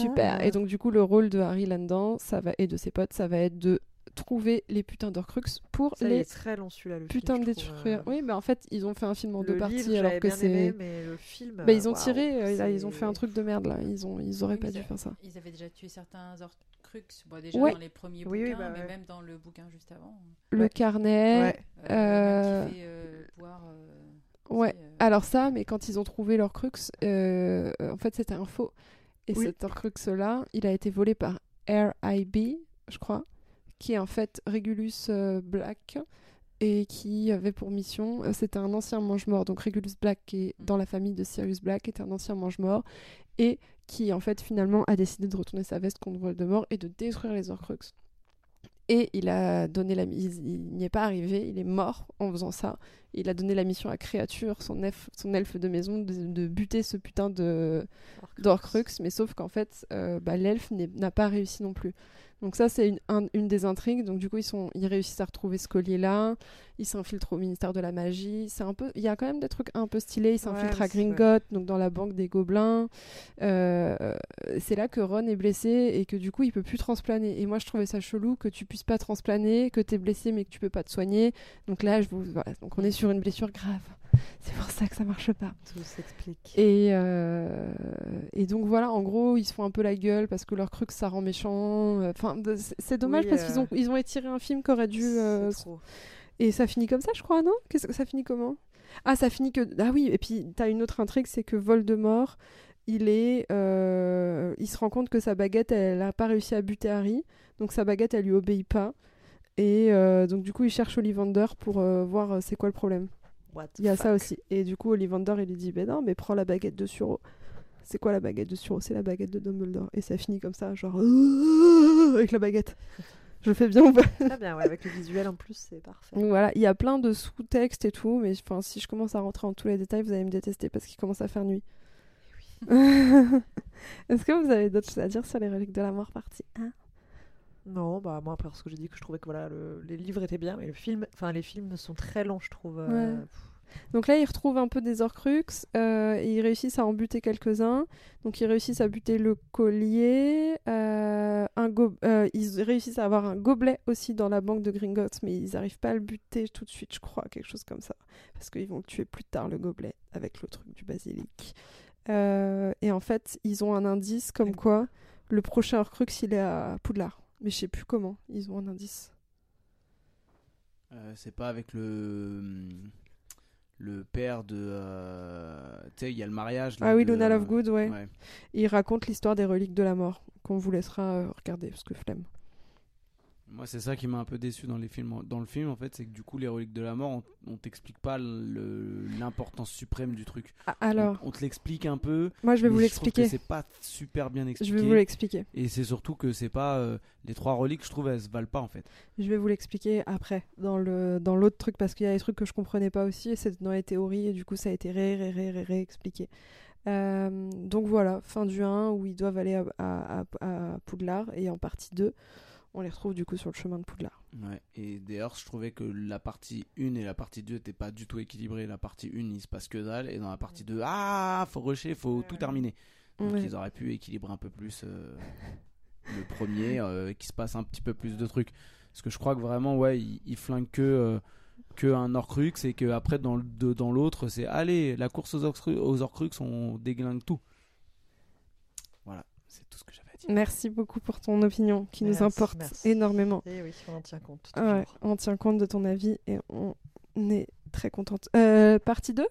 Super. Et donc, du coup, le rôle de Harry là-dedans, ça va, et de ses potes, ça va être de trouver les putins d'Orcrux pour Ça, les est très long celui-là, le putains de film, détruire. euh. Oui, mais en fait, ils ont fait un film en Le deux livre, parties, alors que c'est. mais le film. Bah, ils ont waouh, tiré, euh, là, ils ont fait un truc de merde, là. Ils, ont, ils auraient Oui, pas dû faire ça. Ils avaient déjà tué certains Horcrux, bon, déjà Ouais. dans les premiers Oui, oui, bouquins, bah mais ouais. même dans le bouquin juste avant. Le Ouais. carnet. Ouais. Euh, Euh, même qui fait euh, boire. euh, Ouais. euh, Alors ça, mais quand ils ont trouvé leur crux, euh, en fait c'était un faux. Et Oui. cet crux là, il a été volé par RIB, je crois, qui est en fait Regulus euh, Black et qui avait pour mission, euh, c'était un ancien mange-mort, donc Regulus Black qui est dans la famille de Sirius Black était un ancien mange-mort et qui en fait finalement a décidé de retourner sa veste contre Voldemort et de détruire les Horcruxes. Et il a donné la il n'y est pas arrivé, il est mort en faisant ça. Il a donné la mission à Créature, son elfe, son elfe de maison, de, de buter ce putain de d'Orcrux, mais sauf qu'en fait, euh, bah, l'elfe n'a pas réussi non plus. Donc ça, c'est une, un- une des intrigues. Donc du coup, ils, sont, ils réussissent à retrouver ce collier-là. Ils s'infiltrent au ministère de la magie. C'est un peu, il y a quand même des trucs un peu stylés. Ils s'infiltrent à. Gringotts, donc dans la banque des gobelins. Euh, c'est là que Ron est blessé et que du coup, il peut plus transplaner. Et moi, je trouvais ça chelou que tu puisses pas transplaner, que tu es blessé mais que tu peux pas te soigner. Donc là, je vous, voilà. Donc on est sur une blessure grave. C'est pour ça que ça marche pas. Tout s'explique. Et, euh, et donc voilà, en gros, ils se font un peu la gueule parce que leur crux ça rend méchant. Enfin, c'est- dommage Oui, parce euh, qu'ils ont, ils ont étiré un film qui aurait dû. euh, trop. Et ça finit comme ça, je crois, non? Qu'est-ce que ça finit comment? Ah, ça finit que. Ah oui, et puis t'as une autre intrigue, c'est que Voldemort, il est, euh, il se rend compte que sa baguette, elle n'a pas réussi à buter Harry, donc sa baguette, elle lui obéit pas. Et euh, donc du coup, il cherche Ollivander pour euh, voir euh, c'est quoi le problème. What Il y a ça aussi. Et du coup, Ollivander, il lui dit, ben non, mais prends la baguette de Suro. C'est quoi la baguette de Suro? C'est la baguette de Dumbledore. Et ça finit comme ça, genre (laughs) avec la baguette. Je fais bien ou pas? Très bien, ouais, avec le visuel en plus, c'est parfait. Donc voilà, il y a plein de sous-textes et tout, mais enfin, si je commence à rentrer en tous les détails, vous allez me détester parce qu'il commence à faire nuit. (laughs) Est-ce que vous avez d'autres choses à dire sur les reliques de la mort partie 1 Non, bah moi parce que j'ai dit que je trouvais que voilà, le- les livres étaient bien, mais le film, enfin les films sont très longs, je trouve. euh, Ouais. Donc là, ils retrouvent un peu des Horcruxes euh, et ils réussissent à en buter quelques-uns. Donc ils réussissent à buter le collier, euh, un go- euh, ils réussissent à avoir un gobelet aussi dans la banque de Gringotts, mais ils n'arrivent pas à le buter tout de suite, je crois, quelque chose comme ça. Parce qu'ils vont le tuer plus tard, le gobelet, avec le truc du basilic. Et en fait, ils ont un indice comme quoi le prochain Horcrux, il est à Poudlard. Mais je sais plus comment, ils ont un indice. Euh, c'est pas avec le le père de euh, tu sais il y a le mariage là, Ah oui, de, Luna Lovegood, ouais. ouais. Il raconte l'histoire des reliques de la mort, qu'on vous laissera euh, regarder, parce que flemme. Moi, c'est ça qui m'a un peu déçu dans les films. Dans le film, en fait, c'est que du coup, les reliques de la mort, on, on t'explique pas l'importance suprême du truc. Ah, alors, on, on te l'explique un peu. moi je vais vous je l'expliquer. C'est pas super bien Je expliqué. vais vous l'expliquer. Et c'est surtout que c'est pas euh, les trois reliques, je trouve, elles se valent pas en fait. Je vais vous l'expliquer après, dans le dans l'autre truc, parce qu'il y a des trucs que je comprenais pas aussi, et c'est dans les théories, et du coup ça a été ré, ré, ré, ré, ré expliqué. Euh, donc voilà, fin du 1, où ils doivent aller à, à, à- à Poudlard, et en partie 2, on les retrouve du coup sur le chemin de Poudlard. Ouais. Et d'ailleurs, je trouvais que la partie 1 et la partie 2 n'étaient pas du tout équilibrées. La partie 1, il se passe que dalle. Et dans la partie 2, ah, faut rusher, faut tout terminer. Donc Ouais. ils auraient pu équilibrer un peu plus euh, le premier, euh, qui se passe un petit peu plus de trucs. Parce que je crois que vraiment, ouais, il, il flingue que, euh, que un Horcrux et que après dans le de- dans l'autre, c'est allez, la course aux, Horcrux, aux Horcrux, on déglingue tout. Voilà, c'est tout ce que dire. Merci beaucoup pour ton opinion, qui nous importe merci. énormément. Et oui, on en tient compte. Ouais, on tient compte de ton avis, et on est très contente. Euh, partie 2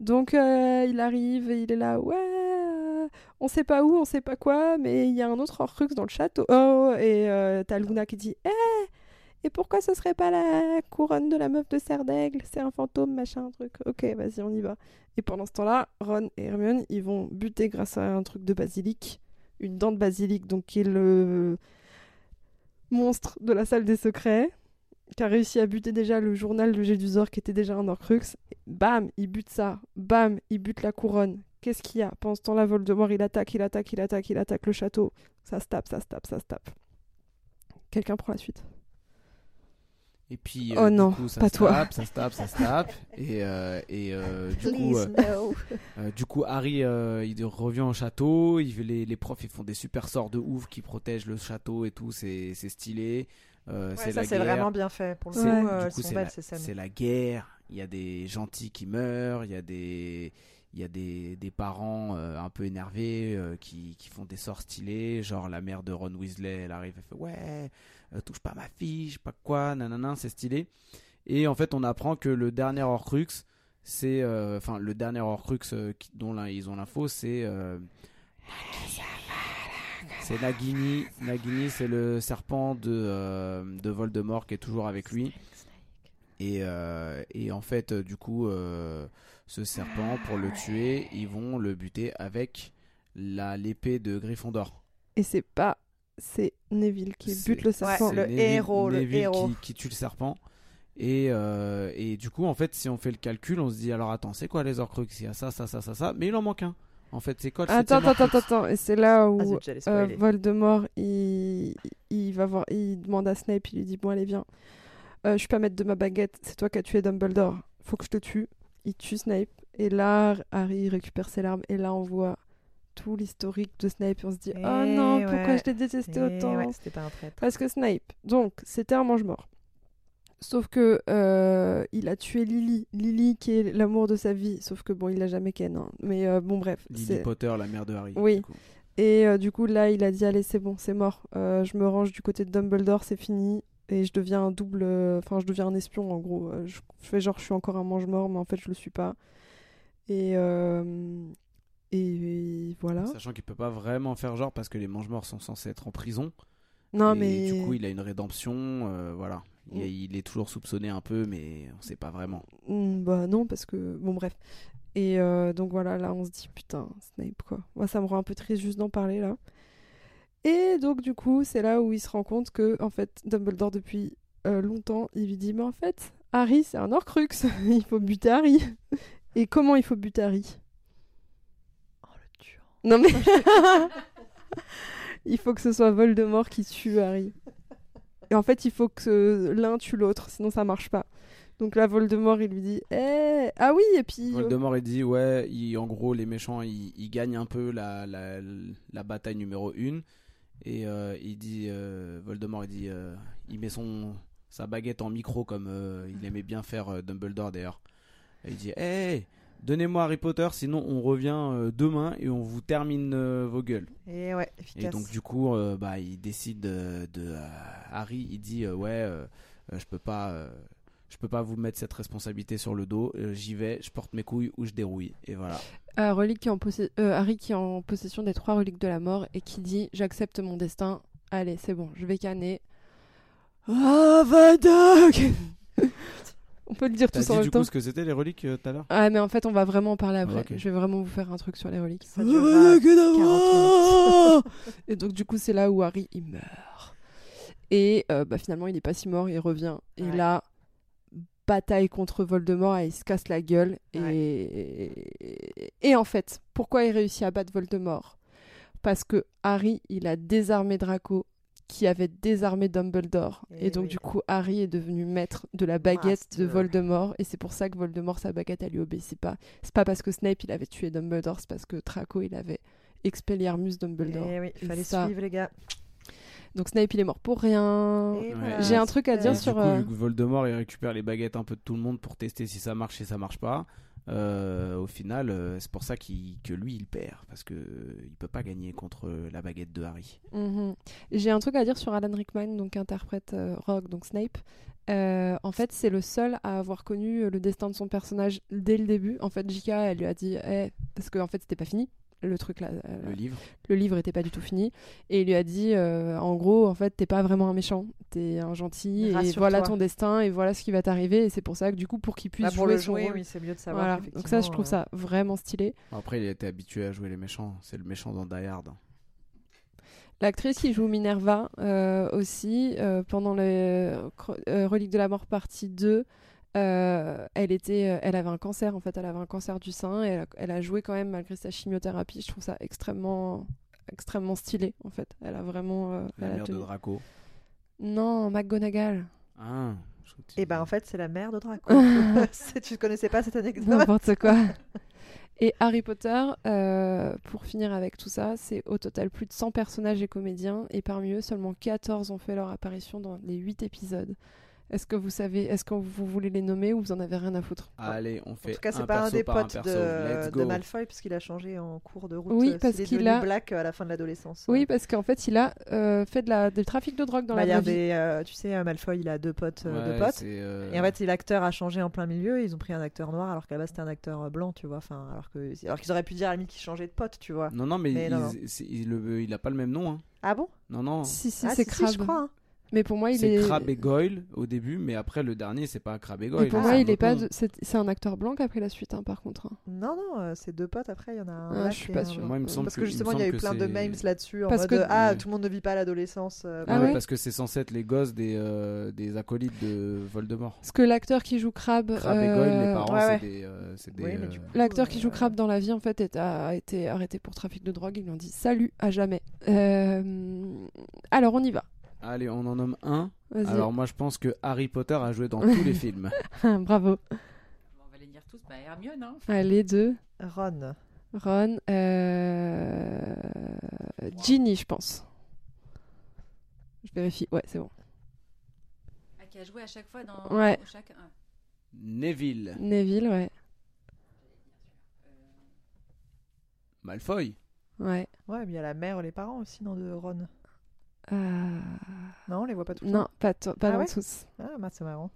Donc euh, il arrive et il est là, ouais, euh, on sait pas où, on sait pas quoi, mais il y a un autre Horcrux dans le château. Oh, et euh, t'as Luna qui dit, eh, et pourquoi ce serait pas la couronne de la meuf de Serre d'Aigle C'est un fantôme, machin, un truc. Ok, vas-y, on y va. Et pendant ce temps-là, Ron et Hermione, ils vont buter grâce à un truc de basilic, une dent de basilic, donc qui est le monstre de la salle des secrets qui a réussi à buter déjà le journal de Gédusor qui était déjà un Horcrux. Bam, il bute ça. Bam, il bute la couronne. Qu'est-ce qu'il y a? Pendant ce temps-là, Voldemort, il attaque, il attaque, il attaque, il attaque le château. Ça se tape, ça se tape, ça se tape. Quelqu'un prend la suite. Et puis, Oh du non, coup, ça pas se toi. tape, ça se tape, ça se tape. (laughs) Et, euh, et euh, du coup, euh, no. Euh, du coup, Harry, euh, il revient au château. Il, les, les profs, ils font des super sorts de ouf qui protègent le château et tout. C'est c'est stylé. Euh, Ouais, c'est ça, la c'est guerre. vraiment bien fait. Pour le C'est- Ouais. euh, coup, la, guerre. Il y a des gentils qui meurent. Il y a des, il y a des, des parents euh, un peu énervés euh, qui, qui font des sorts stylés. Genre la mère de Ron Weasley, elle arrive, elle fait ouais, euh, touche pas ma fille, je sais pas quoi, nanana, c'est stylé. Et en fait, on apprend que le dernier Horcrux, c'est, euh, enfin, le dernier Horcrux euh, dont ils ont l'info, c'est euh, c'est Nagini. Nagini, c'est le serpent de, euh, de Voldemort qui est toujours avec lui. Et, euh, en fait, euh, du coup, euh, ce serpent, pour le tuer, ils vont le buter avec l'épée de Gryffondor. Et c'est pas. C'est Neville qui bute le serpent. Ouais, le Neville- héros, le héros. Qui, qui tue le serpent. Et, euh, et du coup, en fait, si on fait le calcul, on se dit alors attends, c'est quoi les Horcrux Il y a ça, ça, ça, ça, ça. Mais il en manque un. En fait, c'est quoi le Attends, attends, attends, attends. Et c'est là où Ah, zut, j'allais euh. Voldemort, il... il va voir, il demande à Snape, il lui dit bon allez viens, Euh, je suis pas maître de ma baguette, c'est toi qui as tué Dumbledore, faut que je te tue. Il tue Snape et là Harry récupère ses larmes et là on voit tout l'historique de Snape et on se dit Eh oh non pourquoi je l'ai détesté Et autant. ouais, c'était pas un traître. Parce que Snape, donc, c'était un mange-mort. Sauf que euh, il a tué Lily, Lily qui est l'amour de sa vie. Sauf que bon, il l'a jamais ken. hein. Mais euh, bon, bref. Lily Potter, la mère de Harry. Oui. du coup. Et euh, du coup, là, il a dit allez, c'est bon, c'est mort. Euh, je me range du côté de Dumbledore, c'est fini. Et je deviens un double. euh, Enfin, je deviens un espion en gros. Je, je fais genre, je suis encore un mange-mort, mais en fait, je le suis pas. Et. Et voilà. Sachant qu'il peut pas vraiment faire genre parce que les mange-morts sont censés être en prison. Non, Et mais. Du coup, il a une rédemption. euh, voilà. Il, Mm. il est toujours soupçonné un peu, mais on sait pas vraiment. Hmm, bah non, parce que. Bon, bref. Et euh, donc voilà, là, on se dit, putain, Snape, quoi. Moi, ça me rend un peu triste juste d'en parler, là. Et donc, du coup, c'est là où il se rend compte que, en fait, Dumbledore, depuis euh, longtemps, il lui dit, mais en fait, Harry, c'est un Horcrux. (laughs) il faut buter Harry. Et comment il faut buter Harry? Non, mais. (laughs) il faut que ce soit Voldemort qui tue Harry. Et en fait, il faut que l'un tue l'autre, sinon ça marche pas. Donc là, Voldemort, il lui dit Eh, Ah oui, et puis. euh, Voldemort, il dit, ouais, il- en gros, les méchants, ils, ils gagnent un peu la, la, la bataille numéro 1. Et euh, il dit, euh, Voldemort, il dit, euh, il met son, sa baguette en micro comme euh, il aimait bien faire euh, Dumbledore d'ailleurs. Et il dit, hey, donnez-moi Harry Potter, sinon on revient euh, demain et on vous termine euh, vos gueules. Et ouais, efficace. Et donc du coup, euh, bah, il décide de, de, euh, Harry, il dit euh, ouais, euh, euh, je peux pas, euh, je peux pas vous mettre cette responsabilité sur le dos. euh, J'y vais, je porte mes couilles ou je dérouille. Et voilà. euh, relique qui est en euh, Harry qui est en possession des trois reliques de la mort et qui dit J'accepte mon destin. Allez, c'est bon, je vais canner. Avada (laughs) On peut le dire tous en dit même du temps. coup ce que c'était les reliques euh, tout à l'heure? Ah, mais en fait, on va vraiment en parler après. Je vais vraiment vous faire un truc sur les reliques. Ça durera 40 (laughs) Et donc, du coup, c'est là où Harry il meurt. Et euh, bah, finalement, il est pas si mort, il revient. Et Ouais. là, bataille contre Voldemort et il se casse la gueule. Ouais. Et... et en fait, pourquoi il réussit à battre Voldemort? Parce que Harry, il a désarmé Draco qui avait désarmé Dumbledore. Et, Et donc, oui. du coup, Harry est devenu maître de la baguette de. Voldemort. Et c'est pour ça que Voldemort, sa baguette, elle lui obéit. Pas, c'est pas parce que Snape, il avait tué Dumbledore, c'est parce que Draco, il avait expelliarmus Dumbledore. Et oui, il fallait ça- suivre les gars. Donc Snape, il est mort pour rien. Ouais. J'ai un truc à dire Et sur, Du coup, euh, vu que Voldemort il récupère les baguettes un peu de tout le monde pour tester si ça marche et ça marche pas. Euh, au final, euh, c'est pour ça qu'il- que lui il perd parce que euh, peut pas gagner contre euh, la baguette de Harry. Mhm. J'ai un truc à dire sur Alan Rickman, donc interprète Rogue, donc Snape. En fait, c'est le seul à avoir connu le destin de son personnage dès le début. En fait, J.K. elle lui a dit, Eh, parce qu'en fait, c'était pas fini. Le truc là, euh, Le livre. le livre était pas du tout fini, et il lui a dit, euh, en gros, en fait, t'es pas vraiment un méchant, t'es un gentil, et voilà ton destin, et voilà ce qui va t'arriver. Et c'est pour ça que du coup, pour qu'il puisse Bah, pour jouer le son rôle- oui, c'est mieux de savoir. voilà. Donc ça, je trouve ça vraiment stylé. Après, il a été habitué à jouer les méchants. C'est le méchant dans Die Hard. L'actrice qui joue Minerva euh, aussi, euh, pendant le euh, Relique de la Mort partie 2, euh, elle, était, euh, elle avait un cancer, en fait, elle avait un cancer du sein, et elle a, elle a joué quand même malgré sa chimiothérapie. Je trouve ça extrêmement, extrêmement stylé, en fait. Elle a vraiment... euh, La elle a mère de tenu. Draco. Non, McGonagall. Ah. Et ben dis- en fait, c'est la mère de Draco. (laughs) (laughs) Tu connaissais pas cette anecdote N'importe quoi. (laughs) Et Harry Potter, euh, pour finir avec tout ça, c'est au total plus de 100 personnages et comédiens, et parmi eux, seulement 14 ont fait leur apparition dans les 8 épisodes. Est-ce que vous savez, est-ce que vous voulez les nommer ou vous en avez rien à foutre? Allez, on fait En tout cas, c'est pas un des un potes de. Malfoy, puisqu'il a changé en cours de route. Oui, euh, parce qu'il a- black à la fin de l'adolescence. Oui, parce qu'en fait, il a euh, fait de la, du trafic de drogue dans Bah, la y vie. euh, tu sais, euh, Malfoy, il a deux potes, euh, Ouais, deux potes. euh, Et en fait, l'acteur a changé en plein milieu. Ils ont pris un acteur noir alors qu'à la base c'était un acteur euh, blanc, tu vois. Enfin, alors que, alors qu'ils auraient pu dire à la limite qu'il changeait de pote, tu vois. Non, non, mais, Mais il, non, non. c'est- il, le- il a pas le même nom. hein. Ah bon? Non, non. Si, si, Ah, c'est si, je crois. hein. Mais pour moi, il C'est est. Crabbe et Goyle au début, mais après le dernier, c'est pas Crabbe et Goyle. Et pour c'est moi, un il est pas. de- C'est c'est un acteur blanc qui a pris la suite, hein, par contre. hein. Non, non, euh, c'est deux potes. Après, il y en a un. Ah, je suis pas blanc. Moi, il me semble Parce que- justement, il y a eu plein de c'est- memes là-dessus en Parce mode que- Ah, Ouais. tout le monde ne vit pas l'adolescence. euh, Ah ouais, ouais parce que c'est censé être les gosses des, euh, des acolytes de Voldemort. Parce que l'acteur qui joue Crabbe. Crabbe et Goyle, les euh, parents, ouais, c'est ouais. des. c'est Oui, mais du coup- L'acteur qui joue Crabbe dans la vie, en fait, a été arrêté pour trafic de drogue. Ils lui ont dit salut à jamais. Alors, on y va. Allez, on en nomme un. Alors, moi, je pense que Harry Potter a joué dans tous les (laughs) films. (laughs) Bravo. On va les dire tous. Bah, Hermione, hein. Allez, deux. Ron. Ron. Euh... Ginny, je pense. Je vérifie. Ouais, c'est bon. Ah, qui a joué à chaque fois dans Ouais. chaque. ah. Neville. Neville, ouais. Malfoy. Ouais. Ouais, mais il y a la mère et les parents aussi, non, de Ron. Euh, Non, on les voit pas tous. Non, pas, to- pas Ah dans ouais tous. Ah, bah, c'est marrant.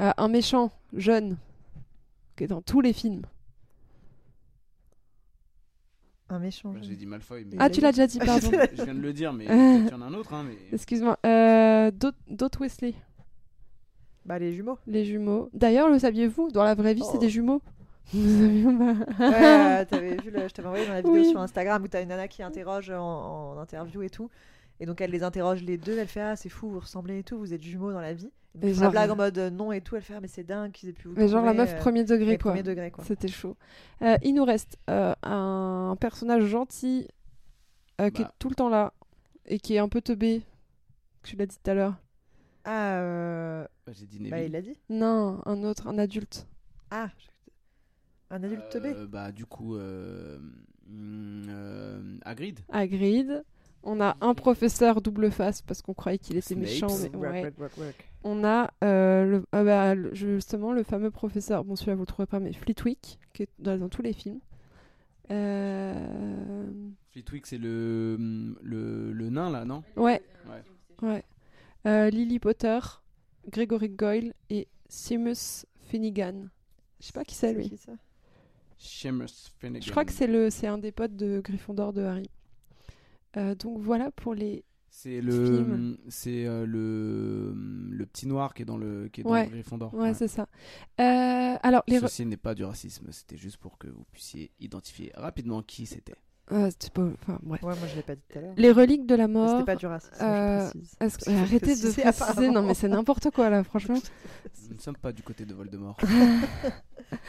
Euh, un méchant, jeune, qui est dans tous les films. Un méchant. J'ai dit Malfoy, mais Ah, tu l'as déjà dit, (laughs) pardon. je viens de le dire, mais (laughs) qu'il y en a un autre. Hein, mais... Excuse-moi. Euh, Dot Dot Wesley, Bah, les jumeaux. les jumeaux. D'ailleurs, le saviez-vous? Dans la vraie vie, c'est Oh. des jumeaux? (laughs) Pas Ouais, t'avais vu le- je t'avais envoyé dans la vidéo Oui. sur Instagram où t'as une nana qui interroge en, en interview et tout. Et donc elle les interroge les deux, elle fait Ah, c'est fou, vous ressemblez et tout, vous êtes jumeaux dans la vie. Et donc, font la genre- blague en mode euh, non et tout, elle fait Ah, mais c'est dingue qu'ils aient pu vous Mais genre la meuf euh, premier degré, quoi. premier degré, quoi. C'était chaud. Euh, il nous reste euh, un personnage gentil euh, qui est Bah. tout le temps là et qui est un peu teubé. Tu l'as dit tout à l'heure. Ah, euh, Bah, J'ai dit bah, il l'a dit. Non, un autre, un adulte. Ah, un adulte Euh, teubé. Bah, du coup, euh, euh, Hagrid. Hagrid. On a un professeur double face parce qu'on croyait qu'il était méchant. mais Work, ouais. work, work, work. On a euh, le, ah bah, le- justement le fameux professeur, bon celui-là vous le trouverez pas, mais Fleetwick, qui est dans, dans tous les films. Euh, Fleetwick, c'est le, le, le nain, là, non? Ouais, Ouais. ouais. Euh, Lily Potter, Gregory Goyle et Seamus Finnegan. Je sais pas qui c'est lui. Seamus Finnegan. Je crois que c'est le, c'est un des potes de Gryffondor de Harry. Euh, donc voilà pour les. C'est le, c'est euh, le, hum, le petit noir qui est dans le, qui est Ouais. dans le Gryffondor. Ouais, c'est ça. Euh, alors les. Ceci n'est pas du racisme, c'était juste pour que vous puissiez identifier rapidement qui c'était. Ah, c'est pas- Enfin bref. Ouais, moi je l'ai pas dit tout à l'heure. Les reliques de la mort. C'était pas du racisme, euh, je précise. (laughs) Que- Arrêtez de préciser, non mais c'est n'importe quoi là, franchement. (laughs) Nous ne sommes pas du côté de Voldemort. (laughs)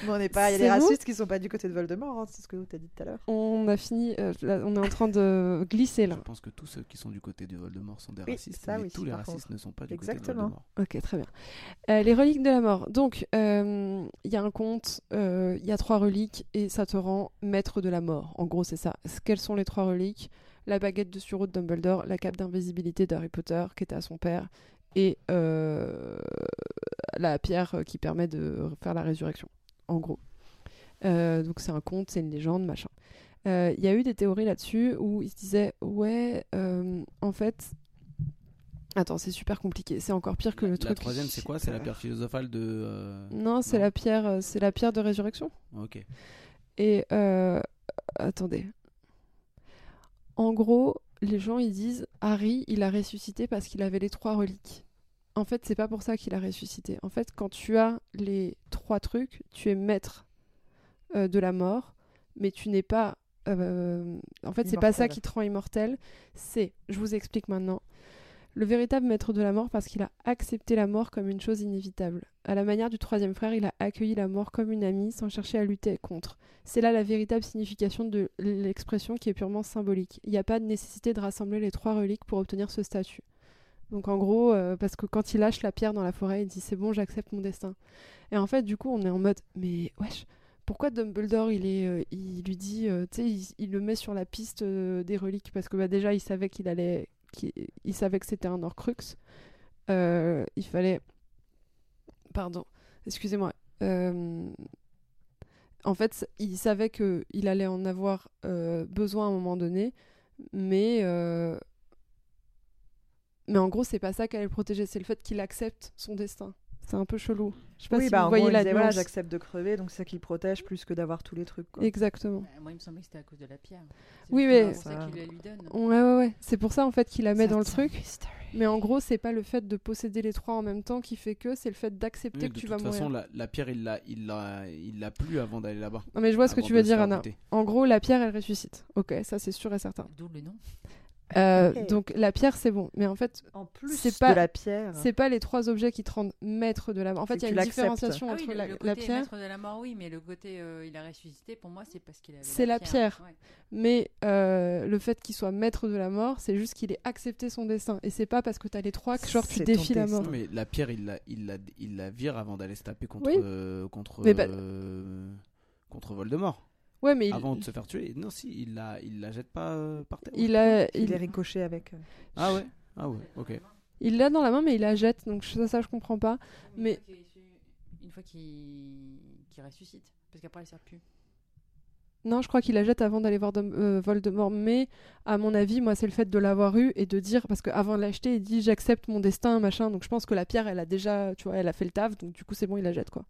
Mais on n'est pas. Il y a des racistes qui sont pas du côté de Voldemort, hein, c'est ce que tu as dit tout à l'heure. On a fini, euh, là, on est en train de glisser là. Je pense que tous ceux qui sont du côté de Voldemort sont des Oui, racistes, ça, mais oui, tous les racistes contre. ne sont pas du Exactement. côté de Voldemort. Ok, très bien. Euh, les reliques de la mort. Donc, euh, il y a un conte, euh, il y a trois reliques et ça te rend maître de la mort. En gros, c'est ça. Quelles sont les trois reliques La baguette de sureau de Dumbledore, la cape d'invisibilité d'Harry Potter qui était à son père et euh, la pierre qui permet de faire la résurrection. En gros. Euh, donc, c'est un conte, c'est une légende, machin. Euh, Il y a eu des théories là-dessus où ils se disaient ouais, euh, en fait. Attends, c'est super compliqué. C'est encore pire que le La truc. troisième, c'est quoi? C'est la pierre philosophale de. euh, Non, c'est la pierre, euh, c'est la pierre de résurrection. Ok. Et euh, attendez. En gros, les gens ils disent Harry, il a ressuscité parce qu'il avait les trois reliques. En fait, c'est pas pour ça qu'il a ressuscité. En fait, quand tu as les trois trucs, tu es maître euh, de la mort, mais tu n'es pas. euh, en fait, c'est pas ça qui te rend immortel. C'est, je vous explique maintenant, le véritable maître de la mort parce qu'il a accepté la mort comme une chose inévitable. À la manière du troisième frère, il a accueilli la mort comme une amie sans chercher à lutter contre. C'est là la véritable signification de l'expression qui est purement symbolique. Il n'y a pas de nécessité de rassembler les trois reliques pour obtenir ce statut. Donc en gros, euh, parce que quand il lâche la pierre dans la forêt, il dit c'est bon, j'accepte mon destin. Et en fait, du coup, on est en mode mais wesh, pourquoi Dumbledore il est, euh, il lui dit, euh, tu sais, il, le met sur la piste des reliques? Parce que bah, déjà il savait qu'il allait, qu'il- il savait que c'était un Horcrux. Euh, il fallait, pardon, excusez-moi. Euh, en fait, il savait que il allait en avoir euh, besoin à un moment donné, mais mais en gros, c'est pas ça qui allait le protéger, c'est le fait qu'il accepte son destin. C'est un peu chelou. Je sais pas oui, si bah, vous voyez la disait, voilà, j'accepte de crever, donc c'est ça qui le protège plus que d'avoir tous les trucs. quoi. Exactement. Bah, moi, il me semblait que c'était à cause de la pierre. C'est Oui, mais- pour ça Ça- qu'il la lui donne. Ouais, ouais, ouais. C'est pour ça en fait qu'il la met dans le truc. mystery. Mais en gros, c'est pas le fait de posséder les trois en même temps qui fait que, c'est le fait d'accepter Oui, que de tu toute vas façon, mourir. la, la pierre, il l'a, il l'a, il l'a plus avant d'aller là-bas. Non, mais je vois ce que tu de veux dire, Anna. En gros, la pierre, elle ressuscite. Ok, ça c'est sûr et certain. D'où le nom. Euh, donc la pierre, c'est bon. Mais en fait, En plus C'est pas- de la pierre. c'est pas les trois objets qui te rendent maître de la mort. En fait, il y a une différenciation Ah oui, entre le, la, le la pierre. maître de la mort, oui, mais le côté euh, il a ressuscité, pour moi, c'est parce qu'il avait C'est la pierre. Ouais. Mais euh, le fait qu'il soit maître de la mort, c'est juste qu'il ait accepté son destin. Et c'est pas parce que t'as les trois que genre tu défies la mort. Mais la pierre, il la, il la, il la vire avant d'aller se taper contre, Oui. euh, contre, Mais bah- euh, contre Voldemort. Ouais, mais il, Avant de se faire tuer. Non, si, il la, il la jette pas euh, par terre. il a, Il il, est ricoché avec. euh, Ah ouais. Ah ouais. Ok. il l'a dans la main, mais il la jette. Donc ça, ça je comprends pas. Mais- Une fois qu'il- une fois qu'il qu'il ressuscite, parce qu'après, elle sert plus. Non, je crois qu'il la jette avant d'aller voir Dom- euh, Voldemort. Mais à mon avis, moi, c'est le fait de l'avoir eu et de dire parce qu'avant de l'acheter, il dit j'accepte mon destin, machin. Donc je pense que la pierre, elle a déjà, tu vois, elle a fait le taf. Donc du coup, c'est bon, il la jette quoi.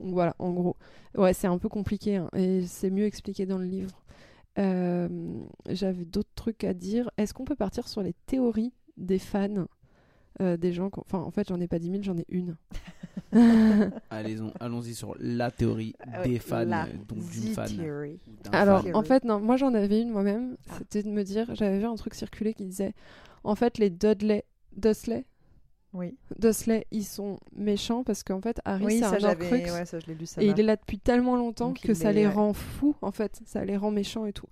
Donc voilà, en gros. Ouais, c'est un peu compliqué hein, et c'est mieux expliqué dans le livre. Euh, J'avais d'autres trucs à dire. Est-ce qu'on peut partir sur les théories des fans euh, des gens, enfin en fait j'en ai pas 10 000, j'en ai une. (laughs) Allons-y sur la théorie Ah des fans, la euh, donc d'une fan. Alors, fan. en fait, non, moi j'en avais une moi-même. Ah. C'était de me dire, j'avais vu un truc circuler qui disait, en fait, les Dudley, Dursley, Oui, Dursley, ils sont méchants parce qu'en fait, Harry, oui c'est un. Horcrux. Ouais, ça je l'ai lu. Ça et il est là depuis tellement longtemps Donc, que ça les ouais. rend fous, en fait. Ça les rend méchants et tout.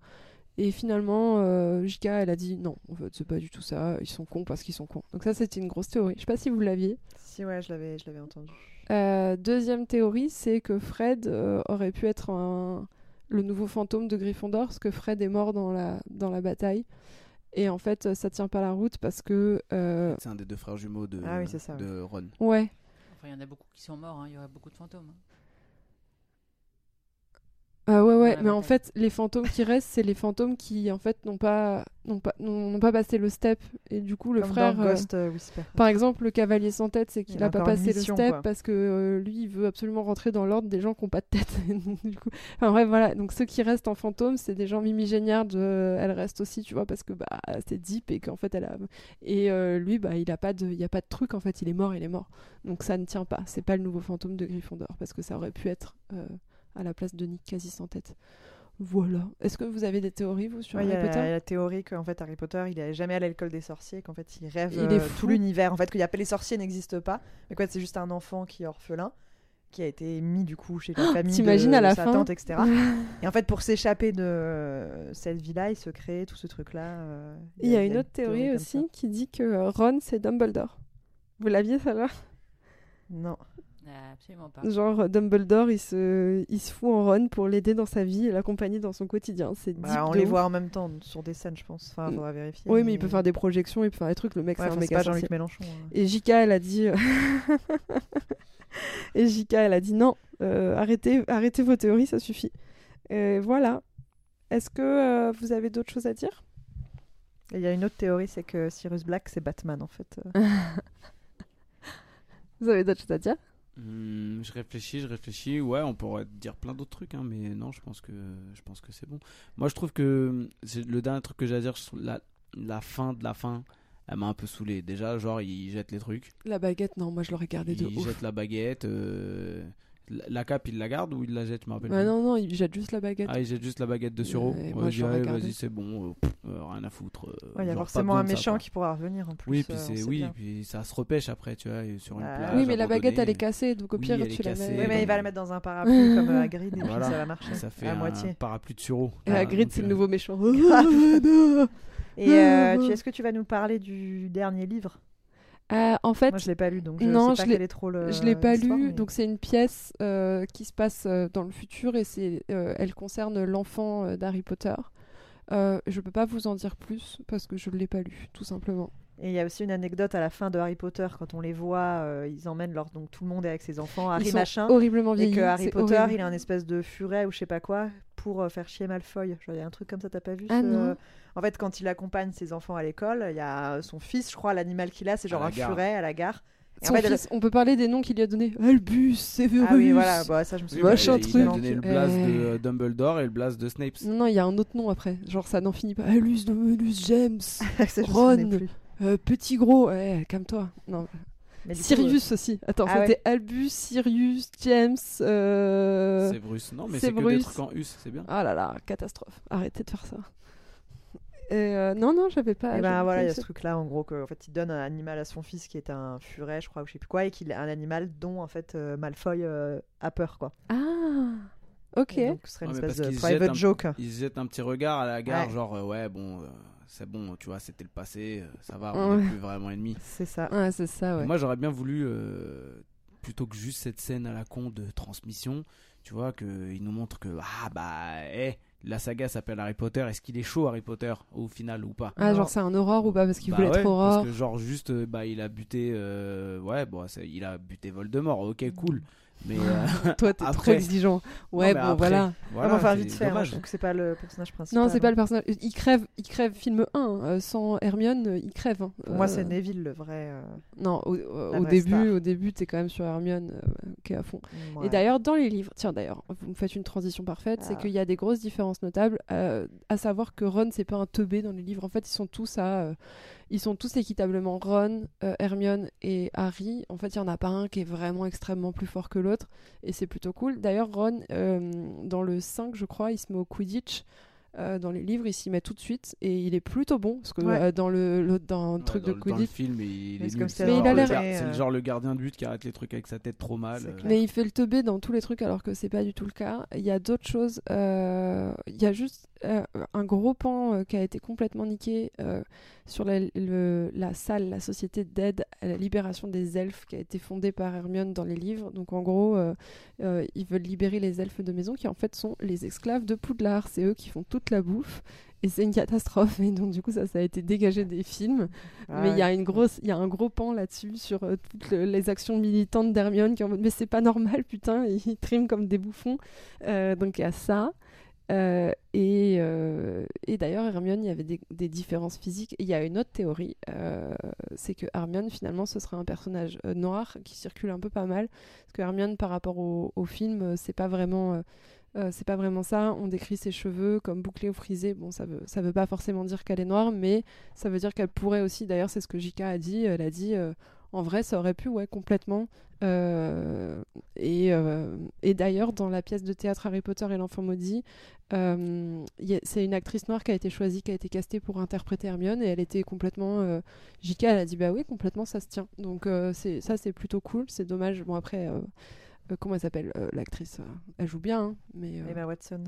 Et finalement, euh, JK, elle a dit non, en fait, c'est pas du tout ça. Ils sont cons parce qu'ils sont cons. Donc ça, c'était une grosse théorie. Je sais pas si vous l'aviez. Si ouais, je l'avais, je l'avais entendu. Euh, deuxième théorie, c'est que Fred euh, aurait pu être un- le nouveau fantôme de Gryffondor, parce que Fred est mort dans la, dans la bataille. Et en fait, ça tient pas la route parce que. euh, C'est un des deux frères jumeaux de, Ah oui, ça, de Ron. Ouais, Enfin, il y en a beaucoup qui sont morts, hein, il y aurait beaucoup de fantômes. hein. Ah ouais, ouais, mais en fait, les fantômes qui restent, c'est les fantômes qui, en fait, n'ont pas, n'ont pas, n'ont pas passé le step. Et du coup, le Comme frère. dans euh, Ghost euh, Whisper. Par exemple, le cavalier sans tête, c'est qu'il Il a a pas passé le step quoi. parce que euh, lui, il veut absolument rentrer dans l'ordre des gens qui n'ont pas de tête. (laughs) Du coup... Enfin bref, voilà. Donc ceux qui restent en fantôme, c'est des gens Mimi Géniard, euh, elle reste aussi, tu vois, parce que bah c'est deep et qu'en fait elle a. Et euh, lui, bah il a pas de, il y a pas de truc en fait, il est mort, il est mort. Donc ça ne tient pas. C'est pas le nouveau fantôme de Gryffondor parce que ça aurait pu être euh, à la place de Nick quasi sans tête. Voilà. Est-ce que vous avez des théories vous sur Ouais, il y Harry a Potter? la, théorie qu'en fait Harry Potter il est jamais allé à l'école des sorciers qu'en fait il rêve Il est euh, fou. tout l'univers en fait qu'il les sorciers n'existent pas mais quoi c'est juste un enfant qui est orphelin qui a été mis du coup chez la famille de, à la sa fin tante etc (laughs) et en fait pour s'échapper de euh, cette vie là il se crée tout ce truc là Il y a une autre théorie aussi qui dit que euh, Ron c'est Dumbledore. Vous l'aviez celle-là non Ah, absolument pas. Genre euh, Dumbledore, il se, il se fout en Ron pour l'aider dans sa vie et l'accompagner dans son quotidien. C'est Bah, on les ouf. voit en même temps sur des scènes je pense enfin Mm. faudra vérifier Oui, mais il peut faire des projections, il peut faire des trucs. Le mec, ouais, c'est un enfin, c'est méga pas. Jean-Luc Mélenchon hein. Et J.K. elle a dit. euh, (laughs) et J.K. elle a dit non, euh, arrêtez, arrêtez vos théories, ça suffit. Et voilà. Est-ce que euh, vous avez d'autres choses à dire? Il y a une autre théorie c'est que Cyrus Black c'est Batman en fait. (laughs) Vous avez d'autres choses à dire? Hmm, je réfléchis, je réfléchis. Ouais, on pourrait dire plein d'autres trucs, hein, mais non, je pense que je pense que c'est bon. Moi, je trouve que c'est le dernier truc que j'ai à dire, la, la fin de la fin, elle m'a un peu saoulé. Déjà, genre, il jette les trucs, La baguette, non, moi je l'aurais gardé de il ouf. jette la baguette. euh, la, cape, il la garde ou il la jette Je me rappelle Ouais, plus. non, non, il jette juste la baguette. Ah, il jette juste la baguette de Suro. Ouais, Ouais, moi, je dirais, gardé. vas-y, c'est bon, euh, pff, euh, rien à foutre. euh, Ouais, il y a forcément un ça, méchant qui pourra revenir en plus Oui, puis euh, c'est oui, bien. puis ça se repêche après, tu vois, sur une Ah, plage. oui, mais la baguette, elle est cassée, donc au pire, tu la cassée, mets. Oui, mais il va la mettre dans un (laughs) parapluie comme euh, Hagrid et puis Voilà. ça va marcher. Ça fait à un moitié. parapluie de Suro. Hagrid, c'est le euh, nouveau méchant. (laughs) (laughs) Et euh, tu- est-ce que tu vas nous parler du dernier livre? Euh, en fait, Moi, je l'ai pas lu, donc je non, sais je l'ai- trop le. Je l'ai pas lu, mais- donc c'est une pièce euh, qui se passe euh, dans le futur et c'est, euh, elle concerne l'enfant d'Harry Potter. Je peux pas vous en dire plus parce que je l'ai pas lu, tout simplement. Et il y a aussi une anecdote à la fin de Harry Potter quand on les voit, euh, ils emmènent leur donc tout le monde est avec ses enfants, Harry Ils sont machin, horriblement et que Harry Potter horrible. il a un espèce de furet ou je sais pas quoi pour euh, faire chier Malfoy. Il y a un truc comme ça, t'as pas vu Ah ce- non. En fait, quand il accompagne ses enfants à l'école, il y a son fils, je crois, l'animal qu'il a, c'est genre un gare. furet à la gare. En Son fait, fils, on peut parler des noms qu'il lui a donnés. Albus, Severus. Ah oui, voilà, bah, ça je me Oui, souviens. bah, Machin il, truc. il a donné le Eh. de euh, Dumbledore et le blaze de Snape. Non, non, il y a un autre nom après. Genre, ça n'en finit pas. Albus, Dominus, James, (laughs) Ça, Ron. euh, Petit Gros. Ouais, calme-toi. Non. Mais du coup, Sirius aussi. Attends, Ah ouais. c'était Albus, Sirius, James. Euh... C'est Bruce. Non, mais c'est que des trucs en us, c'est bien. Ah là là, catastrophe. Arrêtez de faire ça. Et euh, non, non, j'avais pas. Et ben voilà, il y a ce truc-là, en gros, que, en fait, il donne un animal à son fils qui est un furet, je crois, ou je sais plus quoi, et qu'il a un animal dont, en fait, euh, Malfoy euh, a peur, quoi. Ah, ok. Et donc, ce serait une Ouais, espèce parce de qu'ils private jettent un- joke. Il se jette un petit regard à la gare, Ouais. genre, euh, ouais, bon, euh, c'est bon, tu vois, c'était le passé, ça va, on Ouais. n'est plus vraiment ennemis. C'est ça. Ouais, c'est ça. Moi, j'aurais bien voulu, euh, plutôt que juste cette scène à la con de transmission, tu vois, qu'il nous montre que, ah bah, eh, la saga s'appelle Harry Potter, est-ce qu'il est chaud Harry Potter au final ou pas? Ah, genre c'est un aurore ou pas? Parce qu'il Bah voulait ouais, être aurore. Parce que genre juste, euh, bah il a buté, euh, ouais, bon, il a buté Voldemort, ok, cool. Mais euh, (laughs) Toi, t'es trop exigeant. Ouais, bon, après, voilà. voilà, Ah, enfin, c'est vite fait, dommage. je trouve que c'est pas le personnage principal. Non, c'est pas hein. le personnage. Il crève, il crève film 1. euh, sans Hermione, il crève. hein. Pour moi, Euh, c'est Neville le vrai. euh, Non, au, début, star. au début, t'es quand même sur Hermione euh, qui est à fond. ouais. Et d'ailleurs, dans les livres, tiens d'ailleurs, vous me faites une transition parfaite, c'est Ah. qu'il y a des grosses différences notables, euh, à savoir que Ron, c'est pas un teubé dans les livres. En fait, ils sont tous à, euh, ils sont tous équitablement Ron, euh, Hermione et Harry. En fait, il y en a pas un qui est vraiment extrêmement plus fort que l'autre, et c'est plutôt cool. D'ailleurs, Ron, euh, dans le 5, je crois, il se met au Quidditch. Euh, dans les livres, il s'y met tout de suite et il est plutôt bon parce que Ouais. euh, dans le, le- dans le Ouais, truc dans, de le- dans le Quidditch, film, il est comme C'est si Mais il genre a le l'air- gar- C'est euh, le genre le gardien de but qui arrête les trucs avec sa tête trop mal. Euh. Mais il fait le teubé dans tous les trucs alors que c'est pas du tout le cas. Il y a d'autres choses. euh, Il y a juste euh, un gros pan euh, qui a été complètement niqué euh, sur la, le- la salle, la société d'aide à la libération des elfes qui a été fondée par Hermione dans les livres. Donc en gros, euh, euh, ils veulent libérer les elfes de maison qui en fait sont les esclaves de Poudlard. C'est eux qui font toute la bouffe. Et c'est une catastrophe. Et donc, du coup, ça, ça a été dégagé des films. Ah mais il y a une grosse, il y a un gros pan là-dessus sur euh, toutes le- les actions militantes d'Hermione qui en mode mais c'est pas normal (laughs) putain ils triment comme des bouffons Euh, donc il y a ça Euh, et, et d'ailleurs Hermione il y avait des, des différences physiques il y a une autre théorie c'est que Hermione finalement ce serait un personnage noir qui circule un peu pas mal parce que Hermione par rapport au, au film c'est pas vraiment euh, c'est pas vraiment ça. On décrit ses cheveux comme bouclés ou frisés. Bon, ça veut, veut pas forcément dire qu'elle est noire, mais ça veut dire qu'elle pourrait aussi. D'ailleurs, c'est ce que J.K. a dit. Elle a dit, euh, en vrai, ça aurait pu, ouais, complètement. Euh, et et d'ailleurs, dans la pièce de théâtre Harry Potter et l'enfant maudit, c'est une actrice noire qui a été choisie, qui a été castée pour interpréter Hermione, et elle était complètement. J.K. elle a dit, bah oui, complètement, ça se tient. Donc ça, c'est plutôt cool. C'est dommage. Bon après. Euh, comment elle s'appelle euh, l'actrice euh, Elle joue bien, hein, mais Emma Watson.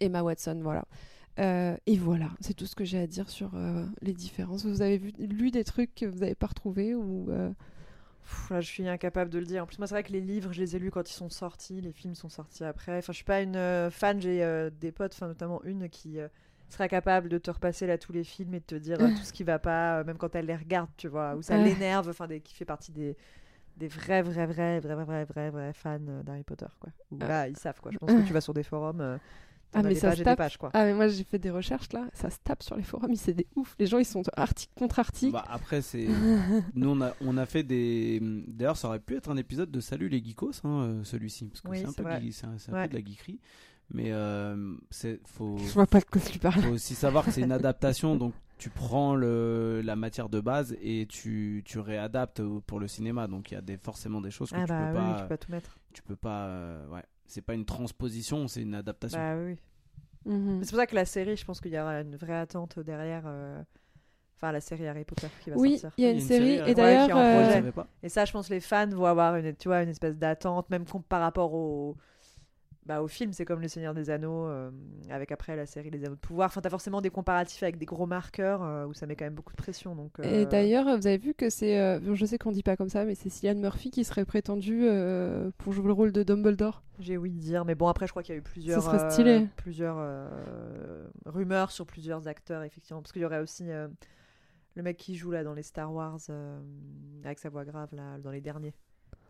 Emma Watson, voilà. Et voilà, c'est tout ce que j'ai à dire sur les différences. Vous avez vu, lu des trucs que vous n'avez pas retrouvés ou Pff, là, je suis incapable de le dire. En plus, moi, c'est vrai que les livres, je les ai lus quand ils sont sortis. Les films sont sortis après. Enfin, je suis pas une fan. J'ai des potes, enfin, notamment une qui serait capable de te repasser là tous les films et de te dire tout ce qui va pas, même quand elle les regarde, tu vois, ou ça l'énerve. Enfin, des- qui fait partie des des vrais, vrais, vrais, vrais, vrais, vrais, vrais, vrais fans euh, d'Harry Potter, quoi. Où Ah. là, ils savent, quoi. Je pense que tu vas sur des forums. euh, Ah, mais des ça pages se et des tape. pages, quoi. Ah mais moi j'ai fait des recherches là, ça se tape sur les forums, c'est des ouf. Les gens ils sont article contre article. Bah, après, c'est. Nous, on a, on a fait des. D'ailleurs, ça aurait pu être un épisode de Salut les geekos, hein, euh, celui-ci. Parce que Oui, c'est un, peu, vrai. geek- c'est un, c'est un Ouais. peu de la geekerie. Mais euh, c'est faut, Je vois pas de quoi tu parles. faut aussi savoir que c'est une adaptation. donc, tu prends le, la matière de base et tu, tu réadaptes pour le cinéma. Donc, il y a des, forcément des choses que Ah, tu, bah peux oui, pas, tu peux pas tout mettre. tu peux pas. euh, ouais. C'est pas une transposition, c'est une adaptation. Bah oui. Mhm. Mais C'est pour ça que la série, je pense qu'il y aura une vraie attente derrière. euh, Enfin, la série Harry Potter qui va Oui, sortir. il y a une série et ouais, d'ailleurs en euh. Et ça, je pense que les fans vont avoir une, tu vois, une espèce d'attente, même par rapport au, bah, au film. C'est comme Le Seigneur des Anneaux, euh, avec après la série Les Anneaux de Pouvoir. Enfin, t'as forcément des comparatifs avec des gros marqueurs euh, où ça met quand même beaucoup de pression. Donc, Et euh, d'ailleurs, vous avez vu que c'est, je sais qu'on dit pas comme ça, mais c'est Cillian Murphy qui serait prétendu pour jouer le rôle de Dumbledore. j'ai ouï dire. Mais bon, après, je crois qu'il y a eu plusieurs, serait stylé. plusieurs rumeurs sur plusieurs acteurs, effectivement. Parce qu'il y aurait aussi le mec qui joue là dans les Star Wars avec sa voix grave là, dans les derniers.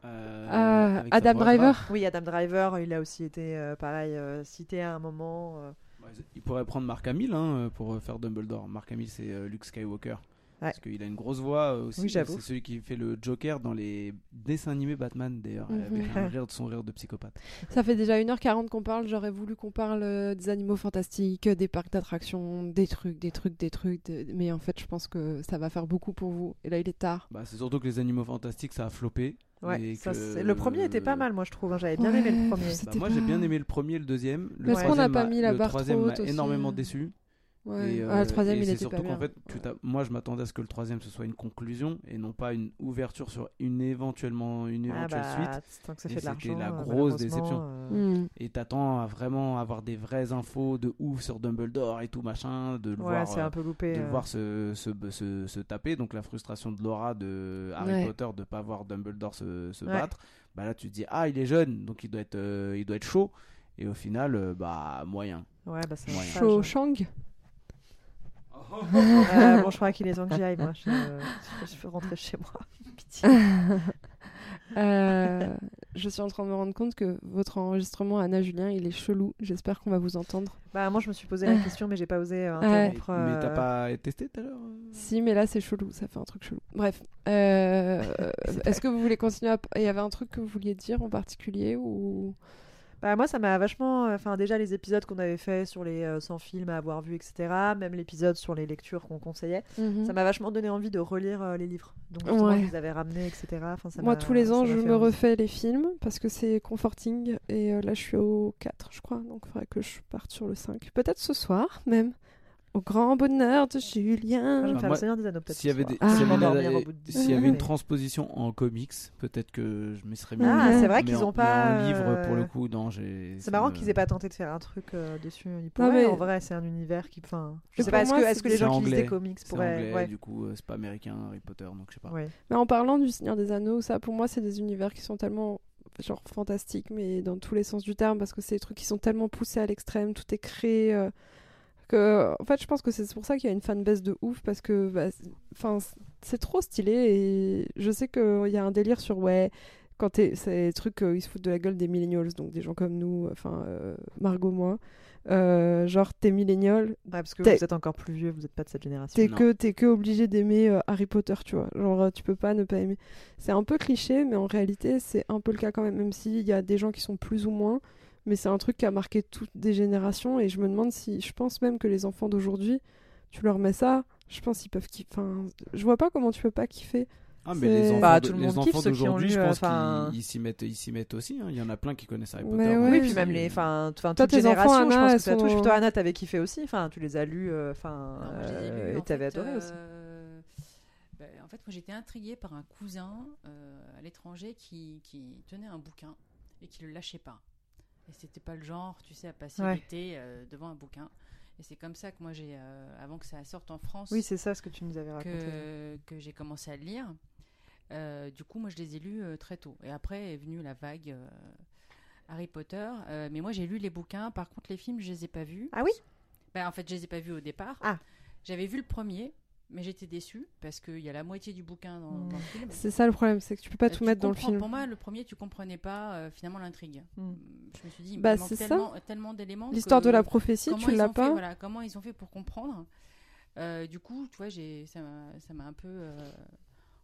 Euh, sa Adam Driver. Oui, Adam Driver, il a aussi été euh, pareil euh, cité à un moment. euh. Ouais, Il pourrait prendre Mark Hamill hein, pour faire Dumbledore. Mark Hamill, c'est euh, Luke Skywalker. Parce qu'il a une grosse voix euh, aussi. Oui, j'avoue. c'est celui qui fait le Joker dans les dessins animés Batman, d'ailleurs, Mhm. avec un (laughs) rire de son rire de psychopathe. Ça fait déjà 1h40 qu'on parle. J'aurais voulu qu'on parle euh, des animaux fantastiques, des parcs d'attractions, des trucs, des trucs, des trucs. des- Mais en fait, je pense que ça va faire beaucoup pour vous. Et là, il est tard. Bah, c'est surtout que les animaux fantastiques, ça a floppé. Ouais, ça, que- le premier était pas mal, moi je trouve. hein. J'avais bien aimé le premier. Bah, moi, j'ai bien aimé le premier et le deuxième. Le Mais est-ce qu'on n'a troisième pas m'a- mis la le barre troisième trop m'a haute aussi, énormément déçu. Ouais. Et, Ah, le euh, troisième, et il c'est était surtout pas bien. qu'en fait, tu moi, je m'attendais à ce que le troisième ce soit une conclusion et non pas une ouverture sur une éventuellement une Ah éventuelle suite. bah, tant que ça Et fait de c'était la euh, grosse déception. euh, Hmm. Et t'attends à vraiment avoir des vraies infos de ouf sur Dumbledore et tout machin, de le Ouais, voir, euh, un peu loupé. de le euh. voir se, se, se, se taper. Donc la frustration de Laura de Harry Ouais. Potter de pas voir Dumbledore se, se Ouais. battre. Bah là tu te dis ah il est jeune donc il doit être euh, il doit être chaud. Et au final euh, bah moyen. Ouais, bah c'est hein. Shang Euh, (laughs) bon, je crois qu'il est temps que j'y aille, moi. Je, je veux rentrer chez moi. (laughs) Pitié. (laughs) Euh, je suis en train de me rendre compte que votre enregistrement, Anna Julien, il est chelou. J'espère qu'on va vous entendre. Bah, moi, je me suis posé la question, mais j'ai pas osé euh, Ouais. interrompre. Mais t'as euh, pas testé tout à l'heure Si, mais là, c'est chelou. Ça fait un truc chelou. Bref. euh, Est-ce que vous voulez continuer à... Il y avait un truc que vous vouliez dire en particulier ou... Bah, moi, ça m'a vachement. Enfin, déjà, les épisodes qu'on avait fait sur les euh, 100 films à avoir vus, etc. Même l'épisode sur les lectures qu'on conseillait. Mhm. Ça m'a vachement donné envie de relire euh, les livres. Donc, justement, Ouais. je les avais ramenés, etc. Enfin, ça Moi, tous les ans, je me refais les films parce que c'est comforting. Et euh, là, je suis au 4, je crois. Donc, il faudrait que je parte sur le 5. Peut-être ce soir, même. Au grand bonheur de Moi, je Julien. vais me Ah, faire moi, le Seigneur des Anneaux, peut-être. S'il y avait, des- Ah. s'il y avait dix s'il y avait une transposition en comics, peut-être que je m'y serais mis. Ah, c'est vrai Mais qu'ils en- ont pas. en livre, pour le euh, coup, non, j'ai. C'est marrant me- qu'ils aient pas tenté de faire un truc euh, dessus. Ils Non, pourraient, mais- en vrai, c'est un univers qui. Enfin, je sais pas. Est-ce moi, que, c'est est-ce que les gens qui lisent des comics C'est pourraient. anglais, ouais. du coup, euh, c'est pas américain, Harry Potter, donc je sais pas. Ouais. Mais en parlant du Seigneur des Anneaux, ça, pour moi, c'est des univers qui sont tellement genre fantastiques, mais dans tous les sens du terme, parce que c'est des trucs qui sont tellement poussés à l'extrême, tout est créé. euh, que, en fait, je pense que c'est pour ça qu'il y a une fanbase de ouf, parce que bah, c'est- enfin, c'est- c'est trop stylé, et je sais qu'il y a un délire sur, ouais, quand t'es- c'est des trucs, euh, ils se foutent de la gueule des millennials, donc des gens comme nous, enfin, euh, Margot, moi. Euh, genre, t'es millénial, Ouais, parce que T'es- vous êtes encore plus vieux, vous n'êtes pas de cette génération. T'es que, t'es que obligé d'aimer euh, Harry Potter, tu vois. Genre, tu peux pas ne pas aimer. C'est un peu cliché, mais en réalité, c'est un peu le cas quand même, même s'il y a des gens qui sont plus ou moins. Mais c'est un truc qui a marqué toutes des générations, et je me demande si. Je pense même que les enfants d'aujourd'hui, tu leur mets ça, je pense qu'ils peuvent kiffer. Enfin, je vois pas comment tu peux pas kiffer. Ah, mais les enfants, Bah, tout le monde kiffe, d'aujourd'hui, je pense qu'ils ils s'y mettent, ils s'y mettent aussi. hein. Il y en a plein qui connaissent Harry Potter. Mais donc, ouais. Oui, puis même les, enfin, toute tes enfants, génération, je Anna, pense que ça touche. sont- Toi, Anna, t'avais kiffé aussi. Enfin, tu les as lus, euh, enfin, euh, et t'avais adoré aussi. euh, bah, en fait, moi j'étais intriguée par un cousin euh, à l'étranger qui, qui tenait un bouquin et qui le lâchait pas. Et c'était pas le genre, tu sais, à passer Ouais. l'été euh, devant un bouquin. Et c'est comme ça que moi j'ai, euh, avant que ça sorte en France, Oui, c'est ça ce que tu nous avais raconté. que, que j'ai commencé à le lire. Euh, du coup, moi, je les ai lus très tôt. Et après est venue la vague Harry Potter. Mais moi, j'ai lu les bouquins. Par contre, les films, je les ai pas vus. Ah oui? Ben, en fait, je les ai pas vus au départ. Ah. J'avais vu le premier, mais j'étais déçue parce qu'il y a la moitié du bouquin dans, dans le film. C'est ça le problème, c'est que tu peux pas Euh, tout mettre dans le film. Pour moi, le premier, tu comprenais pas euh, finalement l'intrigue. Mm. Je me suis dit, Bah, il manque tellement, tellement d'éléments. L'histoire de la prophétie, tu l'as pas. fait, voilà, comment ils ont fait pour comprendre. Euh, du coup, tu vois, j'ai, ça, m'a, un peu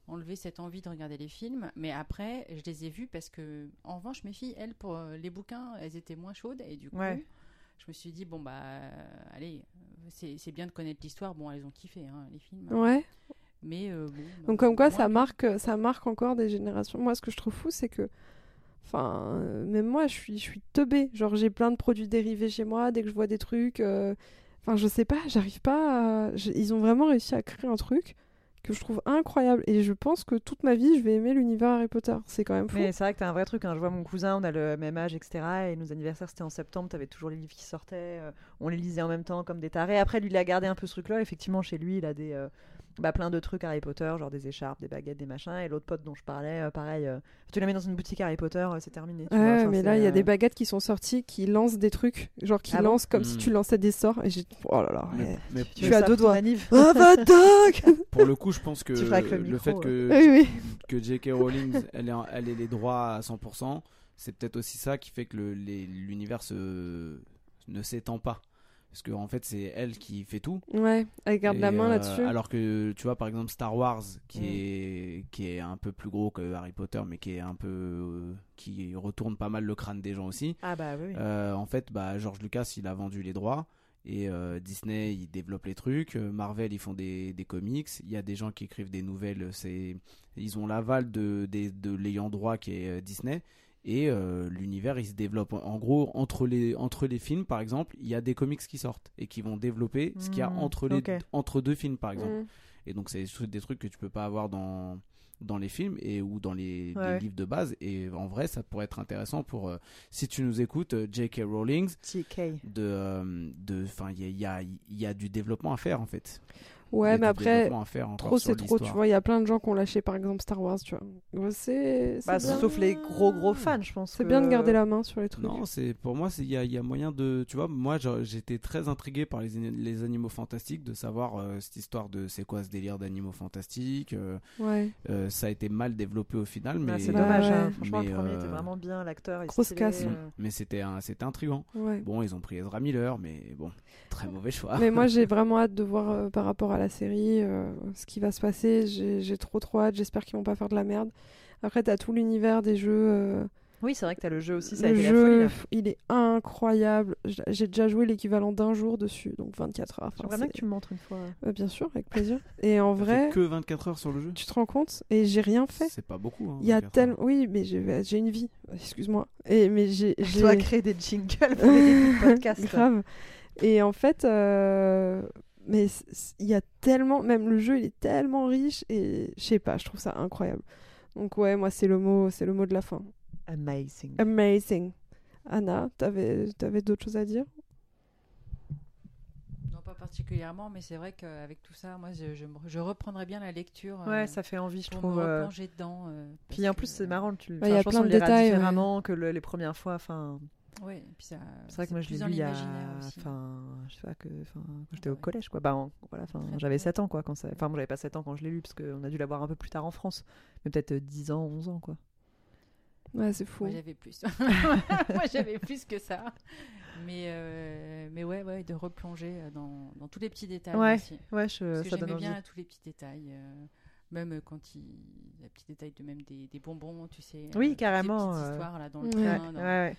enlevé cette envie de regarder les films. Mais après, je les ai vus parce que, en revanche, mes filles, elles, pour les bouquins, elles étaient moins chaudes. Et du coup, Ouais. Je me suis dit, bon, bah, euh, allez, c'est, bien de connaître l'histoire. Bon, elles ont kiffé, hein, les films. Ouais. Mais euh, bon. bah, Donc comme quoi moi, ça marque, ça marque encore des générations. Moi ce que je trouve fou c'est que, enfin euh, même moi je suis, je suis teubée. Genre j'ai plein de produits dérivés chez moi dès que je vois des trucs. euh, Enfin je sais pas, j'arrive pas. à- Ils ont vraiment réussi à créer un truc que je trouve incroyable et je pense que toute ma vie je vais aimer l'univers Harry Potter. C'est quand même fou. Mais c'est vrai que t'as un vrai truc. hein. Je vois mon cousin, on a le même âge, etc. Et nos anniversaires, c'était en septembre. T'avais toujours les livres qui sortaient. euh, on les lisait en même temps comme des tarés. Après, lui, il a gardé un peu ce truc-là. Effectivement, chez lui, il a des, euh, bah, plein de trucs Harry Potter, genre des écharpes, des baguettes, des machins. Et l'autre pote dont je parlais, euh, pareil. euh, tu l'as mis dans une boutique Harry Potter, euh, c'est terminé. tu vois. Mais là il y a des baguettes qui sont sorties qui lancent des trucs, genre qui Ah bon lancent comme si Mm. tu lançais des sorts et j'ai oh là là. Mais, ouais. mais tu ça deux doigts. anniv (laughs) Avada pour le coup, je pense que le micro, fait ouais. que, Oui oui. que J.K. Rowling elle ait, elle les droits à 100%, c'est peut-être aussi ça qui fait que le- les- l'univers se- ne s'étend pas. Parce qu'en en fait, c'est elle qui fait tout. Ouais, elle garde Et, la main euh, là-dessus. Alors que tu vois, par exemple, Star Wars, qui, Mm. est, qui est un peu plus gros que Harry Potter, mais qui est un peu. euh, qui retourne pas mal le crâne des gens aussi. Ah bah oui. oui. Euh, en fait, bah, George Lucas, il a vendu les droits. Et Disney, il développe les trucs. Marvel, ils font des, des comics. Il y a des gens qui écrivent des nouvelles. C'est, ils ont l'aval de, de l'ayant droit qui est Disney. Et euh, l'univers, il se développe. En gros, entre les, entre les films, par exemple, il y a des comics qui sortent et qui vont développer ce qu'il y a Mm, entre, les, entre deux films, par exemple. Mm. Et donc, c'est des trucs que tu peux pas avoir dans, dans les films et ou dans les, livres de base. Et en vrai, ça pourrait être intéressant pour. euh, si tu nous écoutes, euh, J.K. Rowling, TK. de. euh, de enfin, il y a, il y, a, y a du développement à faire, en fait. Ouais, mais après, à faire trop c'est trop, tu vois. Il y a plein de gens qui ont lâché, par exemple, Star Wars, tu vois. C'est. Bah, sauf les gros gros fans, je pense. C'est que- bien de garder la main sur les trucs. Non, c'est pour moi, c'est il y a, il y a moyen de, tu vois, moi j'étais très intrigué par les, les animaux fantastiques, de savoir euh, cette histoire de c'est quoi ce délire d'animaux fantastiques. euh, Ouais. euh, ça a été mal développé au final, mais Ah, c'est Bah, dommage. ouais. hein. Franchement, Mais, le premier euh, était vraiment bien, l'acteur. est Grosse casse. euh. mais c'était un- c'était intriguant. Ouais. Bon, ils ont pris Ezra Miller, mais bon, très mauvais choix. Mais moi, (laughs) j'ai vraiment hâte de voir euh, par rapport à la série euh, ce qui va se passer. J'ai trop trop hâte. J'espère qu'ils vont pas faire de la merde. Après, t'as tout l'univers des jeux. euh, Oui, c'est vrai que t'as le jeu aussi, ça a le été jeu, la folie. il est incroyable. J'ai déjà joué l'équivalent d'un jour dessus, donc 24 heures. Enfin, J'aimerais bien que tu me montres une fois. Euh, bien sûr, avec plaisir. Et en vrai, que 24 heures sur le jeu. tu te rends compte Et j'ai rien fait. C'est pas beaucoup. hein, Il y a 24 tellement. Oui, mais j'ai j'ai une vie. Excuse-moi. Et mais j'ai. Je j'ai- dois créer des jingles pour les débuts de podcast. (laughs) Grave. Et en fait, euh, mais il y a tellement, même le jeu, il est tellement riche et je sais pas, je trouve ça incroyable. Donc ouais, moi c'est le mot, c'est le mot de la fin. Amazing. Amazing. Anna, t'avais, t'avais d'autres choses à dire? Non, pas particulièrement, mais c'est vrai qu'avec tout ça, moi, je, je, reprendrais bien la lecture. euh, Ouais, ça fait envie, je pour trouve. me euh. replonger dedans. euh, Puis en plus, que, c'est marrant, tu Ouais, il y a plein de détails, ouais. différemment que le- les premières fois. Enfin, Ouais, et puis ça. c'est vrai que moi, je l'ai lu il y a. Enfin, je sais pas que. Enfin, quand j'étais au Ouais. collège, quoi. Bah, en- voilà, enfin, j'avais tôt. 7 ans, quoi. Quand ça... Enfin, moi, j'avais pas 7 ans quand je l'ai lu, parce qu'on a dû l'avoir un peu plus tard en France. Mais peut-être euh, 10 ans, 11 ans, quoi. Ouais, c'est fou. Moi, j'avais plus. (laughs) Moi, j'avais plus que ça. Mais, euh, mais ouais, ouais, de replonger euh, dans, dans tous les petits détails Ouais, aussi. Ouais, je... Parce que ça donne envie. bien tous les petits détails. euh, même quand il. Les petits détails de même des, des bonbons, tu sais. Oui, carrément, petites euh, histoires là dans le Ouais. Train. ouais, dans- ouais. euh,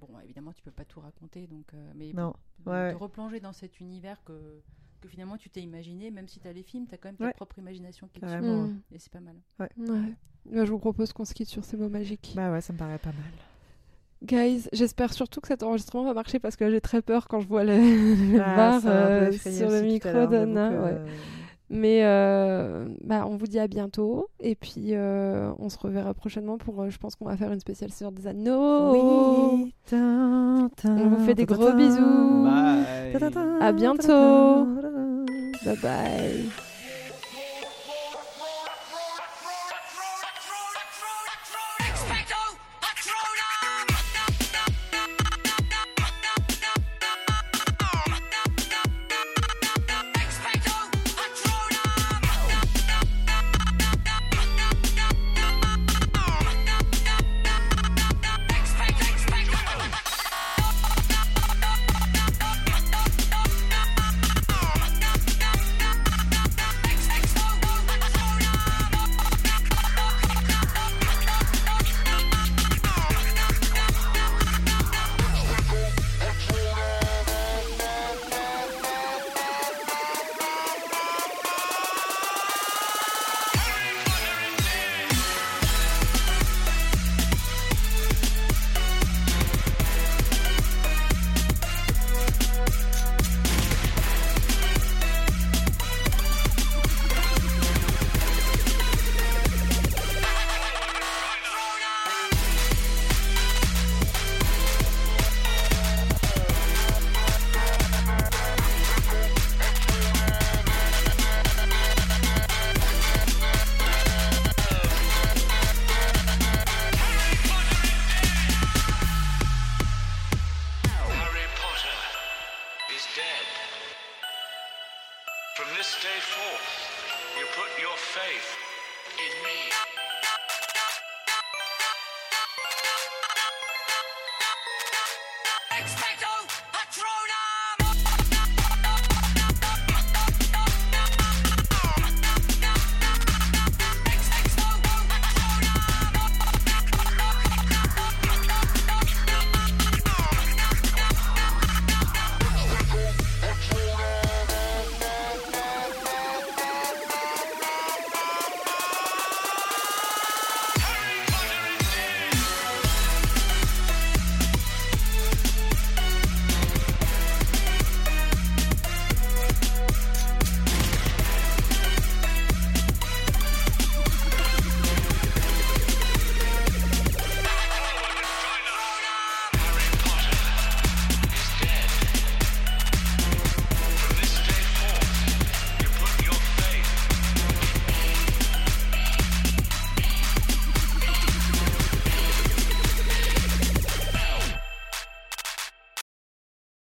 bon, évidemment, tu peux pas tout raconter. Donc, euh, mais Non, de, ouais, de ouais. replonger dans cet univers que, que finalement tu t'es imaginé, même si tu as les films, tu as quand même Ouais. ta propre imagination qui est Carrément. dessus. Vraiment. Mm. Et c'est pas mal. Ouais. Bah, je vous propose qu'on se quitte sur ces mots magiques. Bah ouais, ça me paraît pas mal. Guys, j'espère surtout que cet enregistrement va marcher parce que j'ai très peur quand je vois le, (laughs) le Ah, bar euh, sur le micro d'Anna. Mais euh, bah, on vous dit à bientôt. Et puis, euh, on se reverra prochainement pour, euh, je pense qu'on va faire une spéciale sur des anneaux. Oui. On vous fait des gros bisous. Bye. À bientôt. Bye bye.